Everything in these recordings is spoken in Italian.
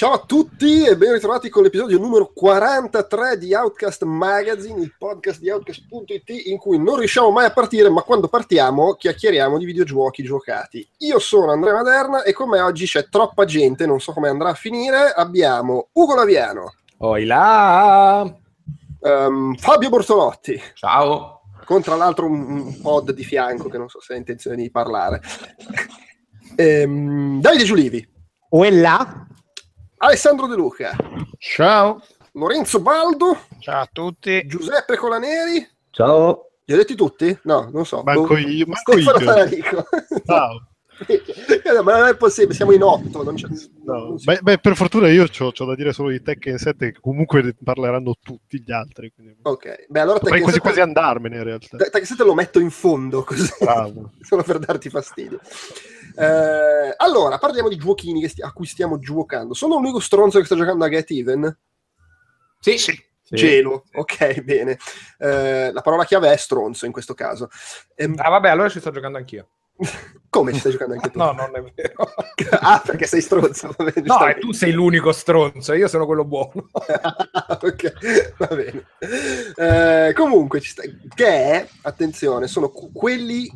Ciao a tutti e ben ritrovati con l'episodio numero 43 di Outcast Magazine, il podcast di Outcast.it in cui non riusciamo mai a partire, ma quando partiamo chiacchieriamo di videogiochi giocati. Io sono Andrea Maderna e con me oggi c'è troppa gente, non so come andrà a finire. Abbiamo Ugo Laviano, Oi là! ehm, Fabio Bortolotti, Ciao! con tra l'altro un, un pod di fianco che non so se ha intenzione di parlare, ehm, Davide Giulivi, Uella? Alessandro De Luca, Ciao. Lorenzo Baldo, Ciao a tutti. Giuseppe Colaneri. Ciao. Li ho detti tutti? No, non so. Manco Boh. io, manco io. Ciao. Eh, Ma non è possibile, siamo in otto. Non c'è... No, beh, beh, per fortuna io ho da dire solo di Tekken 7 che comunque parleranno tutti gli altri. Quindi... Ok, beh allora Potrei Tekken quasi 7 quasi andarmene in realtà. Tekken 7 lo metto in fondo così, Bravo. solo per darti fastidio. Eh, allora, parliamo di giochini sti- a cui stiamo giocando. Sono l'unico stronzo che sta giocando a Get Even? Sì, Gelo, ok, bene. Eh, la parola chiave è stronzo in questo caso. Ehm, Ah, vabbè, allora ci sto giocando anch'io. come ci stai giocando anche tu? No, non è vero. ah, perché sei stronzo. va bene, No, e tu sei l'unico stronzo, io sono quello buono. ok, va bene. Eh, comunque, ci sta- che è, attenzione, sono quelli,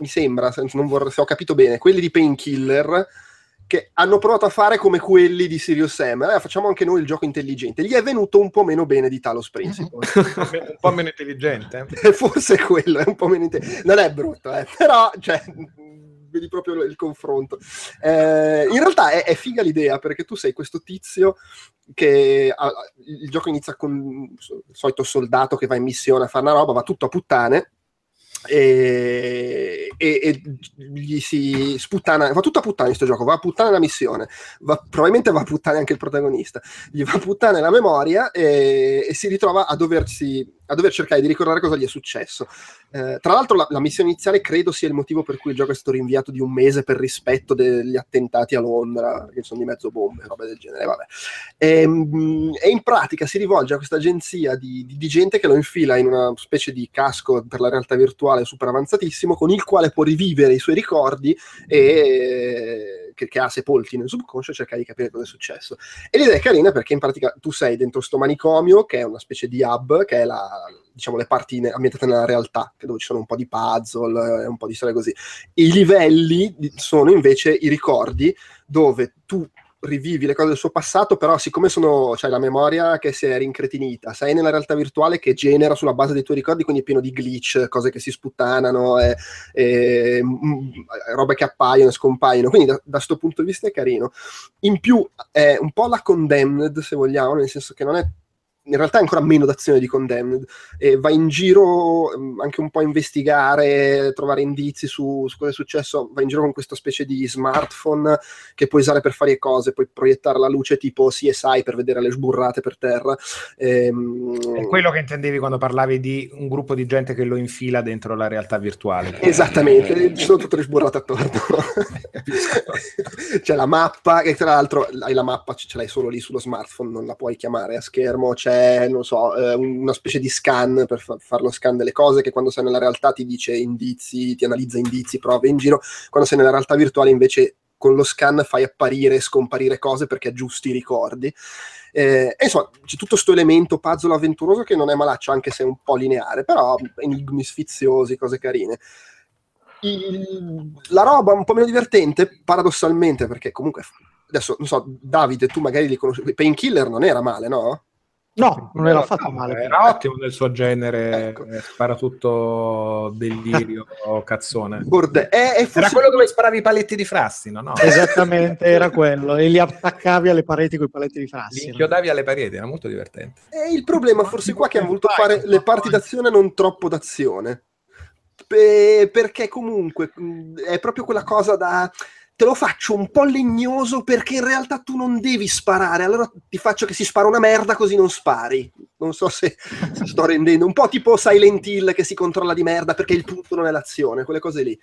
mi sembra, se, non vorrei- se ho capito bene, quelli di Painkiller che hanno provato a fare come quelli di Sirius Sam. Eh, facciamo anche noi il gioco intelligente. Gli è venuto un po' meno bene di Talos Principle. Un po' meno intelligente. Forse è quello, è un po' meno inte- Non è brutto, eh, però, cioè, vedi proprio il confronto. Eh, in realtà è, è figa l'idea, perché tu sei questo tizio che ah, il gioco inizia con il solito soldato che va in missione a fare una roba, va tutto a puttane. E, e- e gli si sputtana, va tutto a puttane questo gioco, va a puttane la missione, va- probabilmente va a puttane anche il protagonista, gli va a puttane la memoria e, e si ritrova a doversi a dover cercare di ricordare cosa gli è successo. Eh, tra l'altro, la, la missione iniziale credo sia il motivo per cui il gioco è stato rinviato di un mese per rispetto degli attentati a Londra, che sono di mezzo bombe, roba del genere. Vabbè. E, mm, e in pratica si rivolge a questa agenzia di, di- di gente che lo infila in una specie di casco per la realtà virtuale super avanzatissimo, con il quale può rivivere i suoi ricordi e che, che ha sepolti nel subconscio e cercare di capire cosa è successo. E l'idea è carina perché in pratica tu sei dentro sto manicomio, che è una specie di hub, che è la, diciamo, le parti ambientate nella realtà, dove ci sono un po' di puzzle e un po' di storie così. I livelli sono invece i ricordi, dove tu rivivi le cose del suo passato, però siccome sono, c'hai la memoria che si è rincretinita, sei nella realtà virtuale che genera sulla base dei tuoi ricordi, quindi è pieno di glitch, cose che si sputtanano, e, e, mm, robe che appaiono e scompaiono, quindi da questo punto di vista è carino. In più è un po' la Condemned, se vogliamo, nel senso che non è in realtà è ancora meno d'azione di Condemned e va in giro ehm, anche un po' a investigare, trovare indizi su, su cosa è successo, va in giro con questa specie di smartphone che puoi usare per fare cose, puoi proiettare la luce tipo CSI per vedere le sburrate per terra. Ehm, È quello che intendevi quando parlavi di un gruppo di gente che lo infila dentro la realtà virtuale. Esattamente, ci sono tutte le sburrate attorno. c'è la mappa, che tra l'altro hai la mappa, ce l'hai solo lì sullo smartphone, non la puoi chiamare a schermo, c'è, non so, eh, una specie di scan per fa- fare lo scan delle cose che quando sei nella realtà ti dice indizi, ti analizza indizi, prove in giro, quando sei nella realtà virtuale invece con lo scan fai apparire e scomparire cose perché aggiusti i ricordi. Eh, insomma, c'è tutto questo elemento puzzle avventuroso che non è malaccio, anche se è un po' lineare, però enigmi sfiziosi, cose carine. Il- la roba un po' meno divertente, paradossalmente, perché comunque adesso non so, Davide, tu magari li conosci. Painkiller non era male, no? No, non era affatto male. Era ottimo nel suo genere, Ecco. eh, spara tutto delirio, cazzone. Borde- è, è Era quello dove sparavi i paletti di Frassino, no? Esattamente, era quello. E li attaccavi alle pareti con i paletti di Li Frassino. inchiodavi alle pareti, era molto divertente. È il problema forse qua che hanno voluto fare le parti d'azione non troppo d'azione. Pe- perché comunque è proprio quella cosa da te lo faccio un po' legnoso perché in realtà tu non devi sparare, allora ti faccio che si spara una merda così non spari. Non so se, se sto rendendo un po' tipo Silent Hill che si controlla di merda perché il punto non è l'azione, quelle cose lì.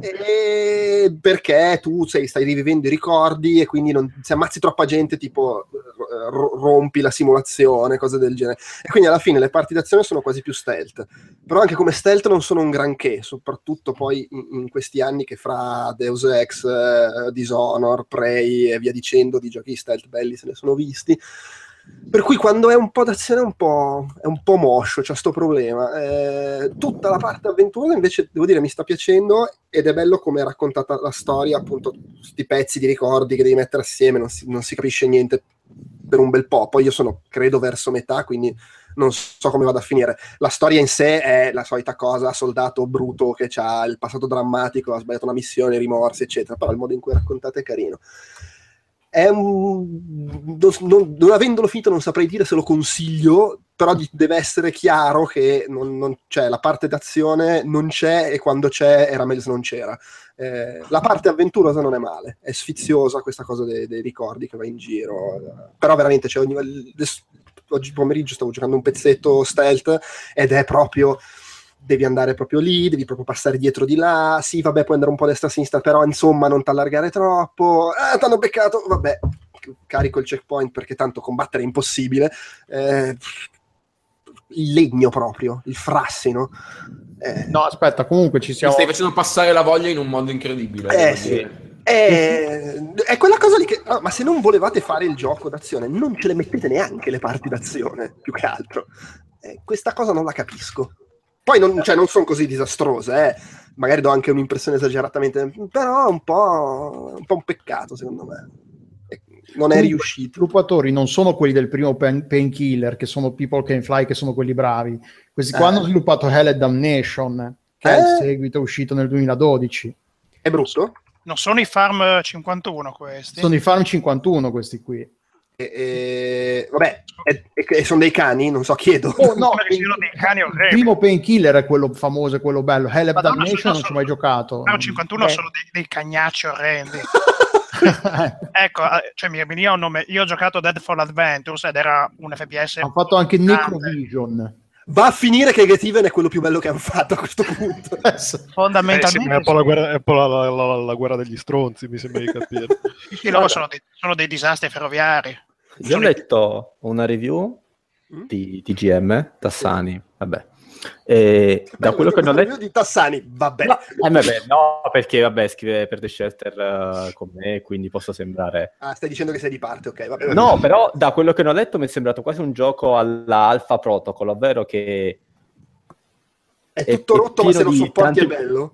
E perché tu sei- stai rivivendo i ricordi e quindi non, se ammazzi troppa gente tipo eh, ro- rompi la simulazione, cose del genere. E quindi alla fine le parti d'azione sono quasi più stealth. Però anche come stealth non sono un granché, soprattutto poi in, in questi anni che fra Deus Ex, eh, Dishonor, Prey e via dicendo di giochi stealth belli se ne sono visti. Per cui quando è un po' d'azione è un po', è un po' moscio, c'è sto problema. Eh, tutta la parte avventurosa invece, devo dire, mi sta piacendo ed è bello come è raccontata la storia, appunto, questi pezzi di ricordi che devi mettere assieme, non si, non si capisce niente per un bel po'. Poi io sono, credo, verso metà, quindi non so come vada a finire. La storia in sé è la solita cosa, soldato bruto che ha il passato drammatico, ha sbagliato una missione, rimorsi, eccetera, però il modo in cui è raccontata è carino. È un... non, non- avendolo finito non saprei dire se lo consiglio, però deve essere chiaro che non, non c'è, la parte d'azione non c'è e quando c'è era meglio se non c'era. Eh, la parte avventurosa non è male, è sfiziosa questa cosa dei, dei ricordi che va in giro, eh, però veramente c'è ogni, oggi pomeriggio stavo giocando un pezzetto stealth ed è proprio devi andare proprio lì, devi proprio passare dietro di là, sì vabbè puoi andare un po' a destra a sinistra, però insomma non t'allargare troppo, ah t'hanno beccato, vabbè carico il checkpoint perché tanto combattere è impossibile, Eh, il legno proprio, il frassino. Eh, No, aspetta, comunque ci siamo... stai facendo passare la voglia in un modo incredibile. Eh, sì. dire. È, è quella cosa lì che. ah, ma se non volevate fare il gioco d'azione, non ce le mettete neanche le parti d'azione, più che altro. Eh, questa cosa non la capisco. Poi non, cioè, non sono così disastrose, eh. magari do anche un'impressione esageratamente. Però è un po' un, po' un peccato, secondo me. Eh, Non è I riuscito. sviluppatori non sono quelli del primo Pen- Painkiller, che sono People Can Fly, che sono quelli bravi. Questi qua Eh. hanno sviluppato Hell and Damnation, che è il Eh. seguito uscito nel 2012. È brutto? Non sono i Farm 51 questi. Sono i Farm 51 questi qui. E, e- vabbè, e, e- e sono dei cani? Non so, chiedo. Oh, no, dei cani il orrendi. primo Painkiller è quello famoso, è quello bello. Hell Madonna, Damnation non ci ho mai giocato. Farm 51 Eh. sono dei, dei cagnacci orrendi. ecco, eh, cioè, mi veniva un nome. Io ho giocato Deadfall Adventures ed era un FPS. Hanno fatto anche grande. Necrovision. Va a finire che Get Even è quello più bello che hanno fatto a questo punto. Fondamentalmente, È un po' la guerra, è un po' la, la- la- la guerra degli stronzi, mi sembra di capire. sì, sì, loro sono dei, sono dei disastri ferroviari. Io ho letto una review Mm? di, di GM, Tassani, vabbè. E da quello che Review letto... di Tassani, vabbè. No, eh, vabbè, no, perché vabbè, scrive per The Shelter eh, con me, quindi posso sembrare... Ah, stai dicendo che sei di parte, ok, vabbè. No, però da quello che ne ho letto mi è sembrato quasi un gioco alla Alpha Protocol, ovvero che... È tutto è rotto, ma se lo di sopporti è tanti- bello.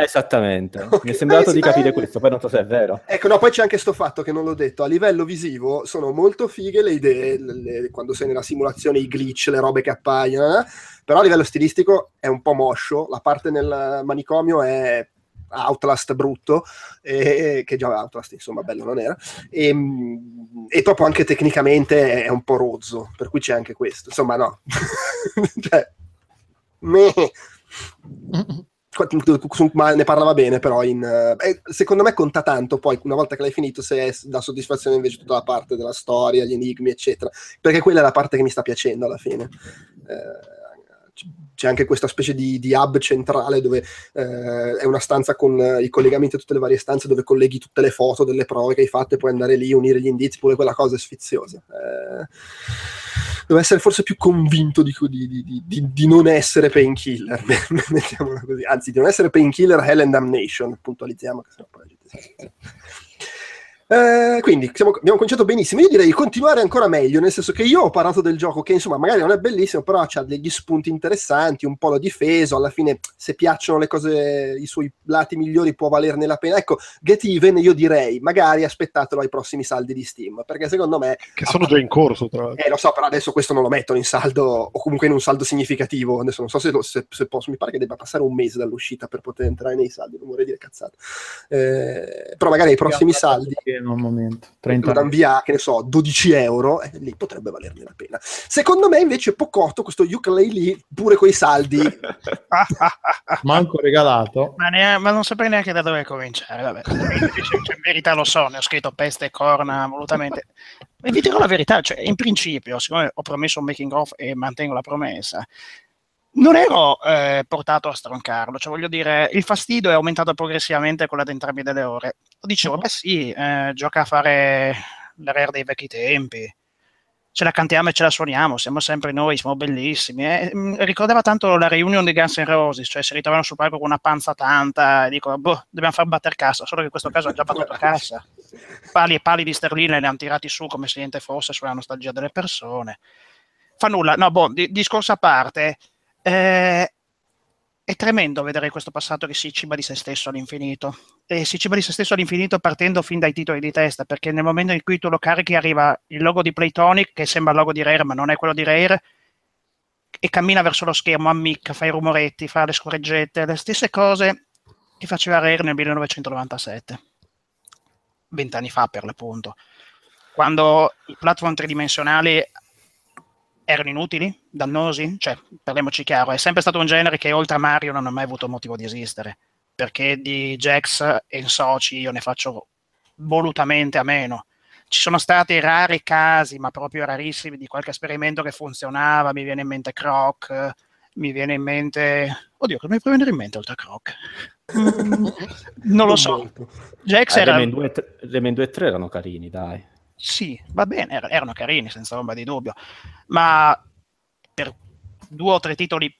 Esattamente, Ok. mi è sembrato Eh, di capire eh. questo, poi non so se è vero. Ecco, no, poi c'è anche sto fatto che non l'ho detto. A livello visivo sono molto fighe le idee, le- le- quando sei nella simulazione, i glitch, le robe che appaiono, eh? però a livello stilistico è un po' moscio. La parte nel manicomio è Outlast brutto, e, che già Outlast insomma bello non era, e, mm, e proprio anche tecnicamente è un po' rozzo, per cui c'è anche questo. Insomma, no. cioè, meh. Ne parlava bene però in, eh, secondo me conta tanto poi una volta che l'hai finito se dà soddisfazione invece tutta la parte della storia gli enigmi eccetera. Perché quella è la parte che mi sta piacendo alla fine. Eh, c'è anche questa specie di, di hub centrale dove eh, è una stanza con i collegamenti a tutte le varie stanze dove colleghi tutte le foto delle prove che hai fatto e puoi andare lì unire gli indizi pure quella cosa è sfiziosa. Eh, devo essere forse più convinto di, di- di- di- non essere painkiller, mettiamola così, anzi di non essere painkiller Hell and Damnation, puntualizziamo che sennò poi la gente si- Eh, quindi siamo- abbiamo cominciato benissimo. Io direi di continuare ancora meglio, nel senso che io ho parlato del gioco che insomma magari non è bellissimo, però ha degli spunti interessanti, un po' l'ho difeso. Alla fine, se piacciono le cose, i suoi lati migliori, può valerne la pena. Ecco, Get Even, io direi magari aspettatelo ai prossimi saldi di Steam, perché secondo me Che sono già in corso, tra l'altro. eh, lo so, però adesso questo non lo mettono in saldo o comunque in un saldo significativo. Adesso non so se, lo- se- se posso, mi pare che debba passare un mese dall'uscita per poter entrare nei saldi, non vorrei dire cazzate. Eh, però magari ai prossimi saldi Pieno al momento. lo 30 dan via, che ne so, 12 euro, e lì potrebbe valerne la pena. Secondo me invece Pocotto, questo ukulele pure coi saldi, manco regalato. Ma, nea- ma non saprei neanche da dove cominciare. Vabbè. Cioè, in verità lo so, ne ho scritto peste e corna volutamente. E vi dirò la verità, cioè, in principio, siccome ho promesso un making of e mantengo la promessa, non ero eh, portato a stroncarlo, cioè voglio dire, il fastidio è aumentato progressivamente con l'addentrarmi delle ore. Dicevo, beh sì, eh, gioca a fare la rare dei vecchi tempi, ce la cantiamo e ce la suoniamo, siamo sempre noi, siamo bellissimi. eh. Mm, ricordava tanto la reunion dei Guns N' Roses, cioè si ritrovano sul palco con una panza tanta e dico, boh, dobbiamo far battere cassa, solo che in questo caso ha già battuto cassa. Pali e pali di sterline li hanno tirati su come se niente fosse sulla nostalgia delle persone. Fa nulla, no, boh, di- discorso a parte. Eh, è tremendo vedere questo passato che si ciba di se stesso all'infinito. E si ciba di se stesso all'infinito partendo fin dai titoli di testa, perché nel momento in cui tu lo carichi arriva il logo di Playtonic, che sembra il logo di Rare, ma non è quello di Rare, e cammina verso lo schermo, ammicca, fa i rumoretti, fa le scorreggette, le stesse cose che faceva Rare nel 1997, vent'anni fa per l'appunto, quando i platform tridimensionali erano inutili, dannosi, cioè parliamoci chiaro, è sempre stato un genere che oltre a Mario non ha mai avuto motivo di esistere, perché di Jax e Soci io ne faccio volutamente a meno. Ci sono stati rari casi, ma proprio rarissimi, di qualche esperimento che funzionava, mi viene in mente Croc, mi viene in mente... Oddio, cosa mi può venire in mente oltre a Croc? Non lo so. Jax Eh, era... Rayman 2 e tre- Rayman 2 e 3 erano carini, dai. Sì, va bene, er- erano carini, senza ombra di dubbio, ma per due o tre titoli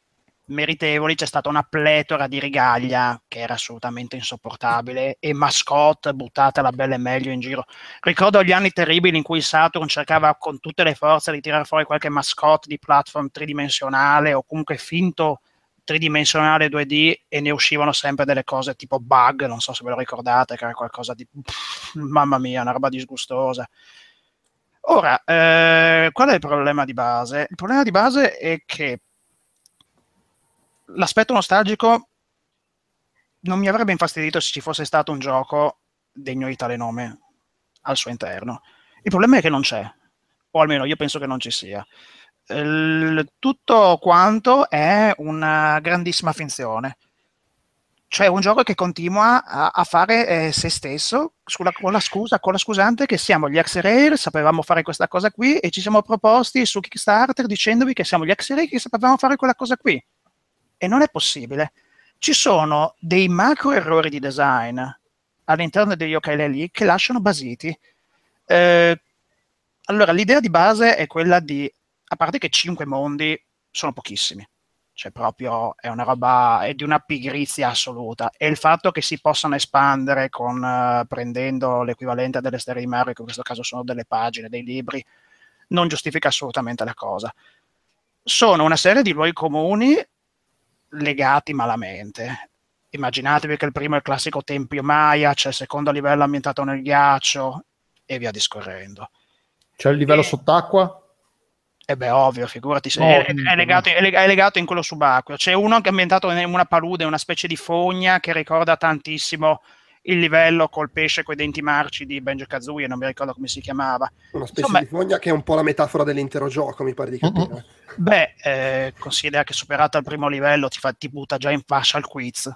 meritevoli c'è stata una pletora di rigaglia che era assolutamente insopportabile e mascotte buttate alla bella e meglio in giro. Ricordo gli anni terribili in cui Saturn cercava con tutte le forze di tirare fuori qualche mascotte di platform tridimensionale o comunque finto tridimensionale 2D e ne uscivano sempre delle cose tipo bug, non so se ve lo ricordate, che era qualcosa di pff, mamma mia, una roba disgustosa. Ora, eh, qual è il problema di base? Il problema di base è che l'aspetto nostalgico non mi avrebbe infastidito se ci fosse stato un gioco degno di tale nome al suo interno. Il problema è che non c'è, o almeno io penso che non ci sia. Il- tutto quanto è una grandissima finzione. Cioè un gioco che continua a, a fare eh, se stesso sulla- con, la scusa, con la scusante che siamo gli ex-rare, sapevamo fare questa cosa qui e ci siamo proposti su Kickstarter dicendovi che siamo gli ex-rare che sapevamo fare quella cosa qui. E non è possibile. Ci sono dei macro errori di design all'interno degli ukulele che lasciano basiti. Eh, allora, l'idea di base è quella di, a parte che cinque mondi sono pochissimi, cioè proprio è una roba, è di una pigrizia assoluta, e il fatto che si possano espandere con, eh, prendendo l'equivalente delle storie di Mario, che in questo caso sono delle pagine, dei libri, non giustifica assolutamente la cosa. Sono una serie di luoghi comuni legati malamente. Immaginatevi che il primo è il classico tempio Maya, c'è il secondo livello ambientato nel ghiaccio e via discorrendo. C'è il livello Eh. sott'acqua? E beh, ovvio, figurati, se è, è legato, è leg- è legato in quello subacqueo. C'è uno che è ambientato in una palude, una specie di fogna che ricorda tantissimo il livello col pesce coi denti marci di Banjo Kazooie, non mi ricordo come si chiamava. Una specie Insomma- di fogna che è un po' la metafora dell'intero gioco, mi pare di capire. Beh, eh, considera che superato il primo livello ti, fa- ti butta già in fascia il quiz.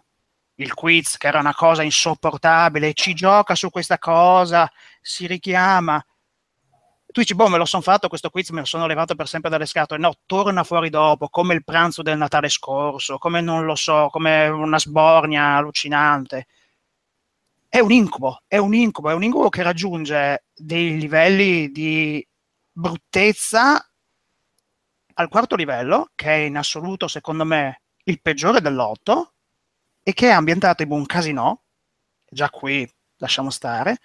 Il quiz, che era una cosa insopportabile, ci gioca su questa cosa, si richiama. Tu dici, boh, me lo sono fatto questo quiz, me lo sono levato per sempre dalle scatole. No, torna fuori dopo, come il pranzo del Natale scorso, come non lo so, come una sbornia allucinante. È un incubo, è un incubo, è un incubo che raggiunge dei livelli di bruttezza al quarto livello, che è in assoluto, secondo me, il peggiore dell'otto, e che è ambientato in un casino, già qui lasciamo stare,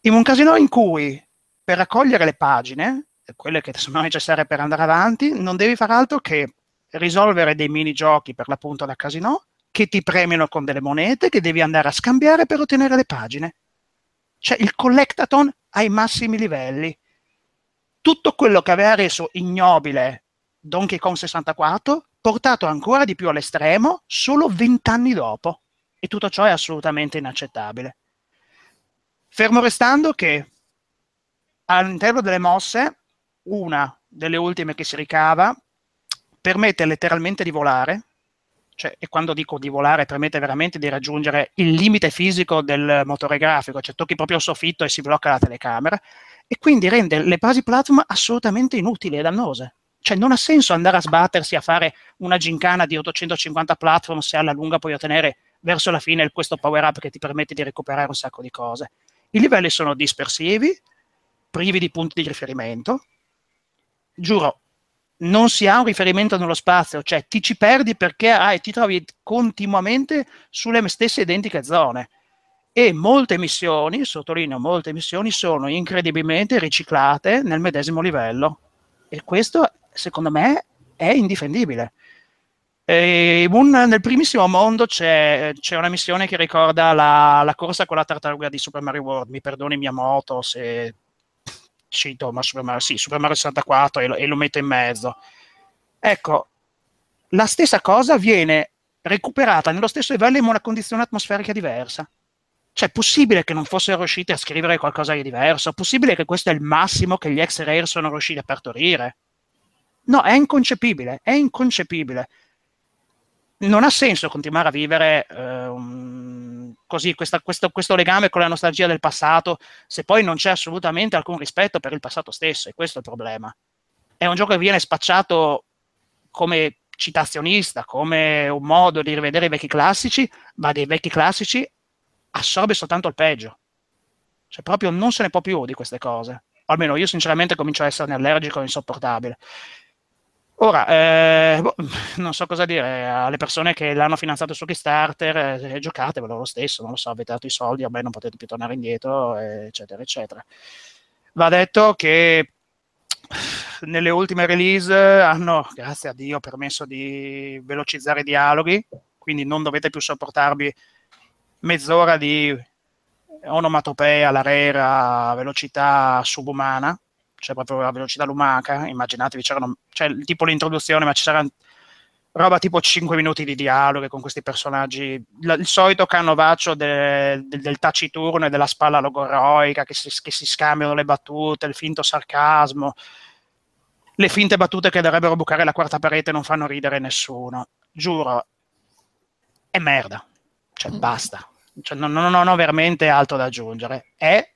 in un casino in cui per raccogliere le pagine, quelle che sono necessarie per andare avanti, non devi fare altro che risolvere dei minigiochi per l'appunto da casino che ti premiano con delle monete che devi andare a scambiare per ottenere le pagine. Cioè il collectathon ai massimi livelli. Tutto quello che aveva reso ignobile Donkey Kong 64, portato ancora di più all'estremo solo vent'anni dopo. E tutto ciò è assolutamente inaccettabile. Fermo restando che all'interno delle mosse, una delle ultime che si ricava permette letteralmente di volare, cioè, e quando dico di volare permette veramente di raggiungere il limite fisico del motore grafico, cioè tocchi proprio il soffitto e si blocca la telecamera, e quindi rende le basi platform assolutamente inutili e dannose. Cioè non ha senso andare a sbattersi a fare una gincana di 850 platform se alla lunga puoi ottenere verso la fine questo power up che ti permette di recuperare un sacco di cose. I livelli sono dispersivi, privi di punti di riferimento. Giuro, non si ha un riferimento nello spazio, cioè ti ci perdi perché hai, ti trovi continuamente sulle stesse identiche zone. E molte missioni, sottolineo molte missioni, sono incredibilmente riciclate nel medesimo livello. E questo, secondo me, è indifendibile. Un, nel primissimo mondo c'è, c'è, una missione che ricorda la, la, corsa con la tartaruga di Super Mario World. Mi perdoni Miyamoto se cito ma Super Mario, sì, Super Mario 64 e lo, e lo metto in mezzo. Ecco, la stessa cosa viene recuperata nello stesso livello in una condizione atmosferica diversa. Cioè, è possibile che non fossero riusciti a scrivere qualcosa di diverso? È possibile che questo è il massimo che gli ex-rare sono riusciti a partorire? No, è inconcepibile, è inconcepibile. Non ha senso continuare a vivere eh, così questa, questo, questo, legame con la nostalgia del passato se poi non c'è assolutamente alcun rispetto per il passato stesso, e questo è il problema. È un gioco che viene spacciato come citazionista, come un modo di rivedere i vecchi classici, ma dei vecchi classici assorbe soltanto il peggio. Cioè proprio non se ne può più di queste cose. O almeno io sinceramente comincio a esserne allergico e insopportabile. Ora, eh, boh, non so cosa dire alle persone che l'hanno finanziato su Kickstarter, eh, giocatevelo lo stesso, non lo so, avete dato i soldi, ormai non potete più tornare indietro, eccetera, eccetera. Va detto che nelle ultime release hanno, grazie a Dio, permesso di velocizzare i dialoghi, quindi non dovete più sopportarvi mezz'ora di onomatopea, la rera, velocità subumana, cioè proprio la velocità lumaca, immaginatevi, c'erano, cioè tipo l'introduzione, ma c'era roba tipo 5 minuti di dialoghi con questi personaggi, il, il solito canovaccio de, de, del taciturno e della spalla logoroica che si, che si scambiano le battute, il finto sarcasmo, le finte battute che dovrebbero bucare la quarta parete non fanno ridere nessuno, giuro, è merda, cioè basta, cioè, non, non, non ho veramente altro da aggiungere, è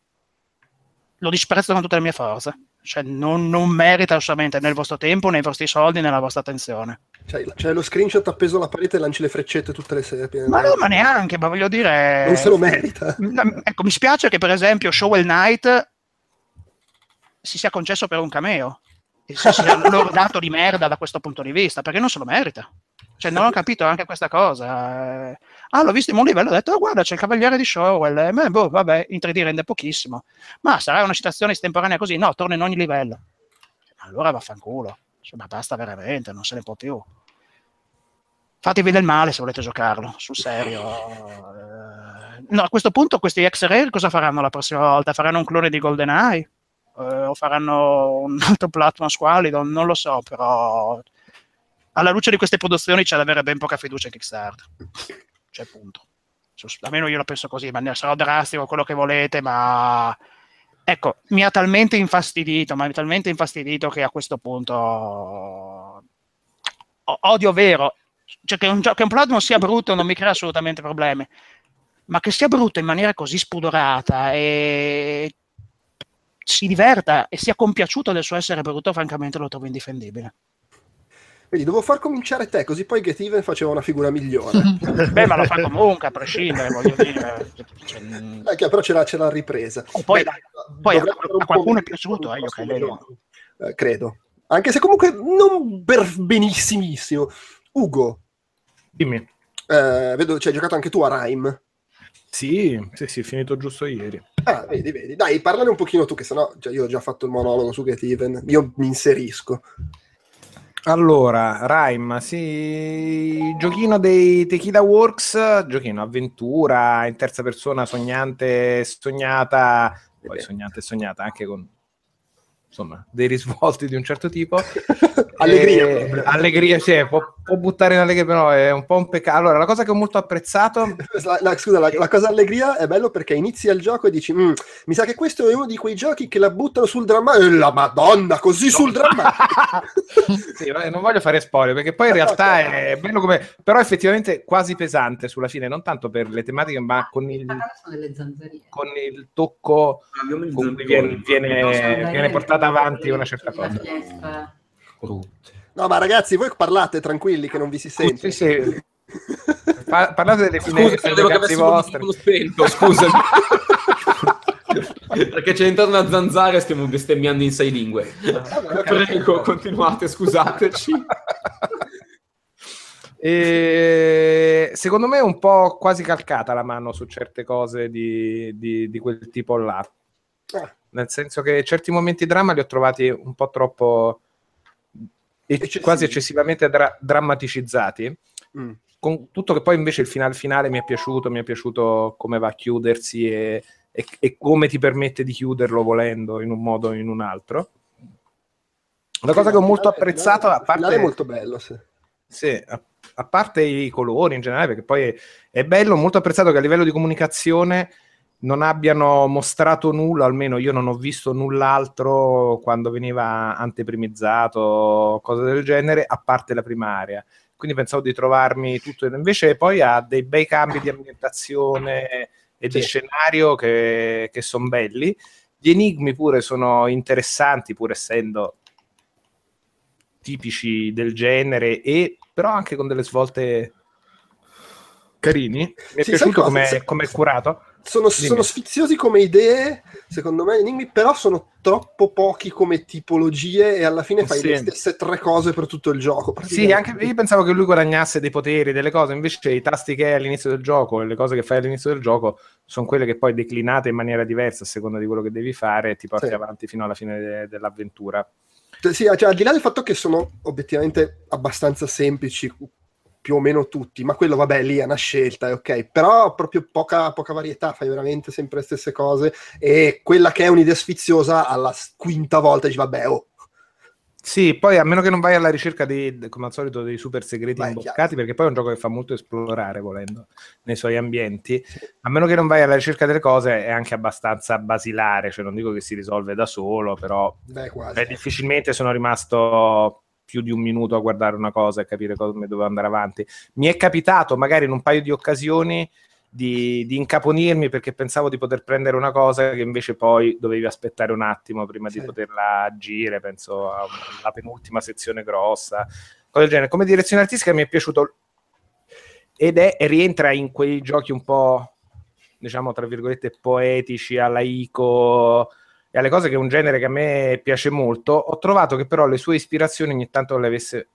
lo disprezzo con tutte le mie forze cioè non, non, merita assolutamente né il vostro tempo, né i vostri soldi, né la vostra attenzione. Cioè, cioè lo screenshot appeso alla parete e lanci le freccette tutte le sere. Ma no, ma neanche, ma voglio dire... Non se lo merita. Ecco, mi spiace che per esempio Shovel Knight si sia concesso per un cameo e si sia lordato di merda da questo punto di vista, perché non se lo merita. Cioè, non ho capito anche questa cosa. Ah, l'ho visto in un livello, ho detto, oh, guarda, c'è il cavaliere di Showell. Eh, boh, vabbè, in 3D rende pochissimo. Ma sarà una citazione estemporanea così? No, torna in ogni livello. Allora vaffanculo. Cioè, ma basta veramente, non se ne può più. Fatevi del male se volete giocarlo, sul serio. Eh, no, a questo punto questi ex-rare cosa faranno la prossima volta? Faranno un clone di GoldenEye? Eh, o faranno un altro platform squalido? Non lo so, però alla luce di queste produzioni c'è da avere ben poca fiducia in Kickstarter. Cioè, punto. Almeno io la penso così, ma ne sarò drastico quello che volete, ma ecco, mi ha talmente infastidito, ma mi ha talmente infastidito che a questo punto odio vero. Cioè che un, che un platform sia brutto non mi crea assolutamente problemi, ma che sia brutto in maniera così spudorata e si diverta e sia compiaciuto del suo essere brutto, francamente lo trovo indifendibile. Vedi, devo far cominciare te, così poi Get Even faceva una figura migliore. Beh, ma lo fa comunque, a prescindere, voglio dire. Cioè, eh, però c'era, c'era la ripresa. Oh, poi, Beh, poi a, a qualcuno è piaciuto, eh, io credo. Eh, credo. Anche se comunque non per benissimissimo. Ugo. Dimmi. Eh, vedo, cioè, hai giocato anche tu a Rime. Sì, sì, sì, finito giusto ieri. Ah, vedi, vedi. Dai, parlane un pochino tu, che sennò cioè, io ho già fatto il monologo su Get Even. Io mi inserisco. Allora, Rime, sì, giochino dei Tequila Works, giochino avventura in terza persona, sognante, sognata, poi sognante e sognata anche con insomma dei risvolti di un certo tipo. Allegria. Eh, allegria, sì, può, può buttare in allegria, però è un po' un peccato. Allora, la cosa che ho molto apprezzato La- la- scusa, la, la cosa allegria è bello perché inizi il gioco e dici "Mm, mi sa che questo è uno di quei giochi che la buttano sul drammatico e la madonna così sul drammatico sì, non voglio fare spoiler perché poi in realtà è bello come però effettivamente quasi pesante sulla fine non tanto per le tematiche ma con il, con il tocco gli con cui viene, viene- viene portata avanti una certa cosa no ma ragazzi voi parlate tranquilli che non vi si sente sì, sì. Pa- parlate delle Scusa, finestre dei credevo che cazzi il spento, scusami. Perché c'è entrato una zanzara e stiamo bestemmiando in sei lingue. Prego, continuate, scusateci. E secondo me è un po' quasi calcata la mano su certe cose di, di- di quel tipo là. Ah. Nel senso che certi momenti dramma li ho trovati un po' troppo e- Eccessivi. quasi eccessivamente dra- drammaticizzati. Mm. Con tutto che poi invece il finale finale mi è piaciuto, mi è piaciuto come va a chiudersi e, e- e come ti permette di chiuderlo volendo in un modo o in un altro. La cosa che ho molto apprezzato, a parte è molto bello sì. sì, a, a parte i colori in generale, perché poi è, è bello, molto apprezzato che a livello di comunicazione non abbiano mostrato nulla, almeno io non ho visto null'altro quando veniva anteprimizzato, cose del genere, a parte la prima area. Quindi pensavo di trovarmi tutto, invece poi ha dei bei cambi di ambientazione e di Sì. scenario che, che sono belli. Gli enigmi pure sono interessanti, pur essendo tipici del genere, e però anche con delle svolte carini. Mi è Sì, piaciuto come Se- è curato. Sono, sono sfiziosi come idee secondo me enigmi però sono troppo pochi come tipologie e alla fine fai Sì. le stesse tre cose per tutto il gioco Sì, anche io pensavo che lui guadagnasse dei poteri, delle cose, invece i tasti che hai all'inizio del gioco e le cose che fai all'inizio del gioco sono quelle che poi declinate in maniera diversa a seconda di quello che devi fare e ti porti Sì. avanti fino alla fine de- dell'avventura. Sì, cioè, al di là del fatto che sono obiettivamente abbastanza semplici, più o meno tutti, ma quello, vabbè, lì è una scelta, è ok. Però proprio poca, poca varietà, fai veramente sempre le stesse cose. E quella che è un'idea sfiziosa, alla quinta volta dici, vabbè, oh, Sì, poi a meno che non vai alla ricerca di, come al solito, dei super segreti Beh, imboccati, perché poi è un gioco che fa molto esplorare volendo nei suoi ambienti. A meno che non vai alla ricerca delle cose, è anche abbastanza basilare, cioè non dico che si risolve da solo, però beh, quasi. Beh, difficilmente sono rimasto più di un minuto a guardare una cosa e capire come dovevo andare avanti. Mi è capitato magari in un paio di occasioni di, di incaponirmi perché pensavo di poter prendere una cosa che invece poi dovevi aspettare un attimo prima di Sì. poterla agire, penso alla penultima sezione grossa, cose del genere. Come direzione artistica mi è piaciuto ed è, rientra in quei giochi un po' diciamo tra virgolette poetici alla Ico e alle cose che è un genere che a me piace molto, ho trovato che però le sue ispirazioni ogni tanto le avesse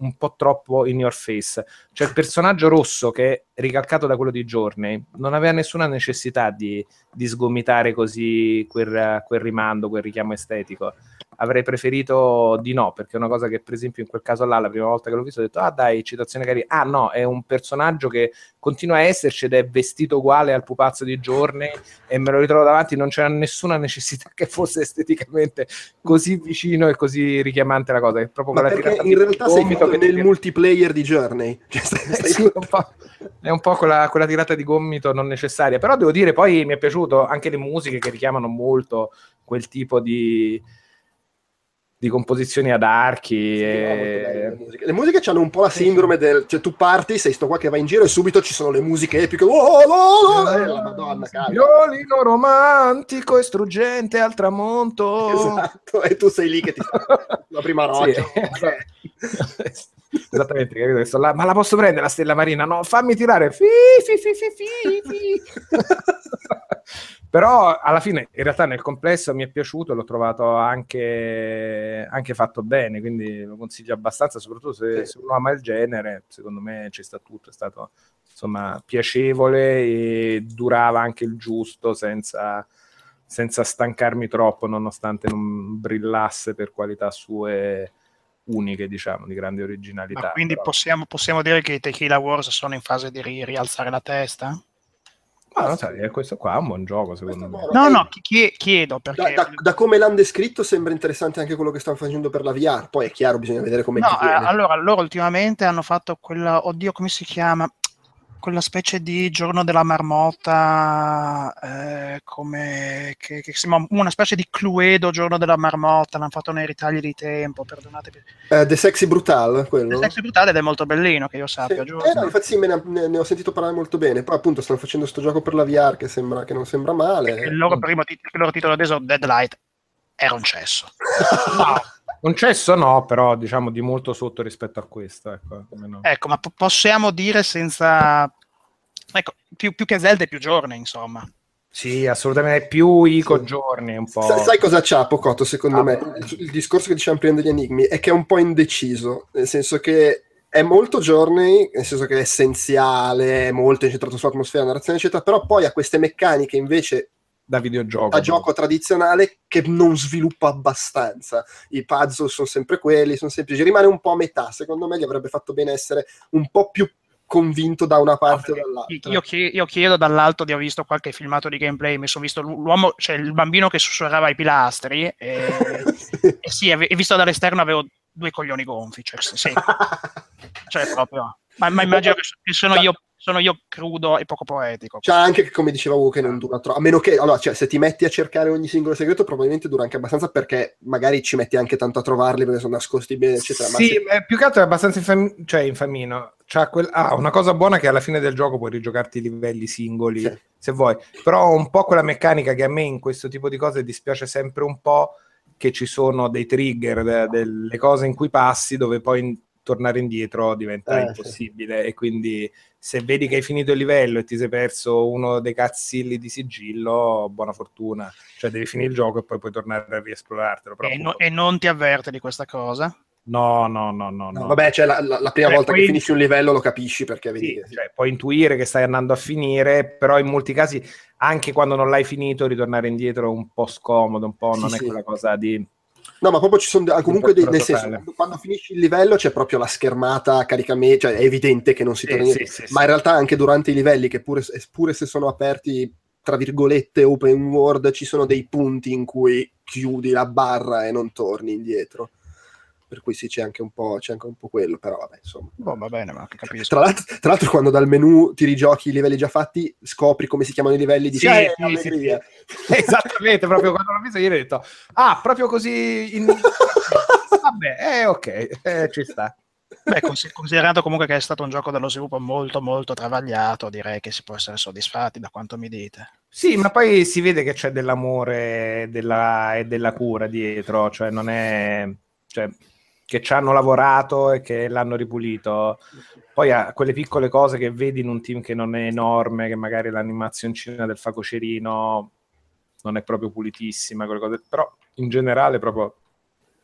un po' troppo in your face. Cioè il personaggio rosso che è ricalcato da quello di Journey non aveva nessuna necessità di, di sgomitare così quel, quel rimando, quel richiamo estetico. Avrei preferito di no, perché è una cosa che per esempio in quel caso là, la prima volta che l'ho visto, ho detto, ah dai, citazione carina. Ah no, è un personaggio che continua a esserci ed è vestito uguale al pupazzo di Journey e me lo ritrovo davanti, non c'era nessuna necessità che fosse esteticamente così vicino e così richiamante la cosa. È proprio Ma quella perché tirata in di realtà sei nel viene- multiplayer di Journey. Cioè, stai- eh, stai- sì, un po', è un po' quella, quella tirata di gomito non necessaria, però devo dire poi mi è piaciuto anche le musiche che richiamano molto quel tipo di, di composizioni ad archi. Sì, e- le musiche. Le musiche hanno un po' la sindrome del cioè tu parti, sei sto qua che va in giro e subito ci sono le musiche epiche. Oh, oh, oh, eh, la Madonna. Violino romantico e struggente al tramonto. Esatto, e tu sei lì che ti la prima Sì, roccia. esatto. Esattamente, capito? Che sto là, ma la posso prendere la stella marina? No, fammi tirare. Fi, fi, fi, fi, fi. Però alla fine, in realtà, nel complesso mi è piaciuto, l'ho trovato anche, anche fatto bene, quindi lo consiglio abbastanza, soprattutto se, Sì. se uno ama il genere, secondo me ci sta tutto, è stato insomma piacevole e durava anche il giusto senza, senza stancarmi troppo, nonostante non brillasse per qualità sue uniche, diciamo, di grande originalità. Ma quindi possiamo, possiamo dire che i Tequila Wars sono in fase di ri- rialzare la testa? Ma non sai, questo qua è un buon gioco, secondo me. No, no, chi- chi- chiedo Da, perché... da- da come l'hanno descritto sembra interessante anche quello che stanno facendo per la VR. Poi è chiaro, bisogna vedere come No, ti eh, allora, loro ultimamente hanno fatto quella, oddio, come si chiama? Quella specie di giorno della marmotta, eh, come che, che chiama una specie di Cluedo giorno della marmotta, l'hanno fatto nei ritagli di tempo, perdonatemi. Eh, The Sexy Brutal, quello. Il sex brutale ed è molto bellino, che io Sì. sappia, Eh, giusto? no, infatti sì, me ne, ne- ho sentito parlare molto bene. Poi appunto stanno facendo sto gioco per la VR che, sembra, che non sembra male. Il loro, primo tit- il loro titolo adesso, Deadlight, era un cesso. No, un cesso no, però diciamo di molto sotto rispetto a questo. Ecco, almeno. Ecco, ma po- possiamo dire senza... Ecco, più, più che Zelda e più giorni, insomma. Sì, assolutamente, più Ico Sì. giorni un po'. Sa- sai cosa c'ha Pocotto secondo Ah, me? Il, il discorso che diciamo prima degli enigmi è che è un po' indeciso, nel senso che è molto giorni, nel senso che è essenziale, è molto incentrato sull'atmosfera, narrazione, eccetera, però poi ha queste meccaniche invece da videogioco. da gioco tradizionale che non sviluppa abbastanza. I puzzle sono sempre quelli, sono semplici, rimane un po' a metà. Secondo me gli avrebbe fatto bene essere un po' più convinto da una parte o dall'altra. Io, chie- io chiedo dall'alto di aver visto qualche filmato di gameplay, mi sono visto l'u- l'uomo, cioè il bambino che sussurrava ai pilastri e, e sì, e e visto dall'esterno avevo due coglioni gonfi, cioè, sì, cioè proprio. Ma, ma immagino che sono io, sono io crudo e poco poetico. C'è anche, come diceva Ugo, che non dura troppo. A meno che, allora, cioè, se ti metti a cercare ogni singolo segreto, probabilmente dura anche abbastanza perché magari ci metti anche tanto a trovarli perché sono nascosti bene, eccetera. Ma Sì, se- eh, più che altro è abbastanza infam- cioè, infamino. C'ha quel- ah, una cosa buona è che alla fine del gioco puoi rigiocarti i livelli singoli Sì. se vuoi, però un po' quella meccanica che a me in questo tipo di cose dispiace sempre un po' che ci sono dei trigger, de- delle cose in cui passi dove poi tornare indietro diventa Eh, impossibile e quindi se vedi che hai finito il livello e ti sei perso uno dei cazzilli di sigillo, buona fortuna, cioè devi finire il gioco e poi puoi tornare a riesplorartelo. Però E, no- e non ti avverte di questa cosa? No, no, no, no, no, vabbè, cioè, la, la- la prima Cioè, volta poi- che finisci un livello lo capisci perché vedi Sì, cioè, puoi intuire che stai andando a finire, però in molti casi, anche quando non l'hai finito, ritornare indietro è un po' scomodo, un po' Sì, non è sì. quella cosa di... No, ma proprio ci sono de- comunque dei, nel senso, quando- finisci il livello c'è proprio la schermata caricamento, cioè è evidente che non si Sì, torna sì, indietro, sì, ma sì. in realtà anche durante i livelli, che pure, pure se sono aperti tra virgolette open world, ci sono dei punti in cui chiudi la barra e non torni indietro. Per cui sì, c'è anche un po', c'è anche un po' quello, però vabbè, insomma. Boh, va bene, ma capisco. Tra l'altro, tra l'altro quando dal menu ti rigiochi i livelli già fatti, scopri come si chiamano i livelli, dici, Sì, "Eh, sì, allegria." Esattamente, proprio quando l'ho visto ieri ho detto, ah, proprio così... In... Vabbè, eh, ok, eh, ci sta. Beh, cons- considerato comunque che è stato un gioco dello sviluppo molto molto travagliato, direi che si può essere soddisfatti da quanto mi dite. Sì, ma poi si vede che c'è dell'amore della- e della cura dietro, cioè non è... Cioè, che ci hanno lavorato e che l'hanno ripulito. Poi ha quelle piccole cose che vedi in un team che non è enorme, che magari l'animazioncina del facocerino non è proprio pulitissima, quelle cose, però in generale proprio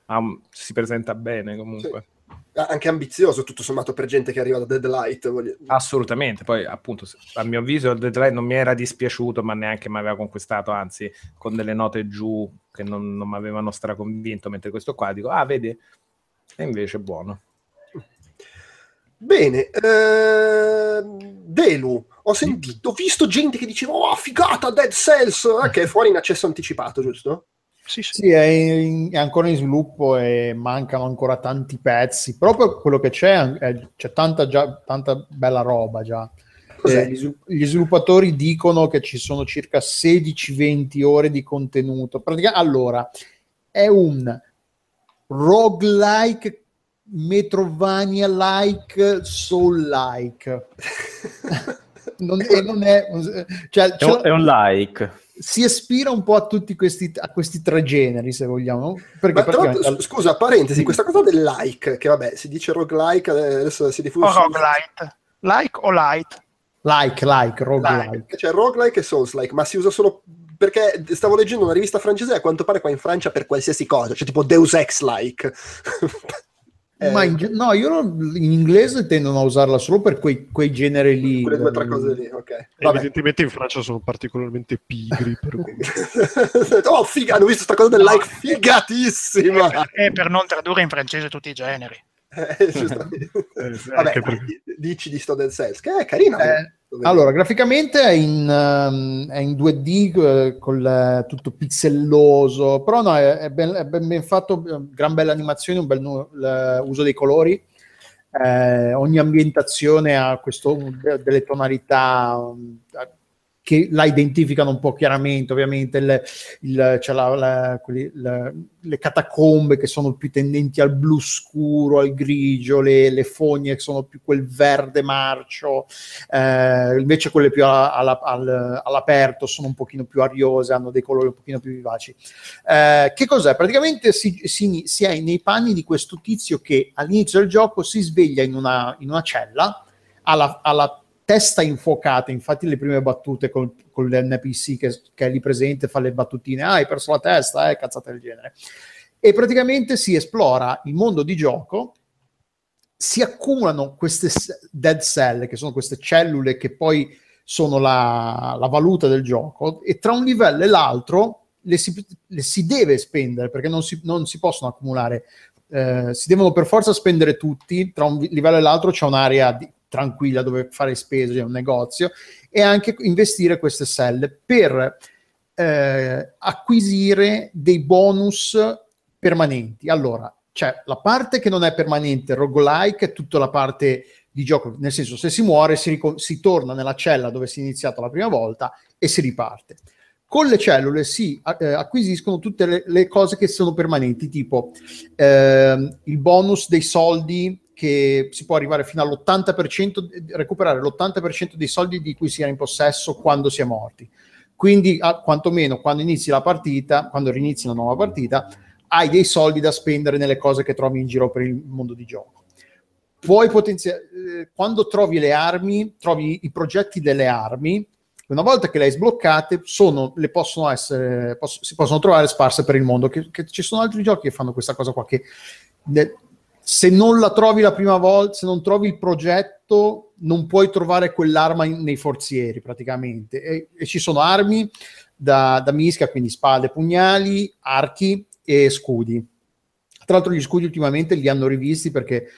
un- si presenta bene comunque. Anche ambizioso, tutto sommato, per gente che arriva da Deadlight. voglio- Assolutamente, poi appunto a mio avviso il Deadline non mi era dispiaciuto ma neanche mi aveva conquistato, anzi con delle note giù che non, non mi avevano straconvinto, mentre questo qua dico, ah vedi, e invece è buono. Bene, ehm, Delu, ho sentito, ho visto gente che diceva, oh figata, Dead Cells, eh, che è fuori in accesso anticipato, giusto? Sì, sì. Sì, è, in- è ancora in sviluppo e mancano ancora tanti pezzi. Proprio quello che c'è, è- c'è tanta, già, tanta bella roba già. Cos'è? Eh, gli, svilu- gli sviluppatori dicono che ci sono circa 16-20 ore di contenuto. Pratica- allora, è un roguelike, Metrovania-like, Soul-like. non, e non è... Cioè, È un, è un like. si ispira un po' a tutti questi, a questi tre generi, se vogliamo. Perché praticamente- s- scusa, parentesi, questa cosa del like, che vabbè, si dice roguelike, adesso si diffude... O su- roguelite. Like o light? Like, like, roguelike. C'è roguelike e souls-like, ma si usa solo... Perché stavo leggendo una rivista francese e a quanto pare qua in Francia per qualsiasi cosa, cioè tipo Deus Ex-like. Eh, Ma in, ge- no, io non- in inglese tendono a usarla solo per quei, quei generi lì. quelle due o tre cose lì, ok. Vabbè. Evidentemente in Francia sono particolarmente pigri, per cui... oh, figa, hanno visto sta cosa del like figatissima. È per non tradurre in francese tutti i generi. Eh, giustamente. Vabbè, perché- dici di sto Dead Cells, che è carina. Eh, Allora, graficamente è in, ehm, è in 2D eh, con eh, tutto pixelloso, però no, è, ben, è ben- ben fatto, eh, gran bella animazione, un bel nu- uso dei colori. Eh, ogni ambientazione ha questo, de- delle tonalità um, che la identificano un po' chiaramente, ovviamente il- il- c'è la- la- quelli- la- le catacombe che sono più tendenti al blu scuro, al grigio, le, le fogne che sono più quel verde marcio, eh, invece quelle più a- alla- al- all'aperto sono un pochino più ariose, hanno dei colori un pochino più vivaci. Eh, che cos'è? Praticamente si, si- si è nei panni di questo tizio che all'inizio del gioco si sveglia in una, in una cella, ha la, ha la testa infuocata, infatti le prime battute col- con l'NPC che, che è lì presente fa le battutine, ah hai perso la testa, eh, cazzate del genere. E praticamente si esplora il mondo di gioco si accumulano queste dead cell, che sono queste cellule che poi sono la, la valuta del gioco, e tra un livello e l'altro le si, le si deve spendere perché non si, non si possono accumulare, eh, si devono per forza spendere tutti. Tra un livello e l'altro c'è un'area di- tranquilla dove fare spese, c'è un negozio, e anche investire queste cell per eh, acquisire dei bonus permanenti. Allora, c'è la parte che non è permanente, roguelike, è tutta la parte di gioco, nel senso se si muore si, ricon- si torna nella cella dove si è iniziato la prima volta e si riparte. Con le cellule si eh, acquisiscono tutte le, le cose che sono permanenti, tipo ehm, il bonus dei soldi che si può arrivare fino all'80%, recuperare l'80% dei soldi di cui si era in possesso quando si è morti. Quindi, a, quantomeno quando inizi la partita, quando rinizi una nuova partita, hai dei soldi da spendere nelle cose che trovi in giro per il mondo di gioco. Puoi potenziare, eh, quando trovi le armi, trovi i progetti delle armi, una volta che le hai sbloccate, sono, le possono essere, poss- si possono trovare sparse per il mondo. Che, che ci sono altri giochi che fanno questa cosa qua, che ne- se non la trovi la prima volta, se non trovi il progetto, non puoi trovare quell'arma in- nei forzieri praticamente. E, e ci sono armi da, da mischia, quindi spade, pugnali, archi e scudi. Tra l'altro gli scudi ultimamente li hanno rivisti perché,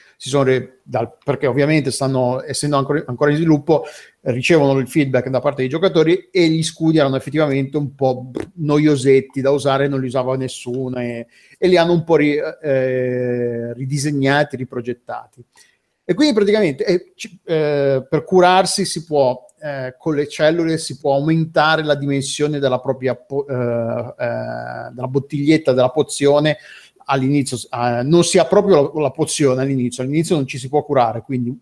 re- dal- perché ovviamente stanno, essendo ancora, ancora in sviluppo, ricevono il feedback da parte dei giocatori e gli scudi erano effettivamente un po' noiosetti da usare, non li usava nessuno e, e li hanno un po' ri- eh, ridisegnati, riprogettati. E quindi praticamente eh, eh, per curarsi si può, eh, con le cellule si può aumentare la dimensione della propria po- eh, eh, della bottiglietta della pozione all'inizio, eh, non si ha proprio la, la pozione all'inizio, all'inizio non ci si può curare, quindi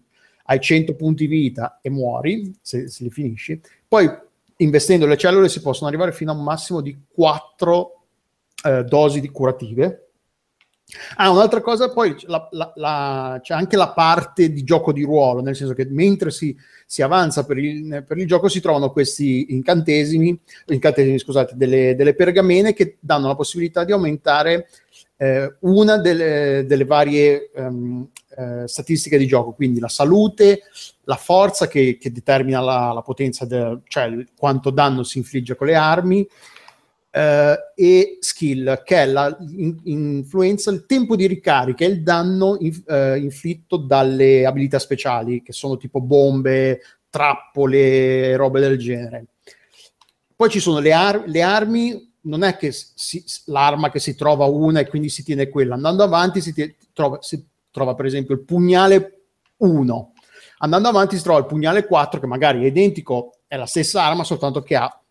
hai 100 punti vita e muori se, se li finisci. Poi investendo le cellule si possono arrivare fino a un massimo di 4 eh, dosi curative. Ah, un'altra cosa, poi la- la- la- c'è anche la parte di gioco di ruolo, nel senso che mentre si, si avanza per il, per il gioco si trovano questi incantesimi, incantesimi scusate, delle, delle pergamene che danno la possibilità di aumentare eh, una delle, delle varie ehm, eh, statistiche di gioco, quindi la salute, la forza che, che determina la, la potenza, del- cioè quanto danno si infligge con le armi, eh, e skill, che è la in- influenza, il tempo di ricarica e il danno inf- eh, inflitto dalle abilità speciali, che sono tipo bombe, trappole, robe del genere. Poi ci sono le, ar- le armi, non è che si- l'arma che si trova una e quindi si tiene quella, andando avanti si, tie- trova, si trova per esempio il pugnale 1, andando avanti si trova il pugnale 4 che magari è identico, è la stessa arma, soltanto che ha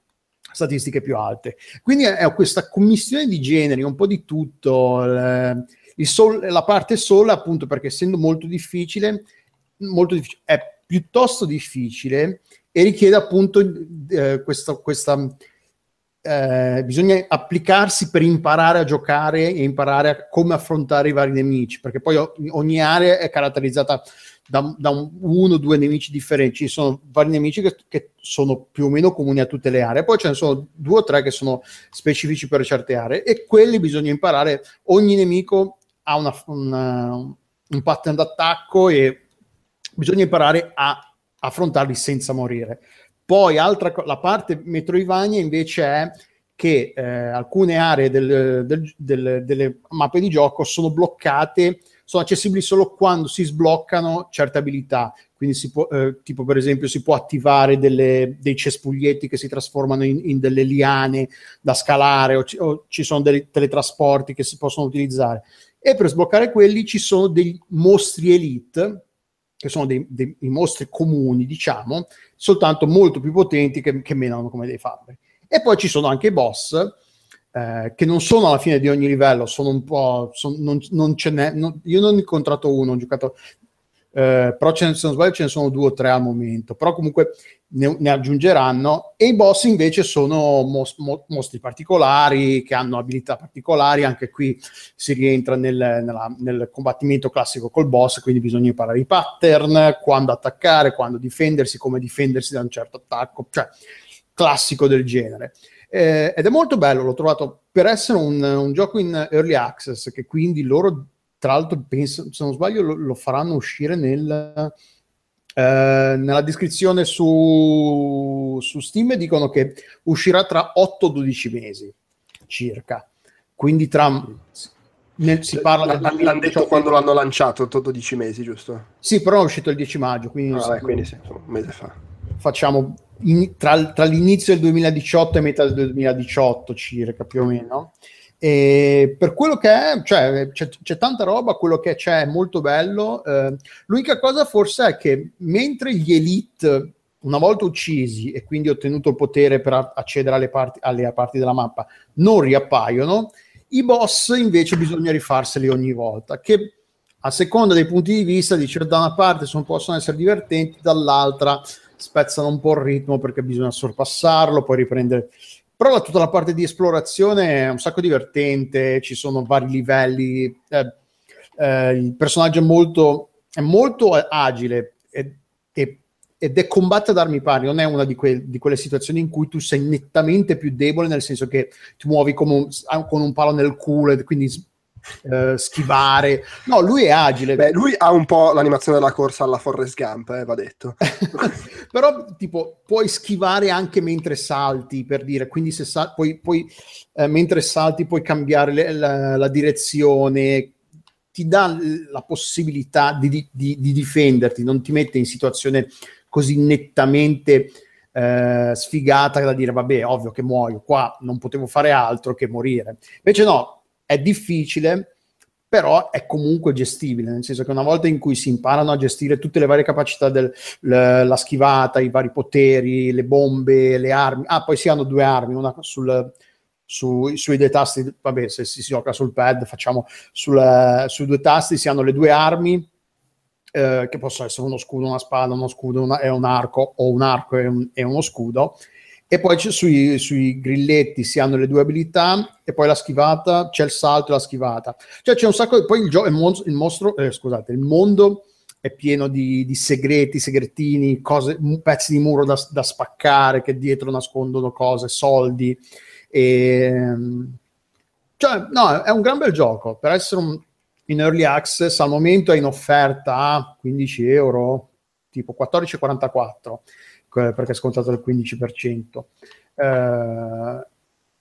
statistiche più alte. Quindi è, questa commissione di generi, un po' di tutto. il sol- la parte sola, appunto, perché essendo molto difficile, molto difficile, è piuttosto difficile e richiede appunto eh, questa, questa eh, bisogna applicarsi per imparare a giocare e imparare a come affrontare i vari nemici, perché poi ogni area è caratterizzata da, da un- uno o due nemici differenti. Ci sono vari nemici che, che sono più o meno comuni a tutte le aree, poi ce ne sono due o tre che sono specifici per certe aree e quelli bisogna imparare. Ogni nemico ha una, una- un pattern d'attacco e bisogna imparare a affrontarli senza morire. Poi altra la parte Metroidvania invece è che eh, alcune aree del- del- del- delle mappe di gioco sono bloccate, sono accessibili solo quando si sbloccano certe abilità. Quindi si può, eh, tipo per esempio si può attivare delle- dei cespuglietti che si trasformano in, in delle liane da scalare o ci, o ci sono dei teletrasporti che si possono utilizzare. E per sbloccare quelli ci sono dei mostri elite, che sono dei, dei- dei mostri comuni, diciamo, soltanto molto più potenti che, che menano come dei fabbri. E poi ci sono anche i boss, eh, che non sono alla fine di ogni livello, sono un po'... son- non, non ce n'è, non- io non ho incontrato uno, ho giocato... eh, però ce ne, se non sbaglio ce ne sono due o tre al momento, però comunque ne, ne aggiungeranno e i boss invece sono mos- mo- mostri particolari che hanno abilità particolari, anche qui si rientra nel, nella- nel combattimento classico col boss, quindi bisogna imparare i pattern, quando attaccare, quando difendersi, come difendersi da un certo attacco, cioè classico del genere. Eh, ed è molto bello, l'ho trovato per essere un, un gioco in early access, che quindi loro, tra l'altro, penso, se non sbaglio, lo, lo faranno uscire nel, eh, nella descrizione su, su Steam dicono che uscirà tra 8-12 mesi circa. Quindi tra nel- si parla del L'hanno detto 2018. quando l'hanno lanciato, 12 mesi, giusto? Sì, però è uscito il 10 maggio, quindi, Ah, vabbè, quindi sì, un mese fa. facciamo in- tra, tra l'inizio del 2018 e metà del 2018 circa più o meno. E per quello che è, cioè, c'è, c'è tanta roba, quello che c'è è molto bello. Eh, l'unica cosa forse è che mentre gli elite, una volta uccisi e quindi ottenuto il potere per accedere alle parti, alle parti della mappa, non riappaiono, i boss invece bisogna rifarseli ogni volta, che a seconda dei punti di vista, dice da una parte sono, possono essere divertenti, dall'altra spezzano un po' il ritmo perché bisogna sorpassarlo, poi riprendere. Però la- tutta la parte di esplorazione è un sacco divertente, ci sono vari livelli, eh, eh, il personaggio è molto, è molto agile e- e- ed è combatte ad armi pari, non è una di, que- di quelle situazioni in cui tu sei nettamente più debole, nel senso che ti muovi un- con un palo nel culo e quindi eh, schivare. No, lui è agile. Beh, lui ha un po' l'animazione della corsa alla Forrest Gump, eh, va detto. però tipo puoi schivare anche mentre salti per dire quindi se sal- puoi, puoi, eh, mentre salti puoi cambiare le- la, la direzione ti dà la possibilità di, di- di- di difenderti non ti mette in situazione così nettamente eh, sfigata da dire vabbè ovvio che muoio qua non potevo fare altro che morire invece no è difficile però è comunque gestibile, nel senso che una volta in cui si imparano a gestire tutte le varie capacità della la schivata, i vari poteri, le bombe, le armi, ah poi si hanno due armi, una sul, su- sui due tasti, vabbè se si, si gioca sul pad facciamo sul- sui due tasti si hanno le due armi eh, che possono essere uno scudo, una spada, uno scudo una- e un arco o un arco e, un- e uno scudo e poi sui, sui grilletti si hanno le due abilità e poi la schivata, c'è il salto e la schivata. Cioè c'è un sacco di... Poi il, gio- il, mon- il mostro, eh, scusate, il mondo è pieno di, di segreti, segretini, cose, pezzi di muro da, da spaccare che dietro nascondono cose, soldi. E, cioè, no, è un gran bel gioco. Per essere un, in early access, al momento è in offerta a 15 euro, tipo 14,44 que- perché è scontato il 15%. Eh,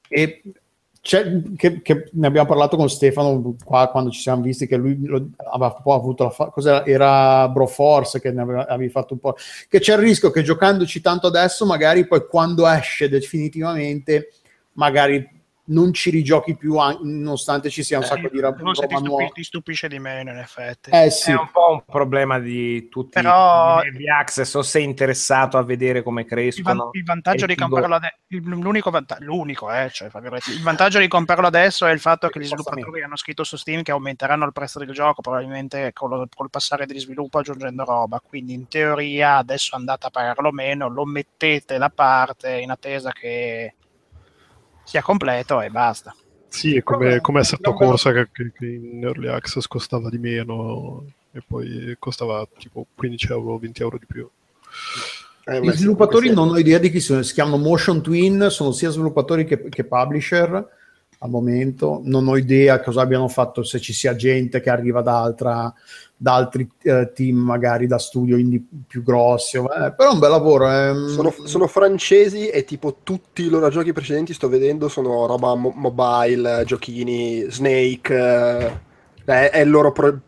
e che, che ne abbiamo parlato con Stefano qua quando ci siamo visti che lui lo- aveva un po' avuto la fa- cos'era? era Broforce che ne aveva, avevi fatto un po' che c'è il rischio che giocandoci tanto adesso magari poi quando esce definitivamente magari non ci rigiochi più an- nonostante ci sia un sacco di roba, ti, stupi- ti stupisce di meno, in effetti. eh sì È un po' un problema di tutti Però- i early access, o sei interessato a vedere come Il, van- crescono. il vantaggio di comprarlo ade- il- l'unico vantaggio, l'unico, eh, cioè, il vantaggio di comprarlo adesso è il fatto che gli sviluppatori hanno scritto su Steam che aumenteranno il prezzo del gioco, probabilmente con lo- col passare di sviluppo aggiungendo roba. Quindi in teoria adesso andate a pagarlo meno, lo mettete da parte in attesa che sia completo e basta. Sì, è come, come assetto lo- corsa che, che- in early access costava di meno e poi costava tipo 15 euro, 20 euro di più. Eh, Gli sviluppatori non ho idea di chi sono, si chiamano Motion Twin, sono sia sviluppatori che, che publisher. Al momento. Non ho idea cosa abbiano fatto, se ci sia gente che arriva da, altra, da altri eh, team, magari da studio indie più grossi. eh, però è un bel lavoro. ehm. Sono, sono francesi e tipo tutti i loro giochi precedenti sto vedendo sono roba mo- mobile, giochini, Snake. eh, è, è il loro pro-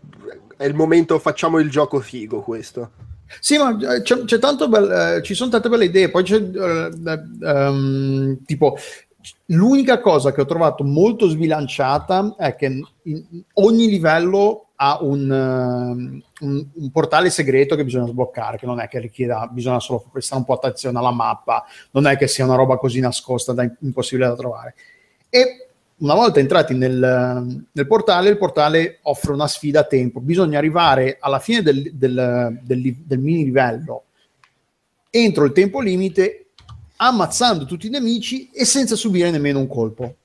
è il momento facciamo il gioco figo questo. Sì, ma eh, c'è, c'è tanto bel- eh, ci sono tante belle idee. Poi c'è eh, eh, ehm, tipo l'unica cosa che ho trovato molto sbilanciata è che ogni livello ha un, ehm, un- un portale segreto che bisogna sbloccare, che non è che richieda, bisogna solo prestare un po' attenzione alla mappa, non è che sia una roba così nascosta da impossibile da trovare. E una volta entrati nel, nel portale, il portale offre una sfida a tempo. Bisogna arrivare alla fine del, del- del del mini livello entro il tempo limite, ammazzando tutti i nemici e senza subire nemmeno un colpo.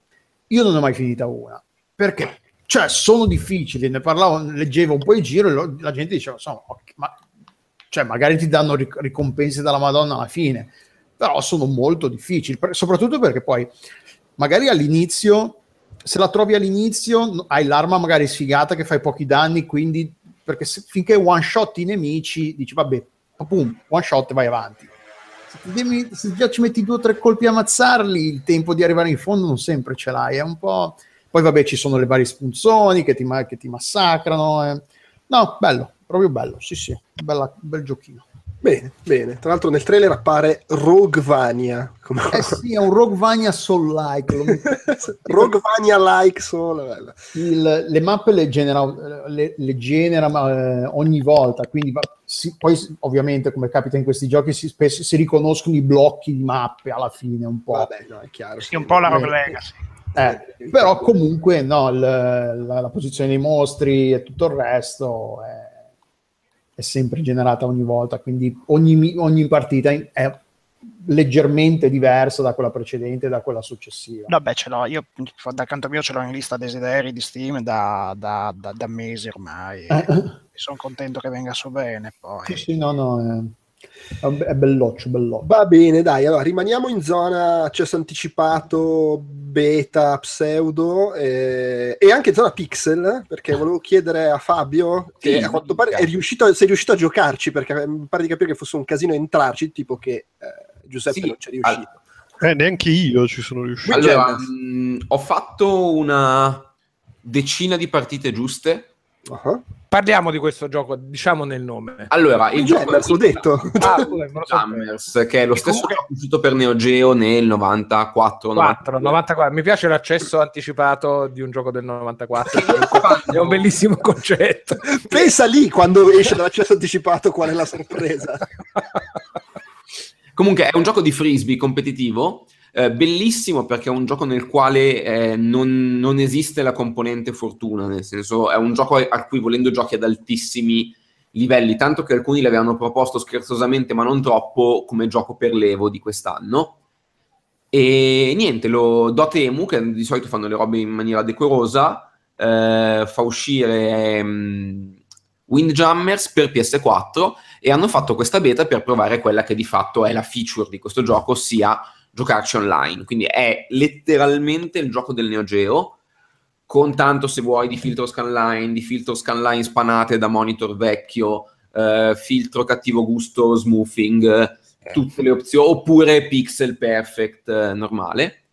Io non ho mai finita una. Perché? Cioè, sono difficili, ne parlavo, leggevo un po' in giro e lo- la gente diceva, insomma, ok, ma cioè, magari ti danno ric- ricompense dalla Madonna alla fine, però sono molto difficili, per- soprattutto perché poi magari all'inizio, se la trovi all'inizio, hai l'arma magari sfigata che fai pochi danni, quindi perché se- finché one shot i nemici, dici vabbè, pum, one shot e vai avanti. Se, se già ci metti due o tre colpi a ammazzarli, il tempo di arrivare in fondo non sempre ce l'hai, è un po'... Poi vabbè ci sono le varie spunzoni che ti, che ti massacrano. eh. No, bello, proprio bello, sì sì, bella- bel giochino. Bene, bene. Tra l'altro nel trailer appare Roguevania. Come... Eh sì, è un Roguevania Soul-like. bella. il- le mappe le genera, le, le genera eh, ogni volta, quindi va- si- poi ovviamente come capita in questi giochi si, spesso si riconoscono i blocchi di mappe alla fine un po'. Vabbè, no, è chiaro. Sì, un po' la Rogue Eh, Legacy. Eh, però comunque no, il- la, la posizione dei mostri e tutto il resto è, è sempre generata ogni volta, quindi ogni, ogni partita è leggermente diversa da quella precedente e da quella successiva. Vabbè, ce l'ho, io da canto mio ce l'ho in lista desideri di Steam da, da- da- da mesi ormai. Eh. Sono contento che venga su bene. Poi. Sì, sì, no, no, è, è be- è belloccio, belloccio. Va bene, dai, allora rimaniamo in zona accesso anticipato, beta, pseudo eh, e anche zona pixel, perché volevo chiedere a Fabio, che Sì, a quanto pare è riuscito, sei riuscito a giocarci, perché mi pare di capire che fosse un casino entrarci, tipo che eh, Giuseppe Sì, non c'è riuscito. Eh, neanche io ci sono riuscito. Allora, mh, ho fatto una decina di partite giuste. Uh-huh. Parliamo di questo gioco, diciamo nel nome. Allora, il gioco Jammers, l'ho detto. Ah, scusa. Jammers, che è lo stesso comunque- gioco uscito per Neo Geo nel 94 4, 94. Mi piace l'accesso anticipato di un gioco del 94. È un bellissimo concetto. Pensa lì quando esce dall'accesso anticipato qual è la sorpresa. Comunque è un gioco di frisbee competitivo, eh, bellissimo perché è un gioco nel quale eh, non, non esiste la componente fortuna, nel senso è un gioco a cui volendo giochi ad altissimi livelli, tanto che alcuni l'avevano proposto scherzosamente ma non troppo come gioco per l'Evo di quest'anno. E niente, lo Dotemu, che di solito fanno le robe in maniera decorosa, eh, fa uscire ehm, Windjammers per PS4 e hanno fatto questa beta per provare quella che di fatto è la feature di questo gioco, ossia giocarci online. Quindi è letteralmente il gioco del Neo Geo, con tanto se vuoi di filtro scanline, di filtro scanline spanate da monitor vecchio, eh, filtro cattivo gusto, smoothing, eh, tutte le opzioni, oppure pixel perfect eh, normale.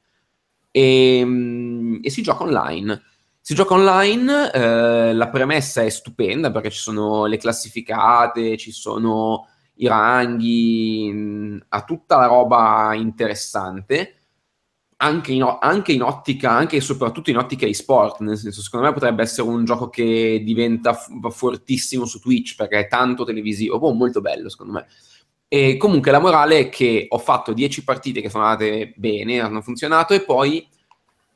E, mm, e si gioca online. Si gioca online, eh, la premessa è stupenda perché ci sono le classificate, ci sono i ranghi, mh, ha tutta la roba interessante, anche in, anche in ottica, anche e soprattutto in ottica e-sport, nel senso secondo me potrebbe essere un gioco che diventa f- va fortissimo su Twitch perché è tanto televisivo, boh, molto bello secondo me. E comunque la morale è che ho fatto 10 partite che sono andate bene, hanno funzionato e poi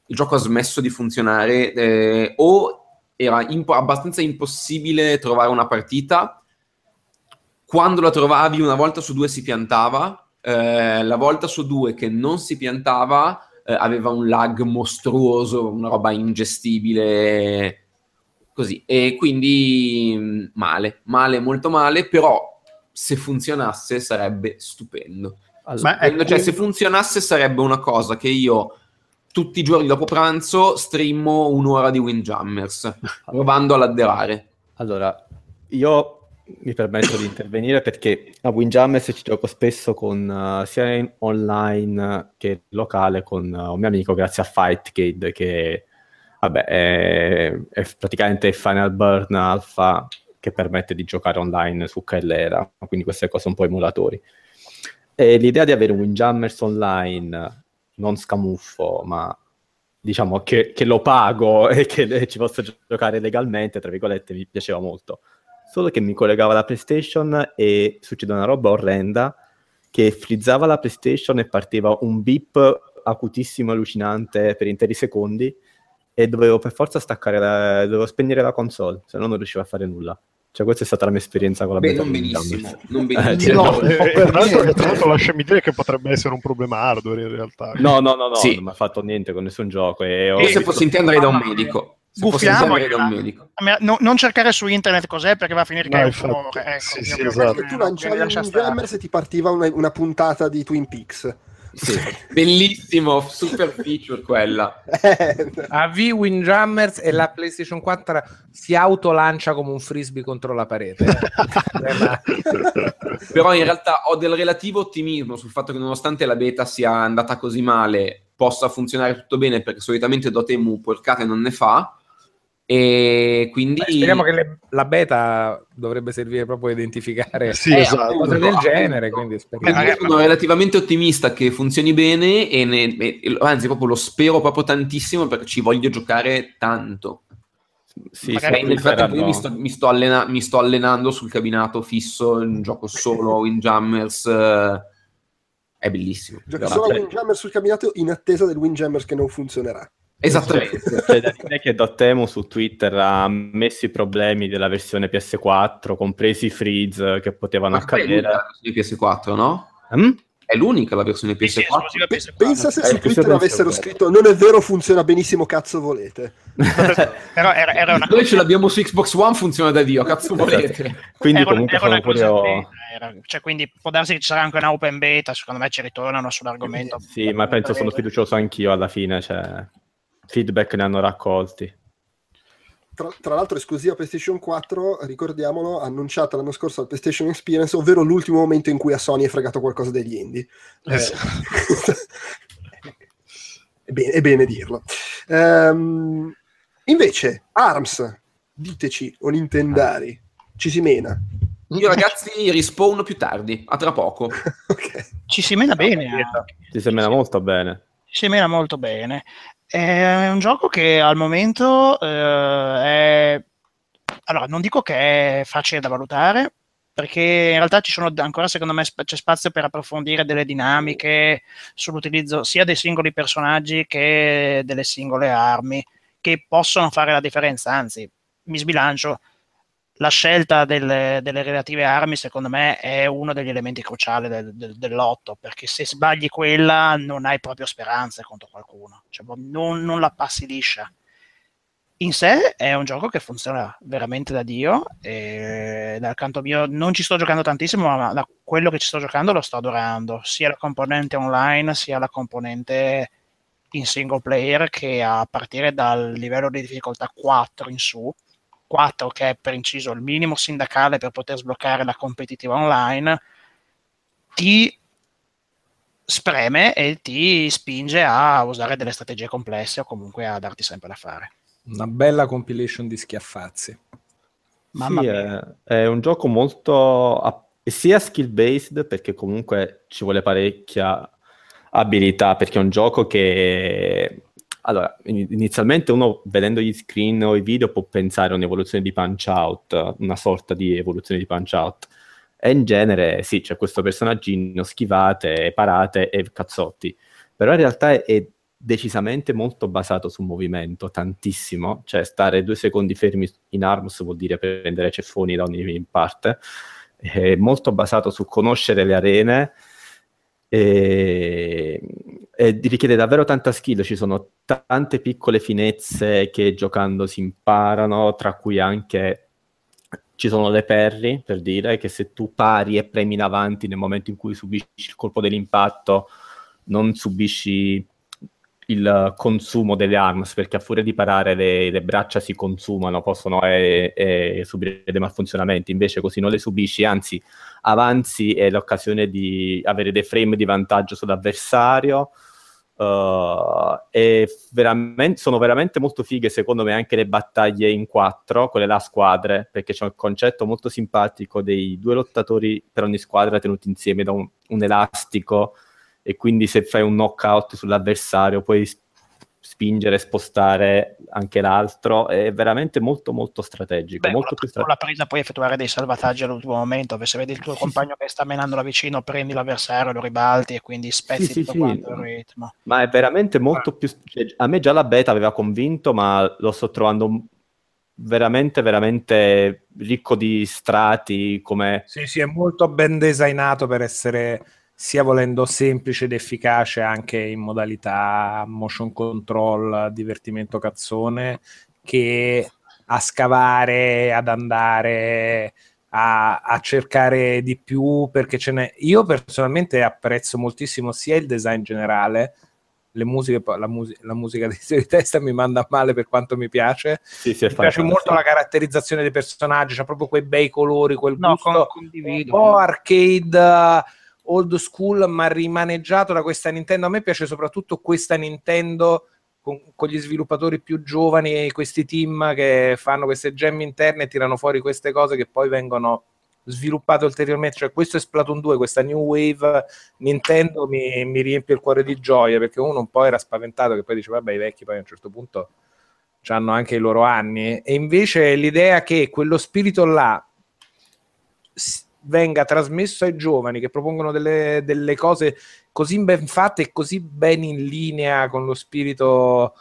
il gioco ha smesso di funzionare eh, o era impo- abbastanza impossibile trovare una partita. Quando la trovavi una volta su due si piantava, eh, la volta su due che non si piantava eh, aveva un lag mostruoso, una roba ingestibile, così. E quindi mh, male, male, molto male, però se funzionasse sarebbe stupendo. Ma è Stupendo, cioè, se funzionasse sarebbe una cosa che io tutti i giorni dopo pranzo streammo un'ora di Windjammers, provando a ladderare. Allora, io mi permetto di intervenire perché a Windjammers ci gioco spesso con, uh, sia in online che locale con uh, un mio amico grazie a Fightcade che vabbè, è, è praticamente Final Burn Alpha che permette di giocare online su KLera, quindi queste cose un po' emulatori. E l'idea di avere un Windjammers online non scamuffo, ma diciamo che, che lo pago e che ci posso giocare legalmente, tra virgolette, mi piaceva molto. Solo che mi collegava alla PlayStation e succede una roba orrenda che frizzava la PlayStation e partiva un beep acutissimo, allucinante per interi secondi e dovevo per forza staccare, la, dovevo spegnere la console, se no non riuscivo a fare nulla. Cioè, questa è stata la mia esperienza con la Beh, beta non benissimo, non Eh, benissimo. No, eh, tra l'altro, tra l'altro lasciami dire che potrebbe essere un problema hardware in realtà. No, no, no, no, Sì. non mi ha fatto niente con nessun gioco. E Io se fossi in te andrei da un medico. Se Buffiamo, no- non cercare su internet cos'è perché va a finire che No, è un rumore. Ecco, sì, sì, esatto. tu lanciavi un stare. Jammers e ti partiva una, una puntata di Twin Peaks. Sì, bellissimo, super feature quella. Eh, Avvii Windjammers e la PlayStation 4 si autolancia come un frisbee contro la parete. Però in realtà ho del relativo ottimismo sul fatto che nonostante la beta sia andata così male, possa funzionare tutto bene perché solitamente Dotemu porcate non ne fa. E quindi Beh, speriamo che le- la beta dovrebbe servire proprio a identificare Sì, Eh, esatto. appunto, cose del appunto. genere. Quindi speriamo. Io sono relativamente ottimista che funzioni bene e ne- e- anzi proprio lo spero proprio tantissimo perché ci voglio giocare tanto. Sì, Magari sì, nel frattempo io mi sto, mi sto allena- mi sto allenando sul cabinato fisso, in gioco solo Windjammers. eh, è bellissimo. Gioca solo a Windjammers sul cabinato in attesa del Windjammers che non funzionerà. Esattamente. C'è da dire che Dotemu su Twitter ha ammesso i problemi della versione PS4, compresi i freeze che potevano Ma è accadere. la versione PS4, no? Mm? È l'unica la versione Sì, sì, PS4. esclusiva Pe- PS4. pensa se Eh, su Twitter avessero scritto non è vero, funziona benissimo, cazzo volete. Però era, era una Noi ce l'abbiamo su Xbox One, funziona da Dio, cazzo Esatto. volete? Quindi era, comunque era una cosa io... beta, era- cioè, quindi può darsi che ci sarà anche una open beta, secondo me ci ritornano sull'argomento. Sì, ma penso sono fiducioso anch'io alla fine, cioè feedback ne hanno raccolti. Tra, tra l'altro, esclusiva PlayStation 4, ricordiamolo, annunciata l'anno scorso al PlayStation Experience, ovvero l'ultimo momento in cui a Sony è fregato qualcosa degli indie. Eh, è, bene, è bene dirlo. Ehm, invece, ARMS, diteci, o Nintendari, ci si mena. Io ragazzi rispawn più tardi, a tra poco. Ok. Ci si mena bene. anche. Ti sembra molto bene. Ci si mena molto bene. È un gioco che al momento eh, è... Allora, non dico che è facile da valutare, perché in realtà ci sono ancora, secondo me, sp- c'è spazio per approfondire delle dinamiche sull'utilizzo sia dei singoli personaggi che delle singole armi, che possono fare la differenza. Anzi, mi sbilancio, la scelta delle, delle relative armi, secondo me, è uno degli elementi cruciali del, del- del lotto, perché se sbagli quella non hai proprio speranze contro qualcuno, cioè, non, non la passi liscia. In sé è un gioco che funziona veramente da Dio e dal canto mio non ci sto giocando tantissimo, ma da quello che ci sto giocando lo sto adorando, sia la componente online sia la componente in single player che a partire dal livello di difficoltà 4 in su 4 che è per inciso il minimo sindacale per poter sbloccare la competitiva online, ti spreme e ti spinge a usare delle strategie complesse o comunque a darti sempre da fare. Una bella compilation di schiaffazzi. Mamma Sì, mia. è, è un gioco molto a- sia skill based perché comunque ci vuole parecchia abilità perché è un gioco che allora in- inizialmente uno vedendo gli screen o i video può pensare a un'evoluzione di punch out una sorta di evoluzione di punch out. E in genere sì c'è questo personaggino schivate parate e cazzotti. Però in realtà è, è decisamente molto basato sul movimento, tantissimo, cioè stare due secondi fermi in arms vuol dire prendere ceffoni da ogni parte, è molto basato su conoscere le arene e, e richiede davvero tanta skill, ci sono tante piccole finezze che giocando si imparano, tra cui anche ci sono le perri, per dire che se tu pari e premi in avanti nel momento in cui subisci il colpo dell'impatto, non subisci il consumo delle arms, perché a furia di parare le, le braccia si consumano, possono eh, eh, subire dei malfunzionamenti, invece così non le subisci, anzi avanzi è l'occasione di avere dei frame di vantaggio sull'avversario. Uh, e veramente, sono veramente molto fighe secondo me anche le battaglie in quattro, quelle là a squadre, perché c'è un concetto molto simpatico dei due lottatori per ogni squadra tenuti insieme da un, un elastico e quindi se fai un knockout sull'avversario puoi spingere, spostare anche l'altro, è veramente molto molto strategico, Beh, molto con più la, con strategico. la presa puoi effettuare dei salvataggi all'ultimo momento, dove se vedi il tuo compagno che sta menando da vicino, prendi l'avversario, lo ribalti e quindi spezzi Sì, sì, tutto sì. quanto il ritmo. Ma è veramente molto più... cioè, a me già la beta aveva convinto, ma lo sto trovando veramente, veramente ricco di strati, come... Sì, sì, è molto ben designato per essere sia volendo semplice ed efficace anche in modalità motion control, divertimento cazzone, che a scavare, ad andare a, a cercare di più, perché ce n'è. Io personalmente apprezzo moltissimo sia il design generale, le musiche, la, mus- la musica di, testa mi manda male per quanto mi piace. Sì, sì, Mi piace molto la caratterizzazione dei personaggi, c'ha proprio quei bei colori, quel No, gusto con- un po' arcade uh, old school ma rimaneggiato da questa Nintendo. A me piace soprattutto questa Nintendo con, con gli sviluppatori più giovani questi team che fanno queste gemme interne e tirano fuori queste cose che poi vengono sviluppate ulteriormente. Cioè questo è Splatoon 2 questa new wave Nintendo mi, mi riempie il cuore di gioia perché uno un po' era spaventato che poi dice vabbè i vecchi poi a un certo punto hanno anche i loro anni e invece l'idea che quello spirito là venga trasmesso ai giovani che propongono delle, delle cose così ben fatte e così ben in linea con lo spirito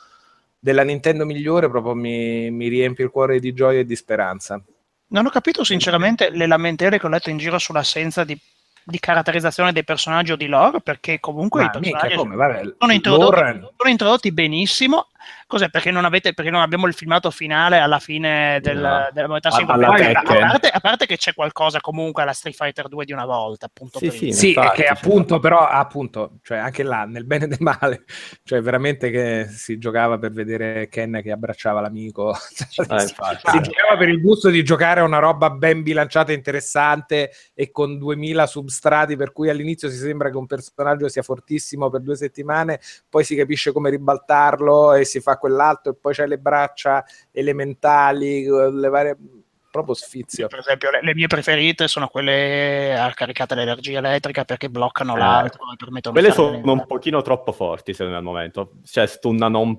della Nintendo migliore proprio mi, mi riempie il cuore di gioia e di speranza. Non ho capito sinceramente le lamentele che ho letto in giro sull'assenza di, di caratterizzazione dei personaggi o di lore, perché comunque Ma i mica, personaggi come, vabbè, sono, introdotti, sono introdotti benissimo. Cos'è? Perché non, avete, perché non abbiamo il filmato finale alla fine del, No. della modalità player? A a parte che c'è qualcosa comunque alla Street Fighter 2 di una volta, appunto. Sì, sì, Sì, infatti, è che appunto, però, appunto, cioè anche là, nel bene e nel male, cioè veramente che si giocava per vedere Ken che abbracciava l'amico, infatti. si giocava per il gusto di giocare a una roba ben bilanciata e interessante e con 2000 substrati, per cui all'inizio si sembra che un personaggio sia fortissimo per due settimane, poi si capisce come ribaltarlo e si fa quell'altro e poi c'hai le braccia elementali, le varie... proprio sfizio. Per esempio, le, le mie preferite sono quelle a caricata l'energia elettrica perché bloccano Eh, l'altro e permettono Quelle sono delle- un pochino troppo forti, secondo me, al momento. Cioè, stunnano un-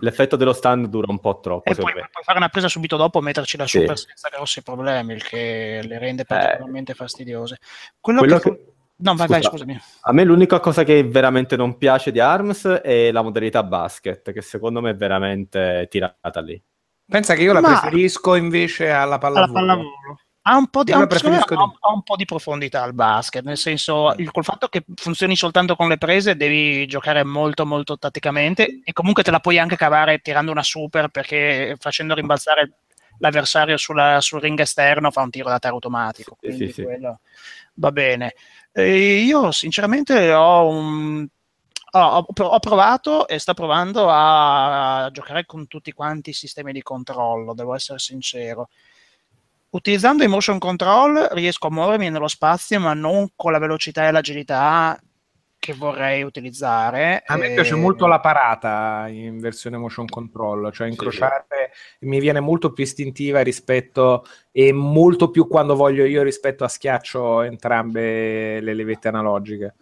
L'effetto dello stun dura un po' troppo, E poi puoi fare una presa subito dopo e metterci la Sì. super senza grossi problemi, il che le rende particolarmente fastidiose. Quello, Quello che... che- No, vai, Scusa, vai, scusami. A me l'unica cosa che veramente non piace di ARMS è la modalità basket, che secondo me è veramente tirata lì. Pensa che io la Ma- preferisco invece alla Alla pallavolo. pallavolo. Ha un, po di, ha, un- ha- ha un po' di profondità al basket, nel senso il, col fatto che funzioni soltanto con le prese devi giocare molto molto tatticamente e comunque te la puoi anche cavare tirando una super perché facendo rimbalzare l'avversario sulla- sul ring esterno fa un tiro da terra automatico, Sì, quindi sì, sì. quello va bene. E io sinceramente ho un... ho- ho, provato e sto provando a giocare con tutti quanti i sistemi di controllo, devo essere sincero. Utilizzando i motion control riesco a muovermi nello spazio, ma non con la velocità e l'agilità che vorrei utilizzare. A me piace molto la parata in versione motion control, cioè incrociare mi viene molto più istintiva rispetto e molto più quando voglio io rispetto a schiaccio entrambe le levette analogiche.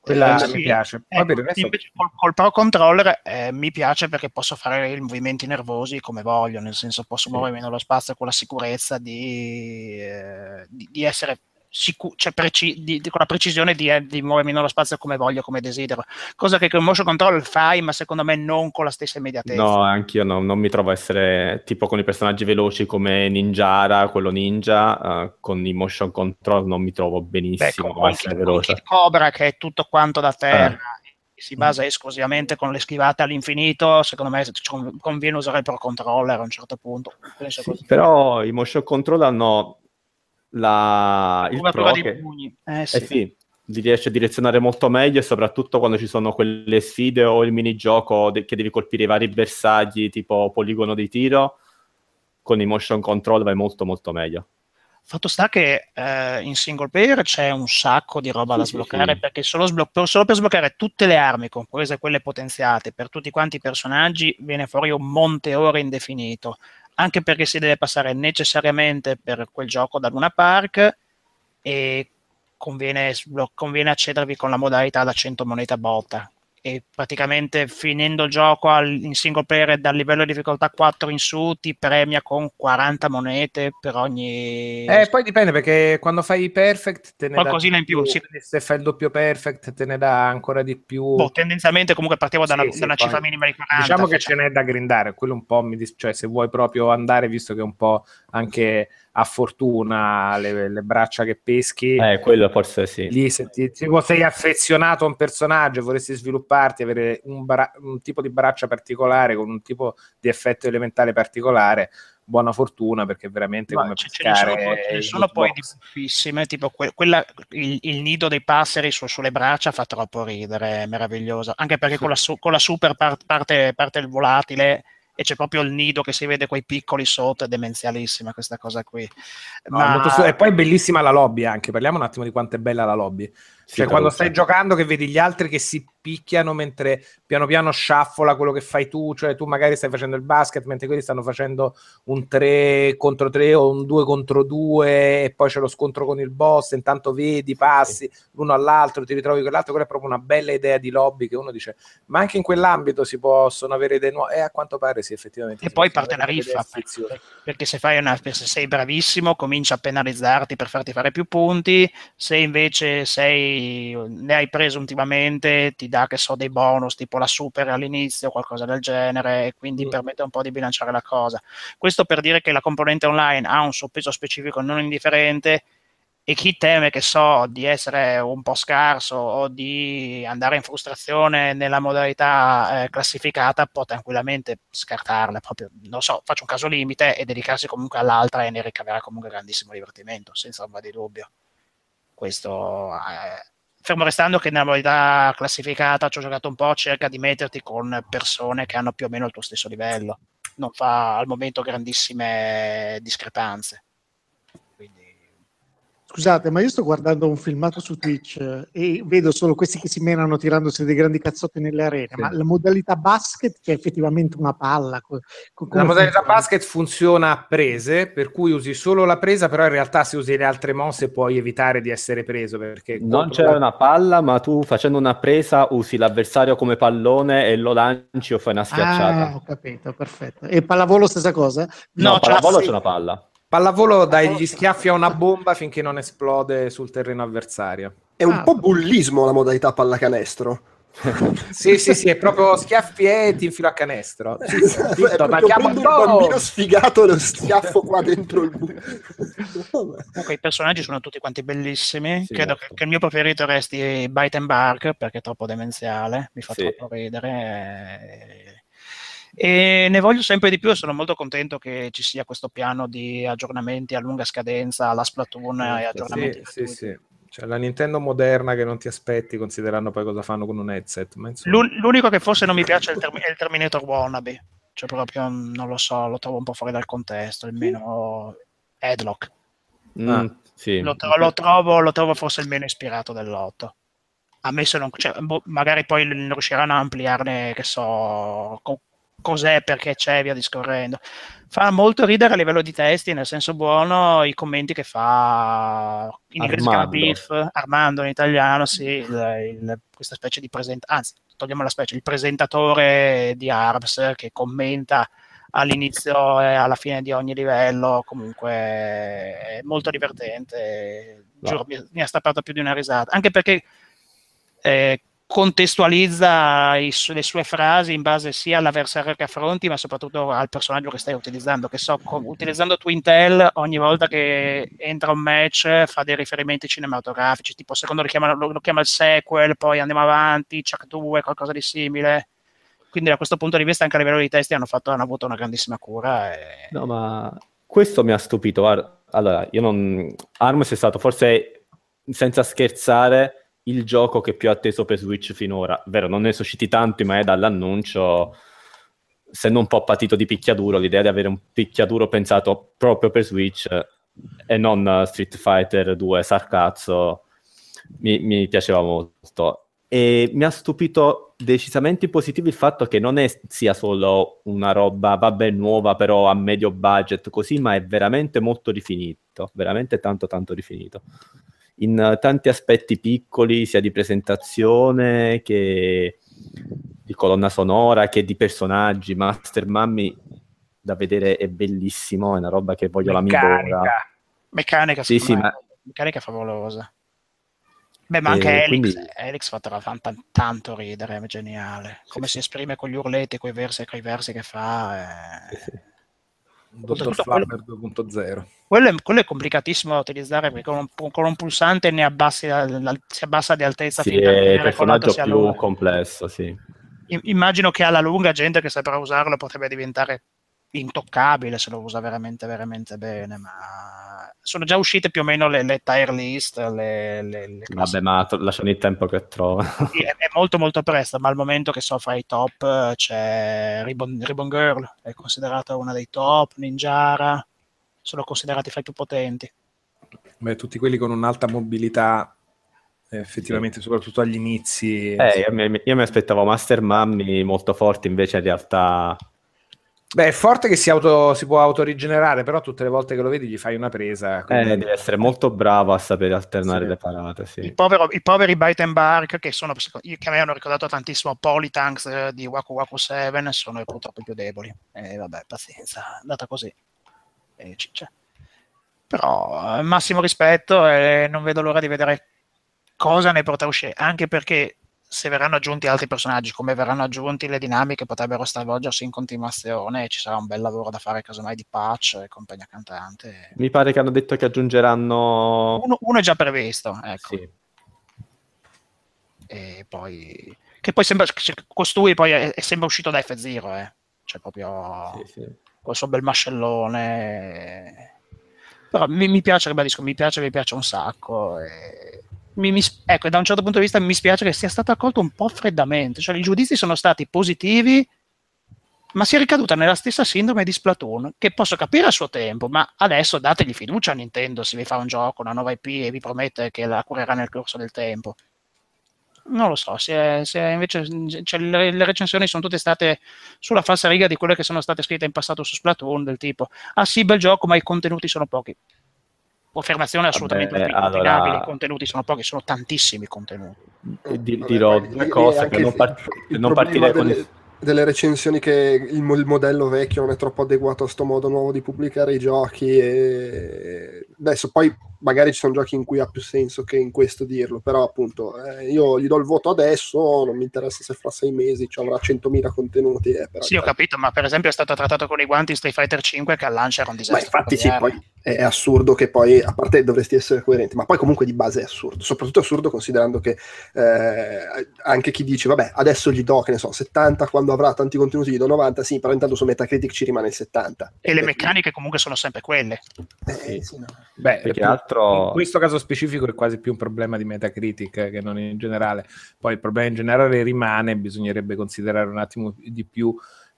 Quella Eh, mi sì. piace. Poi Ecco, per il resto invece col, col Pro Controller eh, mi piace perché posso fare i movimenti nervosi come voglio, nel senso posso muovermi nello spazio con la sicurezza di, eh, di, di essere sicuro, cioè preci- di- di- con la precisione di, eh, di muovermi nello spazio come voglio, come desidero. Cosa che con motion control fai, ma secondo me non con la stessa immediatezza. No, anch'io no- non mi trovo a essere tipo con i personaggi veloci come Ninjara, quello ninja, eh, con i motion control non mi trovo Beh, benissimo con, a essere veloce. Cobra che è tutto quanto da terra Eh. si basa esclusivamente con le schivate all'infinito secondo me conviene usare il pro controller a un certo punto Sì, però i motion control hanno la, il pro di che- pugni. Eh, Eh sì. sì, li riesce a direzionare molto meglio e soprattutto quando ci sono quelle sfide o il minigioco de- che devi colpire i vari bersagli tipo poligono di tiro, con i motion control vai molto molto meglio. Fatto sta che eh, in single player c'è un sacco di roba da Sì, sì, sbloccare sì. perché solo, sblo- per, solo per sbloccare tutte le armi, comprese quelle potenziate, per tutti quanti i personaggi viene fuori un monte ore indefinito. Anche perché si deve passare necessariamente per quel gioco da Luna Park e conviene, conviene accedervi con la modalità da 100 monete a botta. E praticamente finendo il gioco al- in single player dal livello di difficoltà 4 in su ti premia con 40 monete per ogni Eh, poi dipende perché quando fai i perfect te ne Qualcosina in più, sì. quindi Se fai il doppio perfect te ne dà ancora di più. Boh, tendenzialmente comunque partiamo da una, Sì, sì, da una poi cifra minima di 40. Diciamo che facciamo- ce n'è da grindare, quello un po' mi dis- cioè se vuoi proprio andare, visto che è un po' anche a fortuna le, le braccia che peschi, Eh, quello forse sì. lì se ti, tipo sei affezionato a un personaggio e vorresti svilupparti, avere un, bra- un tipo di braccia particolare con un tipo di effetto elementale particolare, buona fortuna perché veramente Ma come ce, ce ne sono, pescare poi- ce ne sono poi di buffissime, tipo que- quella, il, il nido dei passeri su- sulle braccia fa troppo ridere, è meraviglioso, anche perché con la, su- con la super par- parte, parte il volatile e c'è proprio il nido che si vede quei piccoli sotto, è demenzialissima questa cosa qui. No, Ma- molto E poi è bellissima la lobby anche, parliamo un attimo di quanto è bella la lobby. Sì, Cioè, quando stai giocando che vedi gli altri che si picchiano mentre piano piano sciaffola quello che fai tu, cioè tu magari stai facendo il basket mentre quelli stanno facendo un 3 contro 3 o un 2 contro 2 e poi c'è lo scontro con il boss, intanto vedi, passi l'uno all'altro, ti ritrovi con l'altro, quella è proprio una bella idea di lobby che uno dice, ma anche in quell'ambito si possono avere idee nuove, e a quanto pare sì, effettivamente. E poi parte la riffa, perché se, fai una, se sei bravissimo comincia a penalizzarti per farti fare più punti, se invece sei, ne hai preso ultimamente ti dà che so dei bonus tipo la super all'inizio o qualcosa del genere e quindi Mm. permette un po' di bilanciare la cosa. Questo per dire che la componente online ha un suo peso specifico non indifferente e chi teme che so di essere un po' scarso o di andare in frustrazione nella modalità eh, classificata può tranquillamente scartarla proprio non so faccio un caso limite e dedicarsi comunque all'altra e ne ricaverà comunque grandissimo divertimento senza ombra di dubbio questo eh, fermo restando che nella modalità classificata ci ho giocato un po' cerca di metterti con persone che hanno più o meno il tuo stesso livello. Non fa al momento grandissime discrepanze Scusate, ma io sto guardando un filmato su Twitch eh, e vedo solo questi che si menano tirandosi dei grandi cazzotti nelle arene, Sì. ma la modalità basket che è effettivamente una palla. co- co- La modalità funziona? basket funziona a prese, per cui usi solo la presa, però in realtà se usi le altre mosse puoi evitare di essere preso perché Non c'è la- una palla, ma tu facendo una presa usi l'avversario come pallone e lo lanci o fai una schiacciata. Ah, ho capito, perfetto. E pallavolo stessa cosa? No, No, c'è pallavolo la- c'è una palla. Pallavolo dai gli schiaffi a una bomba finché non esplode sul terreno avversario. È un Ah. po' bullismo la modalità pallacanestro. Sì, sì, sì, è proprio schiaffi e ti infilo a canestro. Sì, sì, È ma chiamo un bambino sfigato e lo schiaffo qua dentro il buco. Comunque i personaggi sono tutti quanti bellissimi. Sì, Credo molto. che, il mio preferito resti Bite and Bark perché è troppo demenziale, mi fa Sì. troppo ridere. E ne voglio sempre di più e sono molto contento che ci sia questo piano di aggiornamenti a lunga scadenza alla Splatoon e aggiornamenti Sì, sì, sì. Cioè, la Nintendo moderna che non ti aspetti considerando poi cosa fanno con un headset. Ma insomma... L'un- L'unico che forse non mi piace è il, Termi- è il Terminator Wannabe, cioè proprio non lo so, lo trovo un po' fuori dal contesto, almeno Headlock. Mm, Ah. sì. Lo, tro- lo trovo, lo trovo forse il meno ispirato dell'otto. Ammesso non, cioè, boh, magari poi non riusciranno a ampliarne, che so, co- cos'è, perché c'è, via discorrendo. Fa molto ridere a livello di testi, nel senso buono, i commenti che fa in inglese si chiama Armando. Biff, Armando in italiano, sì, il- il- questa specie di presentazione, anzi, togliamo la specie, il presentatore di ARMS che commenta all'inizio e alla fine di ogni livello, comunque è molto divertente, No. giuro, mi, mi ha strappato più di una risata, anche perché eh, contestualizza i le sue frasi in base sia all'avversario che affronti, ma soprattutto al personaggio che stai utilizzando. Che so, co- utilizzando Twintel, ogni volta che entra un match fa dei riferimenti cinematografici, tipo secondo lo chiama, lo, lo chiama il sequel, poi andiamo avanti, Chuck 2, qualcosa di simile. Quindi da questo punto di vista anche a livello di testi hanno, fatto, hanno avuto una grandissima cura. E... No, ma questo mi ha stupito. Allora, io non... Arms è stato forse, senza scherzare, il gioco che più atteso per Switch finora. Vero, non ne sono usciti tanti, ma è dall'annuncio, essendo un po' patito di picchiaduro, l'idea di avere un picchiaduro pensato proprio per Switch e non Street Fighter 2 sarcazzo mi, mi piaceva molto. E mi ha stupito decisamente positivo il fatto che non è, sia solo una roba, vabbè, nuova, però a medio budget, così, ma è veramente molto rifinito, veramente tanto, tanto rifinito. In tanti aspetti piccoli, sia di presentazione che di colonna sonora, che di personaggi. Master Mummy da vedere è bellissimo, è una roba che voglio Meccanica. la mi Meccanica, Sì, sì, ma meccanica favolosa. Beh, ma anche Eh, Elix, quindi- Elix fa tra- fa tan- tanto ridere, è geniale. Come si esprime con gli urletti, con i versi, con i versi che fa. è- Dottor Oltretutto quello- Flubber 2.0. Quello è, quello è complicatissimo da utilizzare perché con un, con un pulsante ne abbassi la- la- si abbassa di altezza sì, è il personaggio più lungo. complesso, sì. I- Immagino che alla lunga gente che saprà usarlo potrebbe diventare intoccabile se lo usa veramente, veramente bene, ma sono già uscite più o meno le, le tier list, le, le- le Vabbè, ma to- lasciano il tempo che trova. Sì, è, è molto molto presto, ma al momento che so fra i top eh, c'è Ribbon, Ribbon Girl, è considerata una dei top, Ninjara, sono considerati fra i più potenti. Beh, tutti quelli con un'alta mobilità, effettivamente, soprattutto agli inizi. Eh, io, mi, io mi aspettavo Master Mummy molto forti, invece in realtà Beh, è forte che si, auto, si può autorigenerare, però tutte le volte che lo vedi gli fai una presa. eh, quindi- devi essere molto bravo a sapere alternare Sì. le parate, I, sì. povero- I poveri Bite and Bark, che, sono, che a me hanno ricordato tantissimo Polytanks eh, di Waku Waku 7, sono purtroppo i più deboli. E vabbè, pazienza, è andata così. E ciccia. Però eh, massimo rispetto e non vedo l'ora di vedere cosa ne potrà uscire, anche perché se verranno aggiunti altri personaggi, come verranno aggiunti le dinamiche, potrebbero stravolgersi in continuazione e ci sarà un bel lavoro da fare casomai di patch e compagnia cantante. Mi pare che hanno detto che aggiungeranno... Uno, uno è già previsto, ecco. Sì. E poi... Che poi sembra... Costui poi è, è sempre uscito da F0, eh. Cioè proprio... Sì, sì. Col suo bel mascellone. Però mi, mi piace, ribadisco, mi piace, mi piace un sacco. e mi- mi- ecco, da un certo punto di vista mi spiace che sia stato accolto un po' freddamente. Cioè, i giudizi sono stati positivi, ma si è ricaduta nella stessa sindrome di Splatoon, che posso capire a suo tempo, ma adesso dategli fiducia a Nintendo se vi fa un gioco, una nuova IP e vi promette che la curerà nel corso del tempo. Non lo so, se, se invece cioè, le, le recensioni sono tutte state sulla falsa riga di quelle che sono state scritte in passato su Splatoon, del tipo, ah sì, bel gioco, ma i contenuti sono pochi. Affermazione assolutamente Vabbè, inopinabile, allora- i contenuti sono pochi, sono tantissimi contenuti. Di- Vabbè, dirò due cose per non, par- il per non partire con delle, il... delle recensioni che il, il modello vecchio non è troppo adeguato a sto modo nuovo di pubblicare i giochi e adesso poi magari ci sono giochi in cui ha più senso che in questo dirlo però appunto eh, io gli do il voto adesso non mi interessa se fra sei mesi ci avrà 100.000 contenuti eh, Sì, ho capito, ma per esempio è stato trattato con i guanti in Street Fighter 5 che al lancio era un ma disastro. infatti sì, poi è assurdo che poi, a parte dovresti essere coerente, ma poi comunque di base è assurdo, soprattutto è assurdo considerando che eh, anche chi dice, vabbè, adesso gli do, che ne so, 70, quando avrà tanti contenuti do 90, sì, però intanto su Metacritic ci rimane il 70. E le meccaniche comunque sono sempre quelle. eh, sì, no. Beh, Più che altro- in questo caso specifico è quasi più un problema di Metacritic eh, che non in generale. Poi il problema in generale rimane, bisognerebbe considerare un attimo di più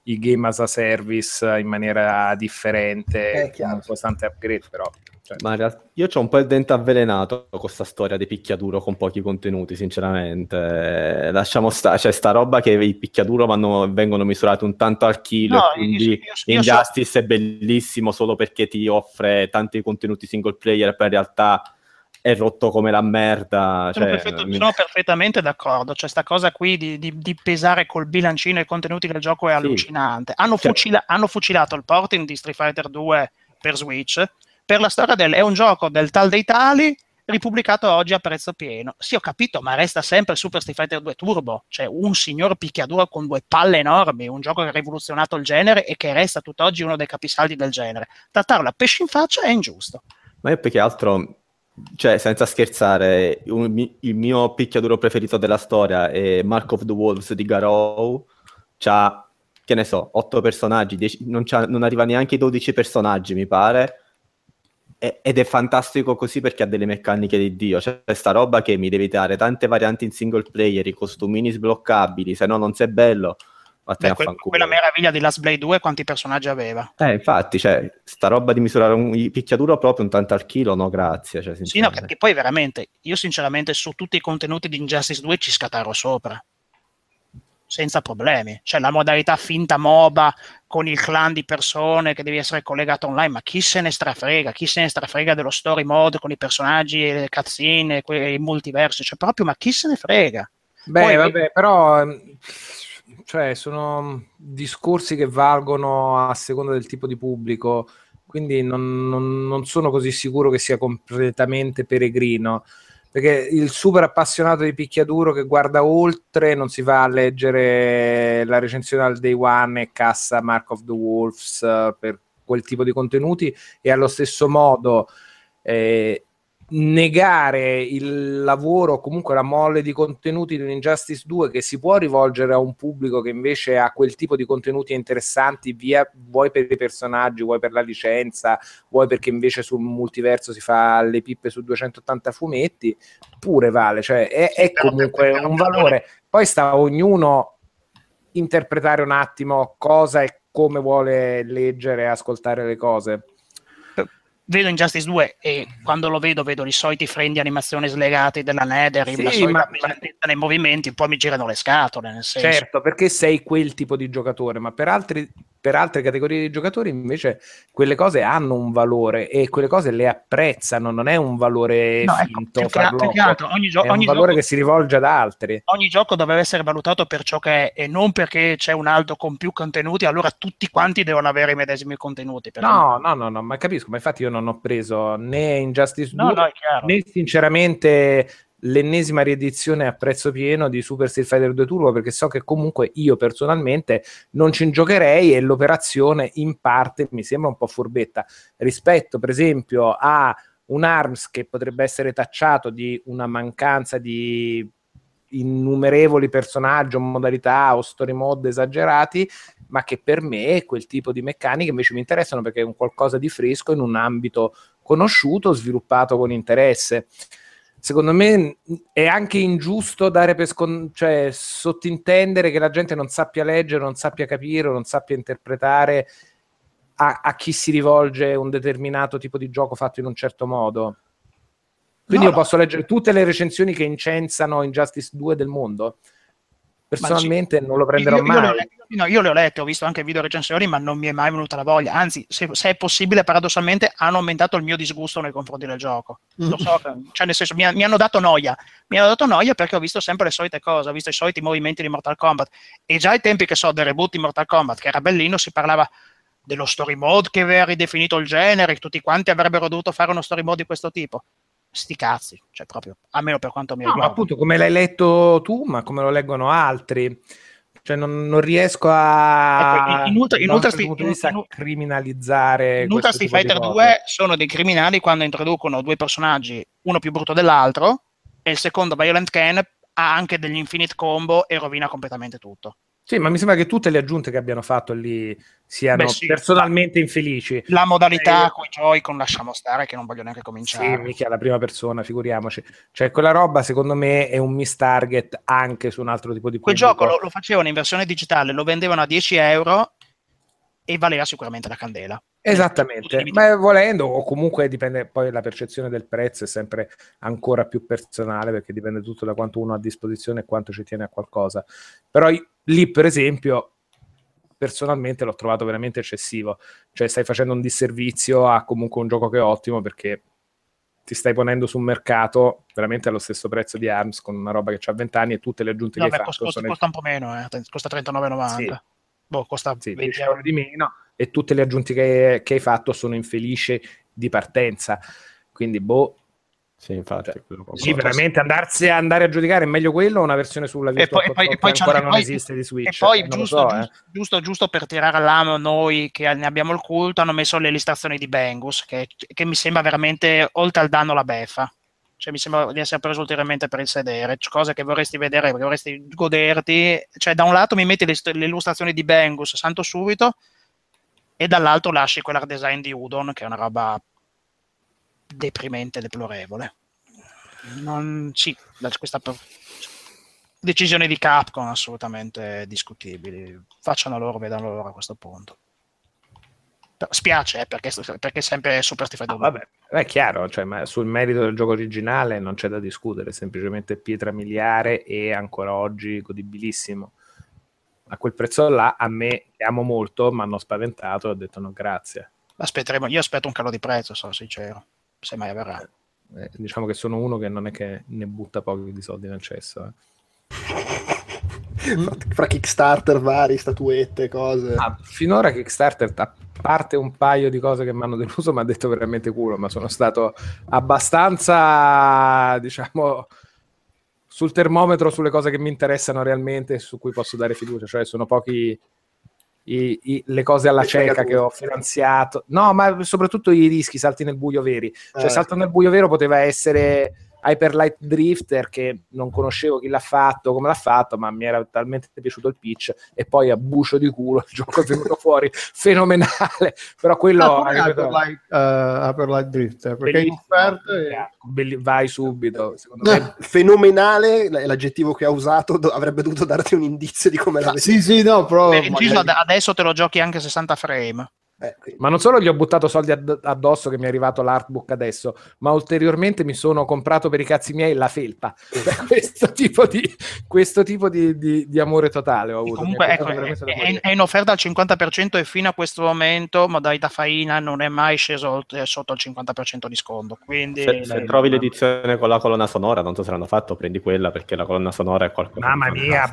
i game as a service in maniera differente, Eh, con un costante upgrade, però. Cioè, Ma in realtà io ho un po' il dente avvelenato con questa storia di picchiaduro con pochi contenuti, sinceramente. Lasciamo stare, cioè sta roba che i picchiaduro vanno- vengono misurati un tanto al chilo, No, quindi io- io- io so- Injustice è bellissimo solo perché ti offre tanti contenuti single player, poi in realtà è rotto come la merda. Sono, Cioè, perfetto- mi- sono perfettamente d'accordo. Cioè, sta cosa qui di, di- di pesare col bilancino i contenuti del gioco è Sì. allucinante. Hanno, Cioè- fucila- hanno fucilato il porting di Street Fighter 2 per Switch per la storia del è un gioco del tal dei tali ripubblicato oggi a prezzo pieno. Sì, ho capito, ma resta sempre Super Street Fighter 2 Turbo, cioè un signor picchiaduro con due palle enormi, un gioco che ha rivoluzionato il genere e che resta tutt'oggi uno dei capisaldi del genere. Trattarlo a pesci in faccia è ingiusto. Ma io più che altro, cioè, senza scherzare, un- il mio picchiaduro preferito della storia è Mark of the Wolves di Garou. C'ha, che ne so, 8 personaggi, 10 non, non arriva neanche ai 12 personaggi, mi pare. Ed è fantastico così perché ha delle meccaniche di Dio. C'è questa roba che mi devi dare tante varianti in single player, i costumini sbloccabili, se no non sei bello. Beh, a que- fanculo. quella meraviglia di Last Blade 2 quanti personaggi aveva? Eh, infatti, cioè, sta roba di misurare un picchiaduro proprio un tanto al chilo, no, grazie. Cioè, Sì, no, perché poi veramente, io sinceramente su tutti i contenuti di Injustice 2 ci scattaro sopra. Senza problemi. Cioè la modalità finta MOBA con il clan di persone che devi essere collegato online, ma chi se ne strafrega? Chi se ne strafrega dello story mode con i personaggi, le que- i multiversi? Cioè proprio, ma chi se ne frega? Beh, Poi- vabbè, però ehm, cioè, sono discorsi che valgono a seconda del tipo di pubblico, quindi non, non- non sono così sicuro che sia completamente peregrino. Perché il super appassionato di picchiaduro che guarda oltre non si va a leggere la recensione al day one e cassa Mark of the Wolves eh, per quel tipo di contenuti e allo stesso modo eh, negare il lavoro, comunque la molle di contenuti di un Injustice 2 che si può rivolgere a un pubblico che invece ha quel tipo di contenuti interessanti, via, vuoi per i personaggi, vuoi per la licenza, vuoi perché invece sul multiverso si fa le pippe su 280 fumetti, pure vale, cioè è, è comunque un valore. Poi sta a ognuno interpretare un attimo cosa e come vuole leggere e ascoltare le cose. Vedo Injustice 2 e quando lo vedo vedo i soliti frame di animazione slegati della Nether, Sì, la solita ma- nei movimenti, poi mi girano le scatole, nel senso. Certo, perché sei quel tipo di giocatore, ma per, altri, per altre categorie di giocatori invece quelle cose hanno un valore e quelle cose le apprezzano, non è un valore No, ecco, finto, che, più che farlocco, altro, ogni, gio- è un ogni valore gioco, che si rivolge ad altri. ogni gioco deve essere valutato per ciò che è e non perché c'è un altro con più contenuti, allora tutti quanti devono avere i medesimi contenuti. No, no, no, no, ma capisco, ma infatti io non ho preso né Injustice 2 no, no, né sinceramente l'ennesima riedizione a prezzo pieno di Super Street Fighter 2 Turbo perché so che comunque io personalmente non ci giocherei e l'operazione in parte mi sembra un po' furbetta. Rispetto per esempio a un ARMS che potrebbe essere tacciato di una mancanza di innumerevoli personaggi o modalità o story mode esagerati ma che per me quel tipo di meccaniche invece mi interessano perché è un qualcosa di fresco in un ambito conosciuto, sviluppato con interesse. Secondo me è anche ingiusto dare per scon- cioè sottintendere che la gente non sappia leggere, non sappia capire, non sappia interpretare a, a chi si rivolge un determinato tipo di gioco fatto in un certo modo. Quindi No, io no. posso leggere tutte le recensioni che incensano Injustice 2 del mondo. Personalmente non lo prenderò io, io le mai. lette- no, io le ho lette, ho visto anche video recensioni, ma non mi è mai venuta la voglia. Anzi, se, se è possibile, paradossalmente hanno aumentato il mio disgusto nei confronti del gioco. Lo so, cioè nel senso, mi, ha- mi hanno dato noia. Mi hanno dato noia perché ho visto sempre le solite cose, ho visto i soliti movimenti di Mortal Kombat. E già ai tempi che so del reboot di Mortal Kombat, che era bellino, si parlava dello story mode che aveva ridefinito il genere, che tutti quanti avrebbero dovuto fare uno story mode di questo tipo. Sti cazzi, cioè proprio, almeno per quanto mi No, ma riguarda. appunto come l'hai letto tu, ma come lo leggono altri. Cioè non, non riesco a Ecco, in- in Ultra- in Ultra certo in- in- criminalizzare In Ultra Street Fighter cose. 2 sono dei criminali quando introducono due personaggi, uno più brutto dell'altro, e il secondo, Violent Ken, ha anche degli infinite combo e rovina completamente tutto. Sì, ma mi sembra che tutte le aggiunte che abbiano fatto lì siano Beh, sì. personalmente infelici. La modalità Eh, con i Joy-Con lasciamo stare che non voglio neanche Sì, cominciare. mica la prima persona, figuriamoci. Cioè, quella roba, secondo me, è un miss target anche su un altro tipo di Quel pubblico. gioco lo, lo facevano in versione digitale, lo vendevano a 10 euro e valeva sicuramente la candela. Esattamente, ma volendo, o comunque dipende, poi la percezione del prezzo è sempre ancora più personale perché dipende tutto da quanto uno ha a disposizione e quanto ci tiene a qualcosa. Però lì, per esempio, personalmente l'ho trovato veramente eccessivo. Cioè, stai facendo un disservizio a comunque un gioco che è ottimo perché ti stai ponendo sul mercato veramente allo stesso prezzo di ARMS con una roba che ha 20 anni e tutte le aggiunte No, che beh, hai costa, fatto costa, costa un po' meno, eh, costa 39,90. Sì. Boh, costa sì, 20 10 euro. euro di meno e tutte le aggiunte che, che hai fatto sono infelici di partenza. Quindi, boh, Sì, infatti. Cioè, sì, veramente andarsi andare a giudicare è meglio quello o una versione sulla E poi, Virtual e poi- e Console poi ancora non poi- esiste di Switch. E poi, Eh, giusto, so, giusto, eh. giusto, giusto per tirare all'amo noi che ne abbiamo il culto, hanno messo le illustrazioni di Bengus, che, che mi sembra veramente, oltre al danno, la beffa. Cioè, mi sembra di essere preso ulteriormente per il sedere, cose che vorresti vedere, che vorresti goderti. Cioè, da un lato mi metti le, le illustrazioni di Bengus, santo subito, e dall'altro lasci quell'art design di Udon, che è una roba deprimente, deplorevole. Non, sì, questa decisione di Capcom assolutamente discutibili. Facciano loro, vedano loro a questo punto. Però Spiace, eh, perché, perché sempre Super Street Fighter 2. vabbè, è chiaro, cioè, ma sul merito del gioco originale non c'è da discutere, semplicemente pietra miliare e ancora oggi godibilissimo. A quel prezzo là, a me, che amo molto, mi hanno spaventato e ho detto no, grazie. Aspetteremo, io aspetto un calo di prezzo, sono sincero, se mai avverrà. Eh, diciamo che sono uno che non è che ne butta pochi di soldi nel cesso. eh. fra, fra Kickstarter vari, statuette, cose. Ah, finora Kickstarter, a parte un paio di cose che mi hanno deluso, mi ha detto veramente culo, ma sono stato abbastanza, diciamo, sul termometro sulle cose che mi interessano realmente e su cui posso dare fiducia, cioè sono pochi i- i- le cose alla Le cieca che ho finanziato. No, ma soprattutto i rischi, salti nel buio veri. Cioè, Eh. salto nel buio vero poteva essere Hyper Light Drifter che non conoscevo chi l'ha fatto, come l'ha fatto, ma mi era talmente piaciuto il pitch e poi a bucio di culo il gioco è venuto fuori fenomenale. Però quello Ah, come ripeto, Hyper Light, eh, Hyper Light Drifter, perché in bellissimo, offerta e- belli- vai subito. Secondo me Eh, Fenomenale è l'aggettivo che ha usato, do- avrebbe dovuto darti un indizio di come la vedi. Sì, sì, no, però Per inciso, magari- ad- adesso te lo giochi anche a 60 frame. Eh, quindi- Ma non solo gli ho buttato soldi ad- addosso che mi è arrivato l'artbook adesso, ma ulteriormente mi sono comprato per i cazzi miei la felpa. Cioè, questo tipo di, questo tipo di, di- di amore totale ho avuto. Comunque, ecco, è, è- in offerta al 50% e fino a questo momento, modalità faina, non è mai sceso oltre- sotto il 50% di sconto. Quindi, Se, se trovi l'edizione con la colonna sonora, non so se l'hanno fatto, prendi quella perché la colonna sonora è qualcosa Mamma mia.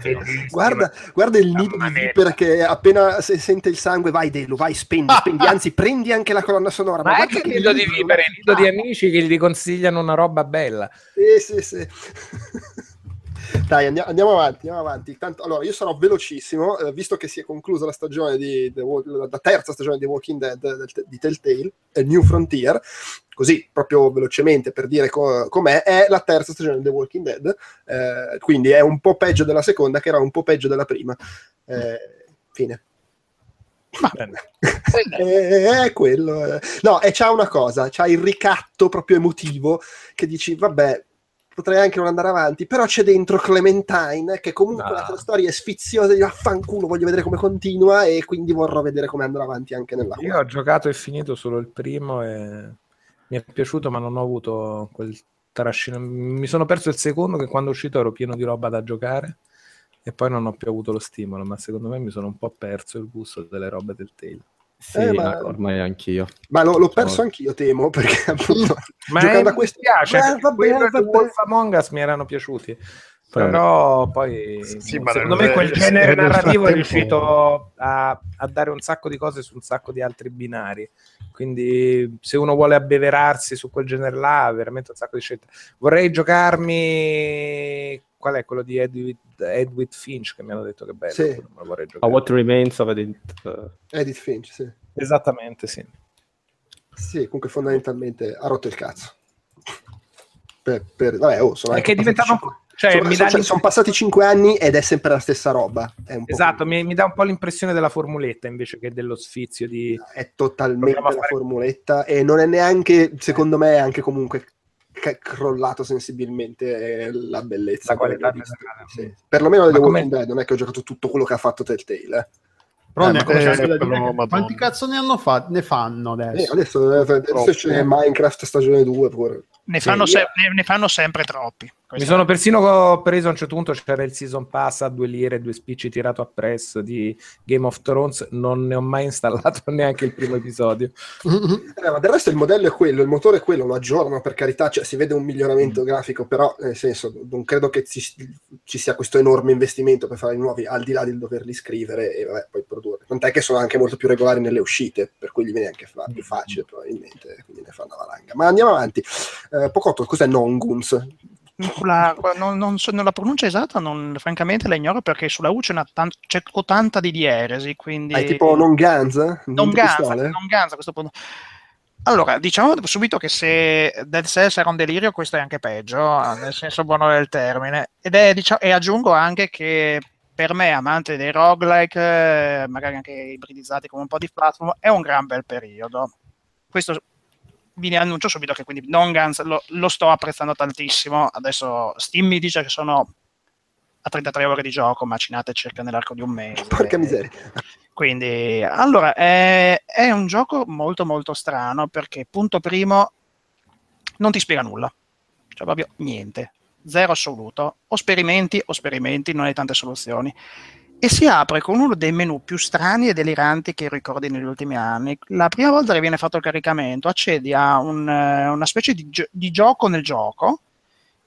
Guarda, guarda il nido di vipera che appena se- sente il sangue, vai Delu, vai, spendi, spendi, anzi prendi anche la colonna sonora. Ma è guarda che il di libro, vipere, una il nido di amici che gli consigliano una roba bella. Sì, sì, sì. Dai, andiamo, andiamo avanti, andiamo avanti. Tanto- allora, io sarò velocissimo, eh, visto che si è conclusa la stagione di The Walk- la, terza stagione di Walking Dead del- di Telltale, eh, New Frontier, così proprio velocemente per dire co- com'è, è la terza stagione di The Walking Dead, eh, quindi è un po' peggio della seconda, che era un po' peggio della prima. Eh, fine. Eh, è quello. eh. No, e c'ha una cosa, c'ha il ricatto proprio emotivo che dici, vabbè, potrei anche non andare avanti, però c'è dentro Clementine che comunque No. la storia è sfiziosa, di affanculo, voglio vedere come continua e quindi vorrò vedere come andrà avanti anche nella Io ho giocato e finito solo il primo e mi è piaciuto, ma non ho avuto quel trascino. Mi sono perso il secondo che quando è uscito ero pieno di roba da giocare e poi non ho più avuto lo stimolo, ma secondo me mi sono un po' perso il gusto delle robe del Tale. Sì, Eh, ma- ormai anch'io. Ma lo- l'ho perso anch'io, temo, perché appunto Ma giocando a questo mi piace, Eh, perché vabbè, e vabbè. Wolf Among Us mi erano piaciuti. Però poi Sì, secondo me quel genere narrativo è riuscito a, a dare un sacco di cose su un sacco di altri binari. Quindi se uno vuole abbeverarsi su quel genere là, veramente un sacco di scelte. Vorrei giocarmi qual è quello di Edwin, Edwin Finch che mi hanno detto che è bello, Sì. me lo vorrei A giocare. What Remains of Edith. eh, Edith Finch, sì. Esattamente, sì. Sì, comunque fondamentalmente ha rotto il cazzo. Per, per- vabbè, oh, sono è diventato un passati po'... Cioè, cinque- mi sono, dà sono- sono passati cinque anni ed è sempre la stessa roba. È un po' Esatto, mi, mi dà un po' l'impressione della formuletta invece che dello sfizio di... è totalmente a la fare- formuletta e non è neanche, secondo me, anche comunque ca- crollato sensibilmente eh, la bellezza. La qualità sì. Perlomeno Ma The Walking Dead, non è che ho giocato tutto quello che ha fatto Telltale. Eh. Però Eh, ne- eh, Madonna. quanti cazzo ne hanno fa- ne fanno Eh, adesso? adesso, eh, adesso c'è Minecraft stagione 2 pure. Ne fanno, se- ne- ne fanno sempre troppi. Mi sono persino preso a un certo punto c'era il season pass a due lire, due spicci tirato a press di Game of Thrones. Non ne ho mai installato neanche il primo episodio. Eh, ma del resto il modello è quello, il motore è quello, lo aggiornano per carità, cioè, si vede un Mm. miglioramento grafico, però nel senso non credo che ci, ci sia questo enorme investimento per fare i nuovi, al di là del doverli scrivere e vabbè, poi produrre. Tant'è che sono anche molto più regolari nelle uscite, per cui gli viene anche fa- Mm. più facile probabilmente, quindi ne fanno una valanga. Ma andiamo avanti. Eh, Pocotto, cos'è Nonguns? La- non, non non la pronuncia esatta, non- francamente la ignoro perché sulla U c'è, una c'è tanta di dieresi, quindi... Ah, È tipo Non Guns? non Niente ganza, pistole? non ganza a questo punto. Allora, diciamo subito che se Dead Cells era un delirio, questo è anche peggio, nel senso buono del termine. Ed è, diciamo, e aggiungo anche che per me, amante dei roguelike, eh, magari anche ibridizzati con un po' di platform, è un gran bel periodo. Questo vi annuncio subito che quindi Non Guns lo, lo sto apprezzando tantissimo. Adesso Steam mi dice che sono a 33 ore di gioco, macinate circa nell'arco di un mese. Porca miseria. Quindi, allora, è, è un gioco molto molto strano perché, punto primo, non ti spiega nulla. Cioè proprio niente. Zero assoluto. O sperimenti o sperimenti, non hai tante soluzioni. E si apre con uno dei menu più strani e deliranti che ricordi negli ultimi anni. La prima volta che viene fatto il caricamento, accedi a un, eh, una specie di, gio- di gioco nel gioco,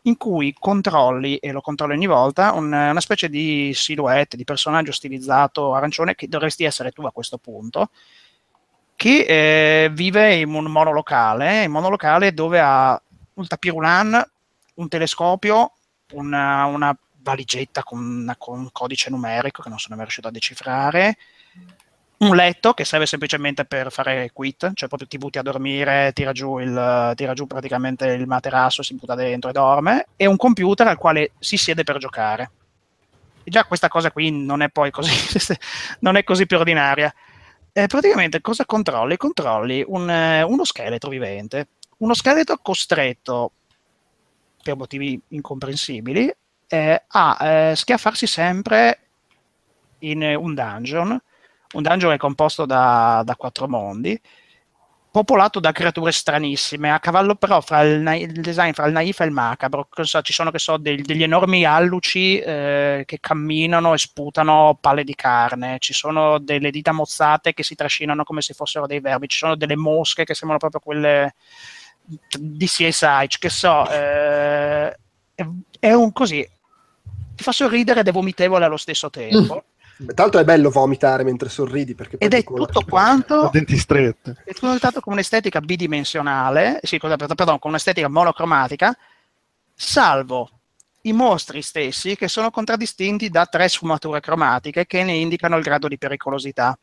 in cui controlli, e lo controlli ogni volta, un- una specie di silhouette, di personaggio stilizzato arancione, che dovresti essere tu a questo punto, che eh, vive in un monolocale, in monolocale dove ha un tapirulan, un telescopio, una, una valigetta con, una- con un codice numerico che non sono mai riuscito a decifrare, un letto che serve semplicemente per fare quit, cioè proprio ti butti a dormire, tira giù, il, tira giù praticamente il materasso, si butta dentro e dorme, e un computer al quale si siede per giocare. E già questa cosa qui non è poi così, non è così più ordinaria. Eh, praticamente cosa controlli? Controlli un, eh, uno scheletro vivente, uno scheletro costretto per motivi incomprensibili eh, a eh, schiaffarsi sempre in eh, un dungeon. Un dungeon è composto da, da quattro mondi, popolato da creature stranissime, a cavallo però fra il, na- il design fra il naif e il macabro. Cosa- ci sono che so, dei- degli enormi alluci eh, che camminano e sputano palle di carne, ci sono delle dita mozzate che si trascinano come se fossero dei vermi, ci sono delle mosche che sembrano proprio quelle di CSI, che so, eh, è, un così, fa sorridere ed è vomitevole allo stesso tempo. Tanto è bello vomitare mentre sorridi perché poi Ed è ti tutto quanto A denti stretti. è tutto con un'estetica bidimensionale, sì, scusa, perdon, con un'estetica monocromatica, salvo i mostri stessi che sono contraddistinti da tre sfumature cromatiche che ne indicano il grado di pericolosità,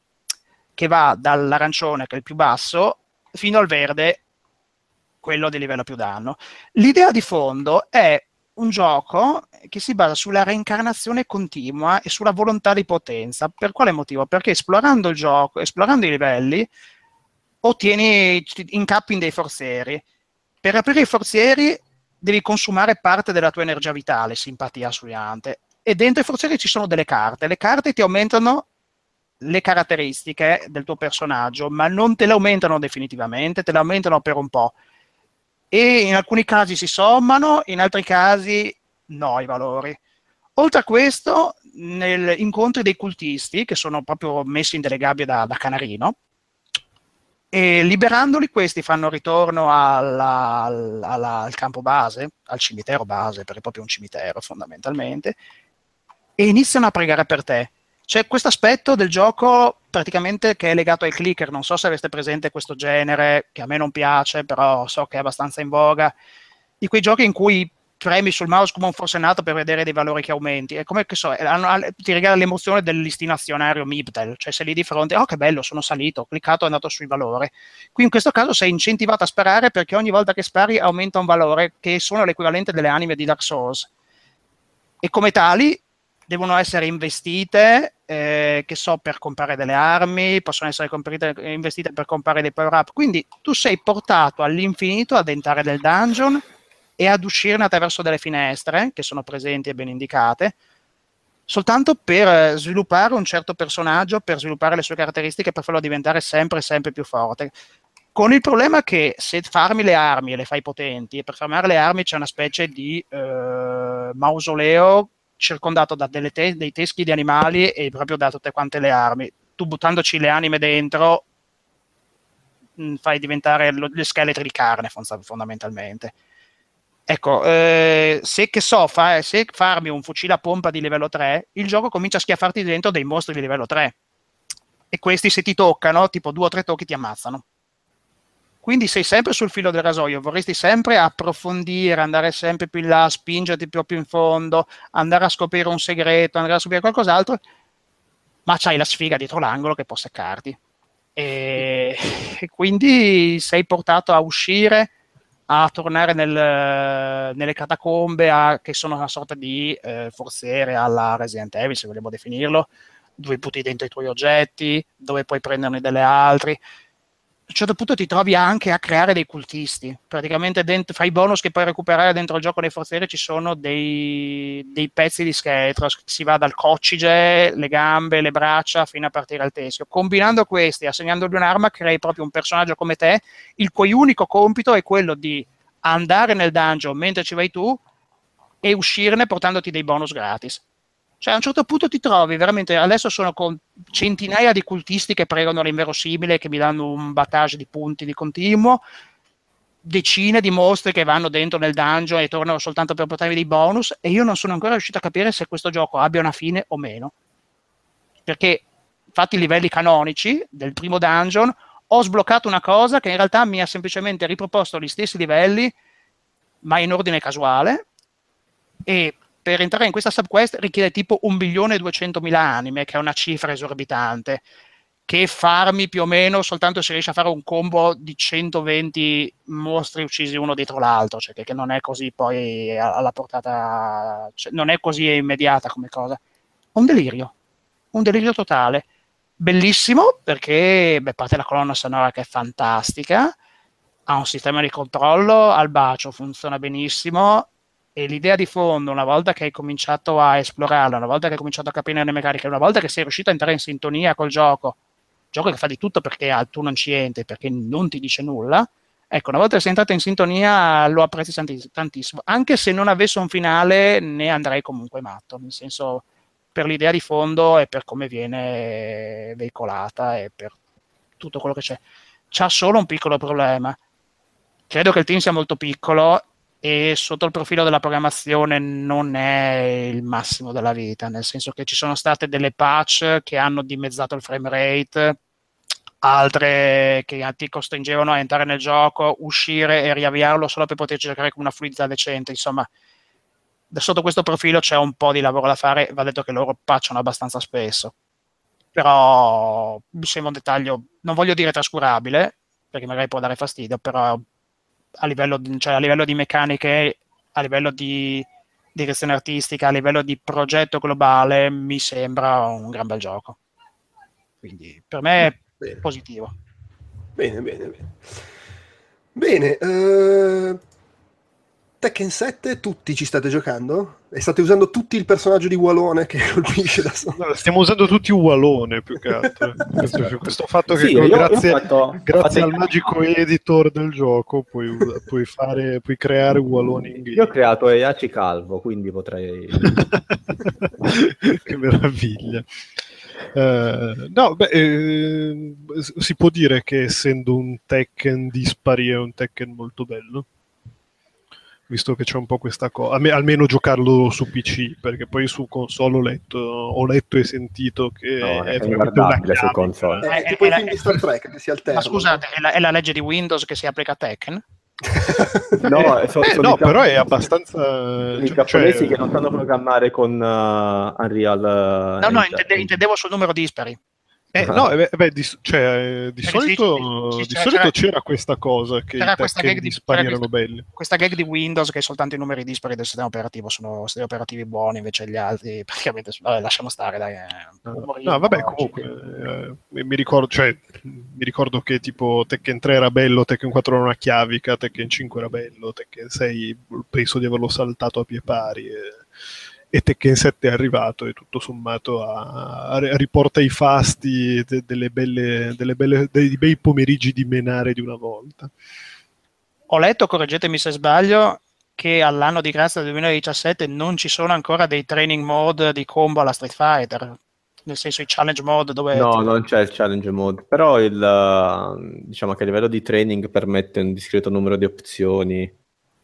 che va dall'arancione, che è il più basso, fino al verde, quello di livello più danno. L'idea di fondo è un gioco che si basa sulla reincarnazione continua e sulla volontà di potenza. Per quale motivo? Perché esplorando il gioco, esplorando i livelli, ottieni incappi in dei forzieri. Per aprire i forzieri devi consumare parte della tua energia vitale, simpatia assoiante. E dentro i forzieri ci sono delle carte. Le carte ti aumentano le caratteristiche del tuo personaggio, ma non te le aumentano definitivamente, te le aumentano per un po'. E in alcuni casi si sommano, in altri casi no i valori. Oltre a questo, negli incontri dei cultisti, che sono proprio messi in delle gabbie da, da canarino, e liberandoli questi fanno ritorno alla- alla- al campo base, al cimitero base, perché è proprio un cimitero fondamentalmente, e iniziano a pregare per te. C'è questo aspetto del gioco praticamente che è legato ai clicker, non so se aveste presente questo genere, che a me non piace, però so che è abbastanza in voga, di quei giochi in cui premi sul mouse come un forsennato per vedere dei valori che aumenti. È come che so, ti regala l'emozione del listinazionario Mibtel, cioè sei lì di fronte, oh che bello, sono salito, ho cliccato, è andato sui valori. Qui in questo caso sei incentivato a sparare perché ogni volta che spari aumenta un valore che sono l'equivalente delle anime di Dark Souls. E come tali devono essere investite, eh, che so, per comprare delle armi, possono essere investite per comprare dei power up. Quindi tu sei portato all'infinito ad entrare nel dungeon e ad uscirne attraverso delle finestre che sono presenti e ben indicate, soltanto per eh, sviluppare un certo personaggio, per sviluppare le sue caratteristiche, per farlo diventare sempre sempre più forte. Con il problema che se farmi le armi e le fai potenti, e per farmare le armi c'è una specie di eh, mausoleo circondato da te- dei teschi di animali e proprio da tutte quante le armi. Tu buttandoci le anime dentro mh, fai diventare lo- gli scheletri di carne fondamentalmente. Ecco, eh, se che so, fa- se farmi un fucile a pompa di livello 3, il gioco comincia a schiaffarti dentro dei mostri di livello 3. E questi se ti toccano, tipo due o tre tocchi, ti ammazzano. Quindi sei sempre sul filo del rasoio, vorresti sempre approfondire, andare sempre più in là, spingerti più, in fondo, andare a scoprire un segreto, andare a scoprire qualcos'altro, ma c'hai la sfiga dietro l'angolo che può seccarti. E, e quindi sei portato a uscire, a tornare nel- nelle catacombe, a- che sono una sorta di eh, forziere alla Resident Evil, se vogliamo definirlo, dove butti dentro i tuoi oggetti, dove puoi prenderne delle altri un certo punto ti trovi anche a creare dei cultisti. Praticamente dentro, fra i bonus che puoi recuperare dentro il gioco dei forzieri ci sono dei, dei pezzi di scheletro, si va dal coccige, le gambe, le braccia fino a partire al teschio. Combinando questi, assegnandogli un'arma, crei proprio un personaggio come te, il cui unico compito è quello di andare nel dungeon mentre ci vai tu e uscirne portandoti dei bonus gratis. Cioè, a un certo punto ti trovi veramente. Adesso sono con centinaia di cultisti che pregano l'inverosimile, che mi danno un battage di punti di continuo, decine di mostri che vanno dentro nel dungeon e tornano soltanto per portarmi dei bonus. E io non sono ancora riuscito a capire se questo gioco abbia una fine o meno. Perché, fatti i livelli canonici del primo dungeon, ho sbloccato una cosa che in realtà mi ha semplicemente riproposto gli stessi livelli, ma in ordine casuale. E per entrare in questa subquest richiede tipo 1 milione e 200 mila anime, che è una cifra esorbitante, che farmi più o meno soltanto se riesci a fare un combo di 120 mostri uccisi uno dietro l'altro, cioè che, che non è così poi alla portata, cioè non è così immediata come cosa. Un delirio, un delirio totale. Bellissimo perché, beh, parte la colonna sonora che è fantastica, ha un sistema di controllo al bacio, funziona benissimo, e l'idea di fondo, una volta che hai cominciato a esplorarla, una volta che hai cominciato a capire le meccaniche, una volta che sei riuscito a entrare in sintonia col gioco, gioco che fa di tutto perché al tu non ci entri, perché non ti dice nulla, ecco, una volta che sei entrato in sintonia lo apprezzi tantissimo, anche se non avesse un finale ne andrei comunque matto, nel senso per l'idea di fondo e per come viene veicolata e per tutto quello che c'è. C'ha solo un piccolo problema. Credo che il team sia molto piccolo e sotto il profilo della programmazione non è il massimo della vita, nel senso che ci sono state delle patch che hanno dimezzato il frame rate, altre che ti costringevano a entrare nel gioco, uscire e riavviarlo solo per poter giocare con una fluidità decente, insomma sotto questo profilo c'è un po' di lavoro da fare, va detto che loro patchano abbastanza spesso, però mi sembra un dettaglio, non voglio dire trascurabile, perché magari può dare fastidio, però a livello, cioè a livello di meccaniche, a livello di direzione artistica, a livello di progetto globale, mi sembra un gran bel gioco. Quindi per me è bene. positivo. Bene, bene, bene. Bene, uh, Tekken 7 tutti ci state giocando? E state usando tutti il personaggio di Walone che colpisce da solo? No, stiamo usando tutti Walone più che altro. questo, questo fatto che Sì, io- io grazie, ho fatto- grazie al magico editor del gioco puoi, puoi, fare, puoi creare Walone in Io ho creato Eaci Calvo, quindi potrei... che meraviglia. Eh, no, beh, eh, si può dire che essendo un Tekken dispari è un Tekken molto bello. Visto che c'è un po' questa cosa, almeno giocarlo su PC, perché poi su console ho letto, ho letto e sentito che No, è è inguardabile su console. È Eh, tipo eh, i film eh, di Star Trek che si alternano. Ma scusate, è la, è la legge di Windows che si applica a Tekken? No, so- Eh, no, però è abbastanza... i cioè- giapponesi che non sanno programmare con uh, Unreal. uh, No, no, intendevo sul numero dispari. Eh, no, eh, beh, beh, di, cioè, eh, di sì, solito, sì, sì, di c'era- solito c'era- c'era questa cosa che c'era i questa Tekken gag di- dispari erano belli. Questa gag di Windows che soltanto i numeri dispari del sistema operativo sono sistemi operativi buoni, invece gli altri praticamente... Vabbè, lasciamo stare, dai. eh, No, vabbè, comunque eh, mi, mi ricordo, cioè, mi ricordo che tipo Tekken 3 era bello, Tekken 4 era una chiavica, Tekken 5 era bello, Tekken 6 penso di averlo saltato a pie pari e, e Tekken 7 è arrivato e tutto sommato a, a- riporta i fasti de- delle belle, delle belle, dei bei pomeriggi di menare di una volta. Ho letto, correggetemi se sbaglio, che all'anno di grazia del 2017 non ci sono ancora dei training mode di combo alla Street Fighter, nel senso i challenge mode dove... No, non c'è il challenge mode, però il, diciamo che a livello di training permette un discreto numero di opzioni.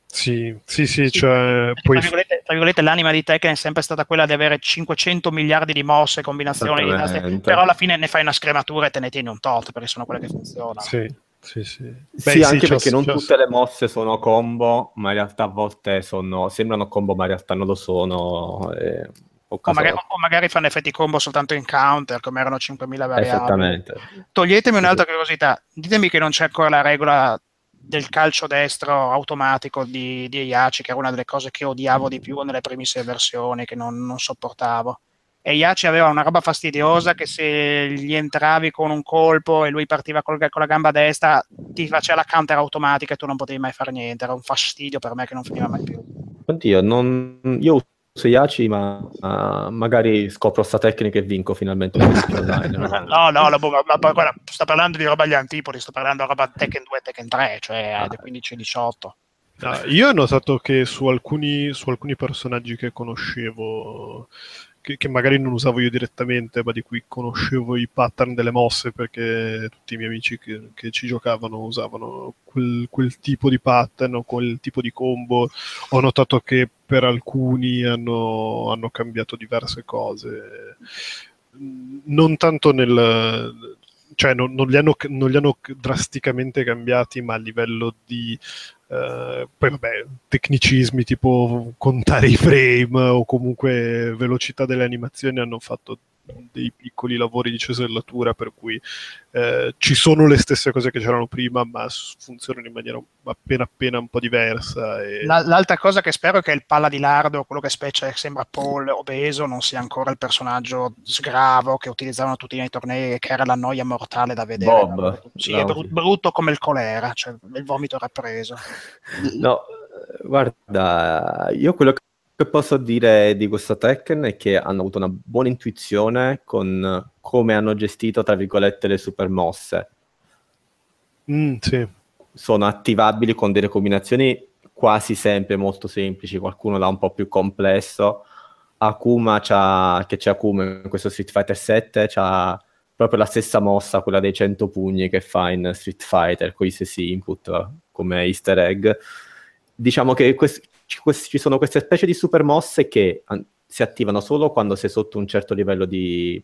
Sì, sì, sì, Sì, cioè, Tra poi virgolette, tra virgolette, l'anima di Tekken è sempre stata quella di avere 500 miliardi di mosse, combinazioni di taste, però alla fine ne fai una scrematura e te ne tieni un tot perché sono quelle che funzionano. sì, sì, sì. Beh, sì, anche perché non tutte le mosse sono combo, ma in realtà a volte sono, sembrano combo, ma in realtà non lo sono. e- o O magari, o magari fanno effetti combo soltanto in counter, come erano 5.000 variabili. Esattamente. Toglietemi un'altra curiosità, ditemi che non c'è ancora la regola del calcio destro automatico di, di Iaci, che era una delle cose che odiavo di più nelle primissime versioni, che non, non sopportavo. e Yachi aveva una roba fastidiosa che se gli entravi con un colpo e lui partiva col- con la gamba destra ti faceva la counter automatica e tu non potevi mai fare niente, era un fastidio per me che non finiva mai più. Oddio, non... io uso Yachi, ma uh, magari scopro sta tecnica e vinco finalmente online. no? No, no, la- ma, ma- guarda, sto parlando di roba agli antipodi, sto parlando di roba Tekken 2 e Tekken 3, cioè Ah. del 15-18. Ah, io ho notato che su alcuni, su alcuni personaggi che conoscevo, che, che magari non usavo io direttamente, ma di cui conoscevo i pattern delle mosse, perché tutti i miei amici che, che ci giocavano usavano quel, quel tipo di pattern o quel tipo di combo, ho notato che per alcuni hanno, hanno cambiato diverse cose. Non tanto nel... Cioè, non, non li hanno, non li hanno drasticamente cambiati, ma a livello di eh, poi vabbè, tecnicismi tipo contare i frame o comunque velocità delle animazioni hanno fatto dei piccoli lavori di cesellatura per cui eh, ci sono le stesse cose che c'erano prima ma funzionano in maniera appena appena un po' diversa e... La- l'altra cosa che spero è che il palla di lardo, quello che specie sembra Paul obeso, non sia ancora il personaggio sgravo che utilizzavano tutti nei tornei e che era la noia mortale da vedere. Bob. Sì, No, è bru- brutto come il colera, cioè il vomito era preso. No, guarda, io quello che posso dire di questo Tekken è che hanno avuto una buona intuizione con come hanno gestito, tra virgolette, le super mosse. Mm, sì. Sono attivabili con delle combinazioni quasi sempre molto semplici, qualcuno l'ha un po' più complesso. Akuma c'ha, che c'è Akuma in questo Street Fighter 7, c'ha proprio la stessa mossa, quella dei 100 pugni che fa in Street Fighter con i stessi input come easter egg. Diciamo che quest- ci sono queste specie di super mosse che an- si attivano solo quando sei sotto un certo livello di,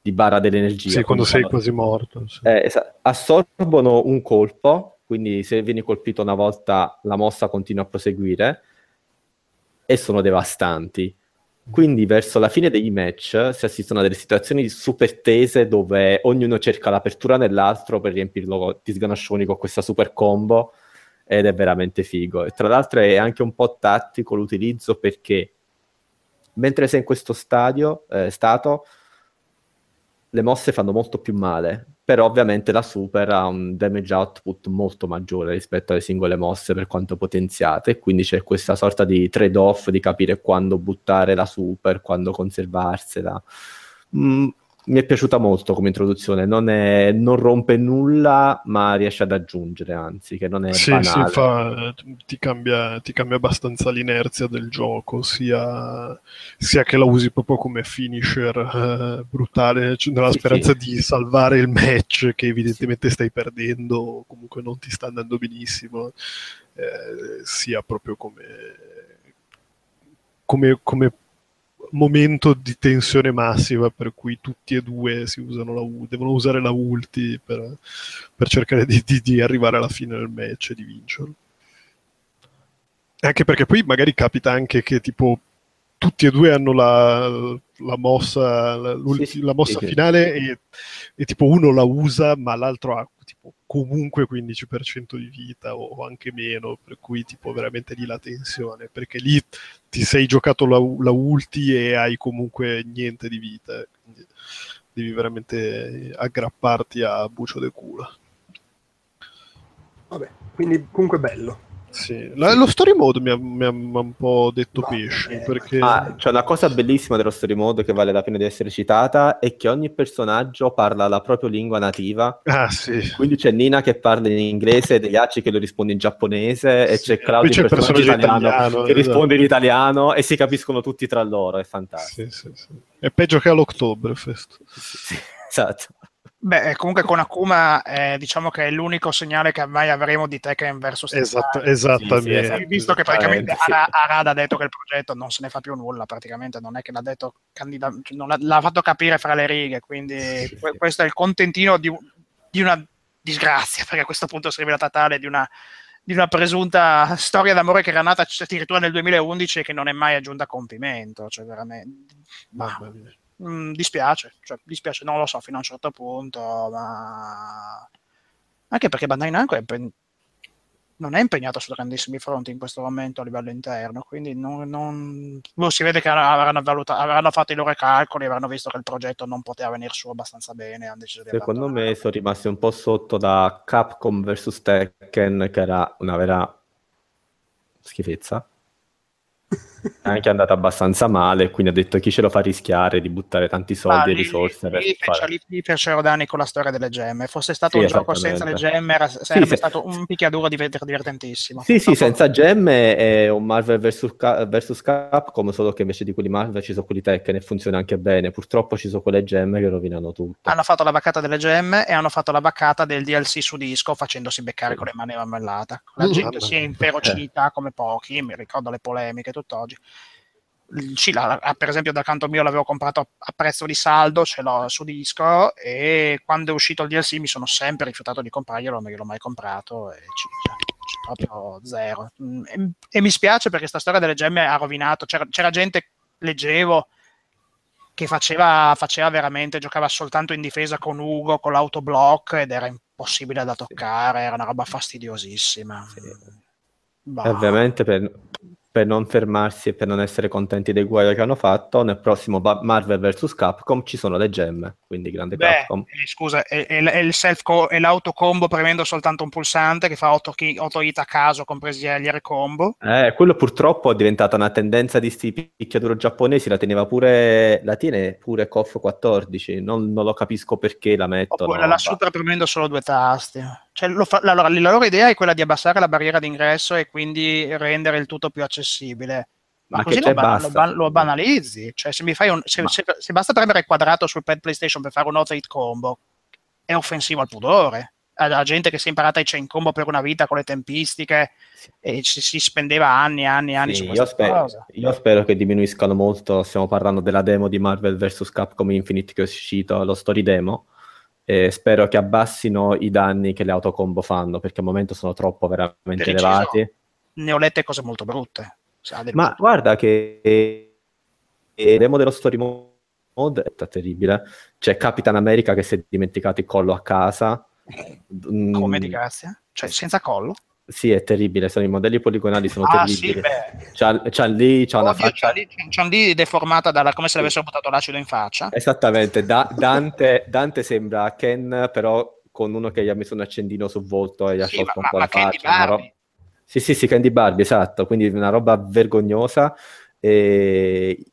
di barra dell'energia. Sì, quando sei fanno- quasi morto sì. eh, esa- assorbono un colpo, quindi se vieni colpito una volta la mossa continua a proseguire e sono devastanti. Quindi verso la fine degli match si assistono a delle situazioni super tese dove ognuno cerca l'apertura nell'altro per riempirlo di sganascioni con questa super combo ed è veramente figo. E tra l'altro è anche un po' tattico l'utilizzo perché mentre sei in questo stadio, eh, stato, le mosse fanno molto più male, però ovviamente la super ha un damage output molto maggiore rispetto alle singole mosse per quanto potenziate, quindi c'è questa sorta di trade-off di capire quando buttare la super, quando conservarsela. Mm, mi è piaciuta molto come introduzione, non, è- non rompe nulla, ma riesce ad aggiungere, anzi, che non è Sì, sì, banale. fa- ti, cambia, ti cambia abbastanza l'inerzia del gioco, sia, sia che la usi proprio come finisher eh, brutale, cioè nella Sì, speranza sì. di salvare il match che evidentemente stai perdendo o comunque non ti sta andando benissimo, eh, sia proprio come, come, come momento di tensione massima per cui tutti e due si usano la u- devono usare la ulti per, per cercare di, di- di arrivare alla fine del match e di vincerlo. Anche perché poi magari capita anche che tipo tutti e due hanno la, la mossa, la, Sì, sì, mossa sì, sì. finale e, e tipo uno la usa ma l'altro ha comunque 15% di vita o anche meno, per cui tipo veramente lì la tensione, perché lì ti sei giocato la, la ulti e hai comunque niente di vita, quindi devi veramente aggrapparti a bucio de culo. Vabbè, quindi comunque bello. Sì. La- lo story mode mi ha, mi ha- un po' detto pesce, perché... Ah, c'è una cosa bellissima dello story mode che vale la pena di essere citata è che ogni personaggio parla la propria lingua nativa. Ah, sì. Quindi c'è Nina che parla in inglese, degli Hachi che lo risponde in giapponese e Sì, c'è Claudio, c'è il personaggio personaggio italiano, italiano, che esatto. risponde in italiano e si capiscono tutti tra loro, è fantastico. Sì, sì, sì. È peggio che all'Oktoberfest. Sì, esatto. Beh, comunque con Akuma eh, diciamo che è l'unico segnale che mai avremo di Tekken versus Esatto, esattamente. Sì, sì. Visto che praticamente Sì. Ara- Arad ha detto che il progetto non se ne fa più nulla, praticamente non è che l'ha detto candida- cioè, non l'ha, l'ha fatto capire fra le righe, quindi que- questo è il contentino di, di una disgrazia, perché a questo punto si è rivelata tale di una, di una presunta storia d'amore che era nata addirittura nel 2011 e che non è mai aggiunta a compimento, cioè veramente... Mamma mia. Mm, dispiace, cioè, dispiace, non lo so fino a un certo punto, ma anche perché Bandai Namco è pen- non è impegnato su grandissimi fronti in questo momento a livello interno, quindi non, non... boh, si vede che avranno, valuta... avranno, fatto i loro calcoli, avranno visto che il progetto non poteva venire su abbastanza bene. Secondo me sono rimasti un po' sotto da Capcom vs Tekken, che era una vera schifezza è anche andata abbastanza male, quindi ha detto chi ce lo fa rischiare di buttare tanti soldi ah, e risorse. Lì, per fare... lì, lì fecero danni con la storia delle gemme. Fosse stato sì, un gioco senza le gemme, era, sarebbe sì, stato un picchiaduro divertentissimo. Sì, sì, senza gemme è un Marvel vs. Cap- Capcom, solo che invece di quelli Marvel ci sono quelli Tekken e funziona anche bene. Purtroppo ci sono quelle gemme che rovinano tutto. Hanno fatto la baccata delle gemme e hanno fatto la baccata del DLC su disco facendosi beccare con le mani marmellata. La mm, gente si è inferocita come pochi, mi ricordo le polemiche tutt'oggi sì, la, per esempio dal canto mio l'avevo comprato a prezzo di saldo, ce l'ho su disco e quando è uscito il DLC mi sono sempre rifiutato di comprarglielo, non gliel'ho mai comprato e c- c- proprio zero. Mm, e, e, mi spiace perché questa storia delle gemme ha rovinato, c'era, c'era gente, leggevo, che faceva, faceva, veramente, giocava soltanto in difesa con Ugo, con l'autoblock ed era impossibile da toccare, era una roba fastidiosissima. Sì. Bah. Ovviamente per, per non fermarsi e per non essere contenti dei guai che hanno fatto, nel prossimo Marvel vs. Capcom ci sono le gemme, quindi grande Beh, Capcom. Eh, scusa, è, è, è il self co- è l'autocombo premendo soltanto un pulsante che fa 8, chi- 8 hit a caso, compresi gli air combo. Eh, quello purtroppo è diventata una tendenza di sti picchiaduro giapponesi, la teneva pure, la tiene pure KOF 14, non, non lo capisco perché la mettono. Oppure la super premendo solo due tasti. Cioè, fa, allora, la loro idea è quella di abbassare la barriera d'ingresso e quindi rendere il tutto più accessibile. Ma, ma così lo, ban- lo, ban- lo, banalizzi. Cioè, se, mi fai un, se, ma... se, se, basta premere il quadrato sul pad PlayStation per fare un auto hit combo, è offensivo al pudore. La gente che si è imparata i chain combo per una vita con le tempistiche e ci, si spendeva anni e anni e anni sì, su io spero, io spero, che diminuiscano molto. Stiamo parlando della demo di Marvel vs. Capcom Infinite che è uscito, lo story demo e spero che abbassino i danni che le autocombo fanno, perché al momento sono troppo veramente Preciso. elevati. Ne ho lette cose molto brutte. Ma guarda che il demo dello story mode è terribile. C'è Capitan America che si è dimenticato il collo a casa. Come di grazia? Cioè senza collo? Sì, è terribile, sono i modelli poligonali sono ah, terribili. Sì, c'ha, c'ha, lì, c'ha una faccia... C'ha, lì deformata dalla, come se sì. l'avessero buttato l'acido in faccia. Esattamente, da, Dante, Dante, sembra Ken, però con uno che gli ha messo un accendino sul volto e gli ha sì, sciolto un po' la faccia. Ro... Sì, sì, sì, Candy Barbie, esatto, quindi una roba vergognosa. E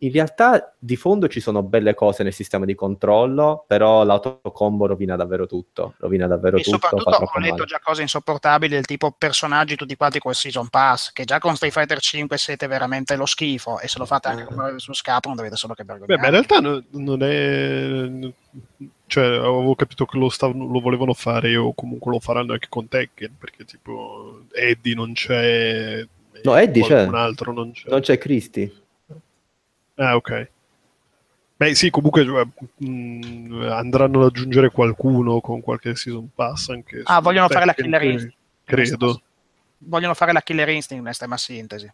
in realtà di fondo ci sono belle cose nel sistema di controllo, però l'autocombo rovina davvero tutto. Rovina davvero e tutto. Soprattutto ho letto male. già cose insopportabili del tipo personaggi tutti quanti col Season Pass, che già con Street Fighter 5 siete veramente lo schifo e se lo fate anche con su Scapo non dovete solo che vergognare. Beh, ma in realtà no, non è... Cioè, avevo capito che lo, stav- lo volevano fare o comunque lo faranno anche con Tekken, perché tipo Eddie non c'è No, Eddie c'è. Un altro non c'è. Non c'è Christy. Ah, ok. Beh, sì, comunque cioè, mh, andranno ad aggiungere qualcuno con qualche season pass. Anche ah, vogliono fare la killer instinct. Credo. Vogliono fare la killer instinct in estrema sintesi.